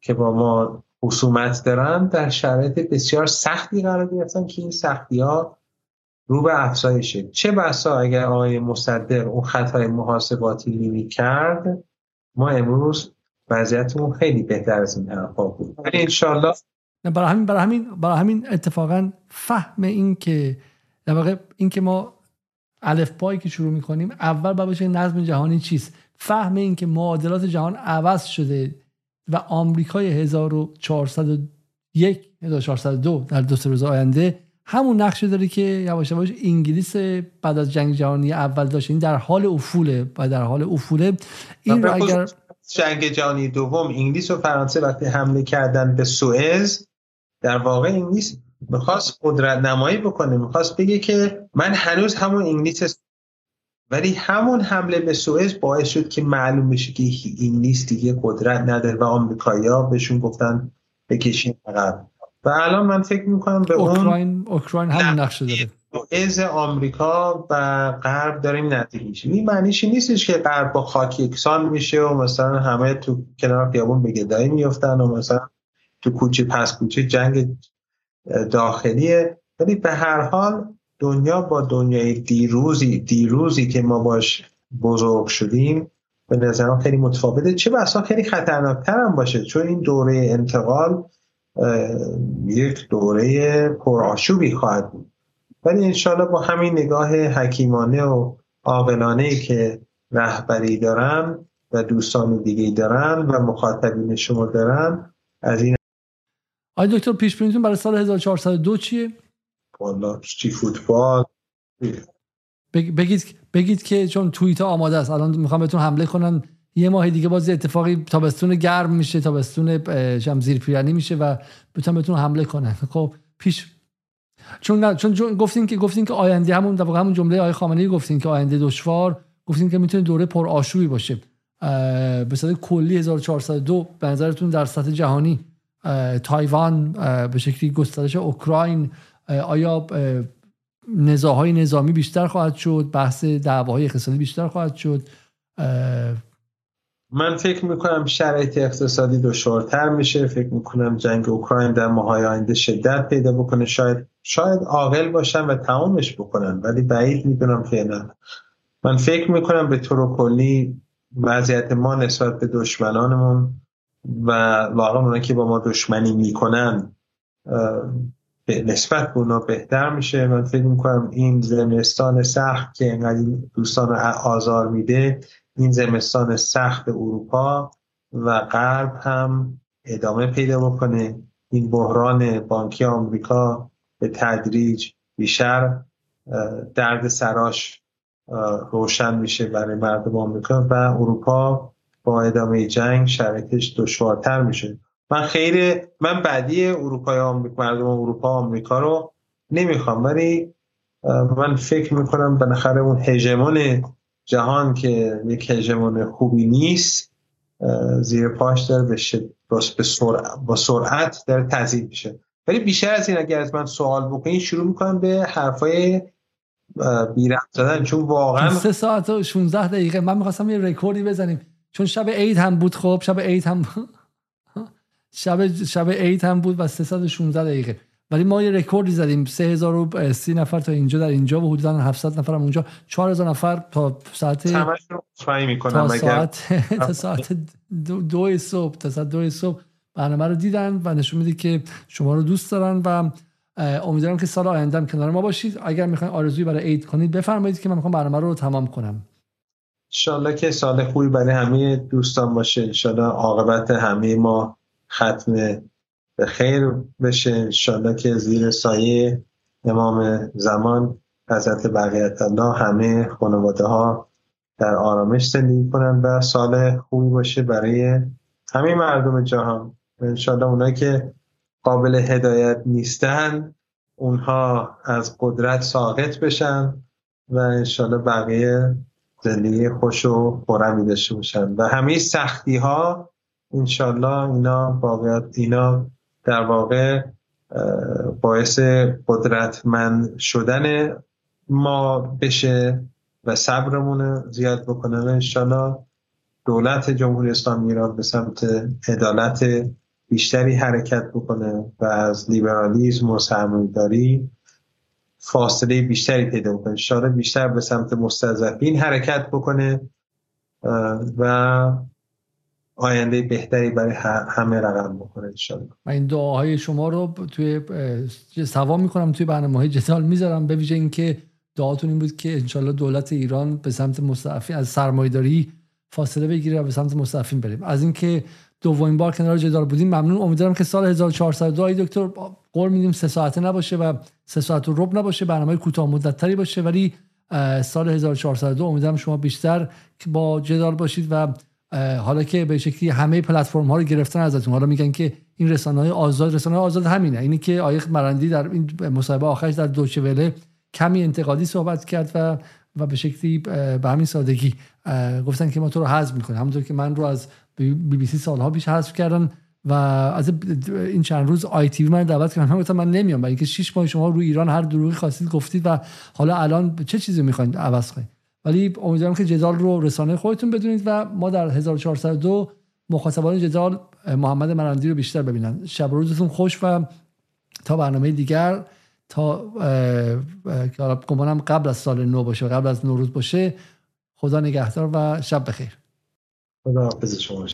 که با ما خصومت دارن در شرایط بسیار سختی قرار گرفتن که این سختی ها رو به افزایشه. چه بسا اگر آقای مصدق اون خطای محاسباتی نمی کرد ما امروز وضعیتمون خیلی بهتر از این حرفا بود. ولی انشالله برای همین برای همین برای همین اتفاقا فهم این که در واقع این که ما الف پایی که شروع می‌کنیم اول باید باشه نظم جهانی چیست؟ فهم این که معادلات جهان عوض شده و آمریکای 1401 1402 در دو سه روز آینده همون نقشه داره که یواش یواش انگلیس بعد از جنگ جهانی اول داشت. این در حال افوله و در حال افوله. این رو اگر جنگ جهانی دوم انگلیس و فرانسه وقتی حمله کردن به سوئز در واقع انگلیس می‌خواست قدرت نمایی بکنه می‌خواست بگه که من هنوز همون انگلیس ولی همون حمله به سوئز باعث شد که معلوم بشه که انگلیس دیگه قدرت نداره و آمریکایی‌ها بهشون گفتن بکشین عقب. و الان من فکر می‌کنم به اوکراین اوکراین همون نقشه داره. از آمریکا و غرب داریم نزدیک میشه این معنیش نیستش که غرب با خاک یکسان میشه و مثلا همه تو کنار خیابون به گدایی میفتن و مثلا تو کوچه پس کوچه جنگ داخلیه ولی به هر حال دنیا با دنیای دیروزی دیروزی که ما باش بزرگ شدیم به نظرم خیلی متفاوته. چه بسا خیلی خطرناکتر هم باشه چون این دوره انتقال یک دوره پرآشوبی خواهد بود. ولی انشالله با همین نگاه حکیمانه و عاقلانه که رهبری دارم و دوستان دیگه دارن و مخاطبین شما دارن از این آی دکتر پیش برای سال 1402 چیه؟ والا چی فوتبال؟ بگید بگید که چون توییت آماده است. الان می‌خوام بهتون حمله کنن یه ماه دیگه باز اتفاقی تابستون گرم میشه تابستون شم زیر پیرنی میشه و بتونن بهتون حمله کنن خب پیش چون چون گفتین که گفتین که آینده همون در همون جمله آقای خامنه‌ای گفتین که آینده دشوار. گفتین که می‌تونه دوره پر آشوبی باشه. به صورت کلی 1402 به نظرتون در سطح جهانی تایوان به شکلی گسترش اوکراین آیا نزاهای نظامی بیشتر خواهد شد؟ بحث دعواهای اقتصادی بیشتر خواهد شد؟ من فکر می‌کنم شرایط اقتصادی دشوارتر میشه. فکر می‌کنم جنگ اوکراین در ماهای آینده شدت پیدا بکنه. شاید شاید عاقل باشن و تمامش بکنن ولی بعید می‌دونم فعلا من فکر می‌کنم به طور کلی وضعیت ما نسبت به دشمنانمون و واقعا اونا که با ما دشمنی می‌کنن نسبت به اونا بهتر میشه. من فکر می‌کنم این زمستان سخت که اینقدر دوستان آزار میده این زمستان سخت اروپا و غرب هم ادامه پیدا بکنه. این بحران بانکی آمریکا به تدریج بیشتر درد سراش روشن میشه برای مردم آمریکا و اروپا. با ادامه جنگ شرایطش دشوارتر میشه. من خیر من بعدی اروپای آمریکا مردم اروپا آمریکا رو نمی‌خوام ولی من فکر می‌کنم بالاخره اون هژمون جهان که یک هژمون خوبی نیست زیر پاش داره به با سرعت داره تزیید میشه. ولی بیشتر از این اگر از من سوال بکنید شروع می‌کنم به حرفای بیرم زدن. چون واقعا سه ساعت و 16 دقیقه. من می‌خواستم یه رکوردی بزنیم. چون شب عید هم بود خب شب عید هم (laughs) شب شب عید هم بود و 316 دقیقه. ولی ما یه رکوردی زدیم 3030 نفر تا اینجا در اینجا و حدودا 700 نفر هم اونجا. 4000 نفر تا ساعت تا ساعت (laughs) تا ساعت دو, دو صبح تا ساعت دو صبح برنامه رو دیدن و نشون میده که شما رو دوست دارن و امیدوارم که سال آینده کنار ما باشید. اگر می‌خواین آرزویی برای عید کنید بفرمایید که من می‌خوام برنامه رو تمام کنم. انشالله که سال خوبی برای همه دوستان باشه. انشالله عاقبت همه ما ختم به خیر بشه. انشالله که زیر سایه امام زمان حضرت بقیت الله همه خانواده ها در آرامش زندگی کنند و سال خوبی باشه برای همه مردم جهان. انشالله اونایی که قابل هدایت نیستن اونها از قدرت ساقط بشن و انشالله بقیه زندگی خوش و خورمی داشته باشن. و همه سختی ها انشالله اینا واقعیت اینا در واقع باعث قدرتمند شدن ما بشه و صبرمون زیاد بکنه. انشالله دولت جمهوری اسلامی ایران به سمت عدالت بیشتری حرکت بکنه و از لیبرالیزم و سرمایه‌داری فاصله بیشتری پیدا بکنه. انشالله بیشتر به سمت مستضعفین حرکت بکنه و آینده بهتری برای همه رقم بکنه انشالله من این دعاهای شما رو توی سوا می‌کنم توی برنامه های جدال می‌ذارم به ویژه اینکه دعاتون این بود که انشالله دولت ایران به سمت مستعفی از سرمایداری فاصله بگیره و به سمت مستعفین بریم. از اینکه دومین بار کنار جدال بودیم. ممنون. امیدوارم که سال 1402 دکتر قول میدیم سه ساعته نباشه و سه ساعت و ربع نباشه. برنامه کوتاه مدت تری باشه. ولی سال 1402 امیدوارم شما بیشتر با جدال باشید و حالا که به شکلی همه پلتفرم ها رو گرفتن ازتون. حالا میگن که این رسانه های آزاد رسانه های آزاد همینه. اینی که آیخ مرندی در این مصاحبه آخرش در دوچه وله کمی انتقادی صحبت کرد و و به شکلی به همین سادگی گفتن که ما تو رو حذف می‌کنیم. همونطور که من رو از بی بی سی سالها پیش حذف کردن و از این چند روز آی تی من دعوت کردن. من گفتم من نمیام برای اینکه 6 ماه شما رو ایران هر دروغی خواستید گفتید و حالا الان چه چیزی می‌خواید عوض کنید ولی امیدوارم که جدال رو رسانه خودتون بدونید و ما در 1402 مخاطبان جدال محمد مرندی رو بیشتر ببینن. شب روزتون خوش و تا برنامه دیگر تا که قبل از سال نو باشه قبل از نوروز باشه خدا نگهدار و شب بخیر. خدا حافظ شما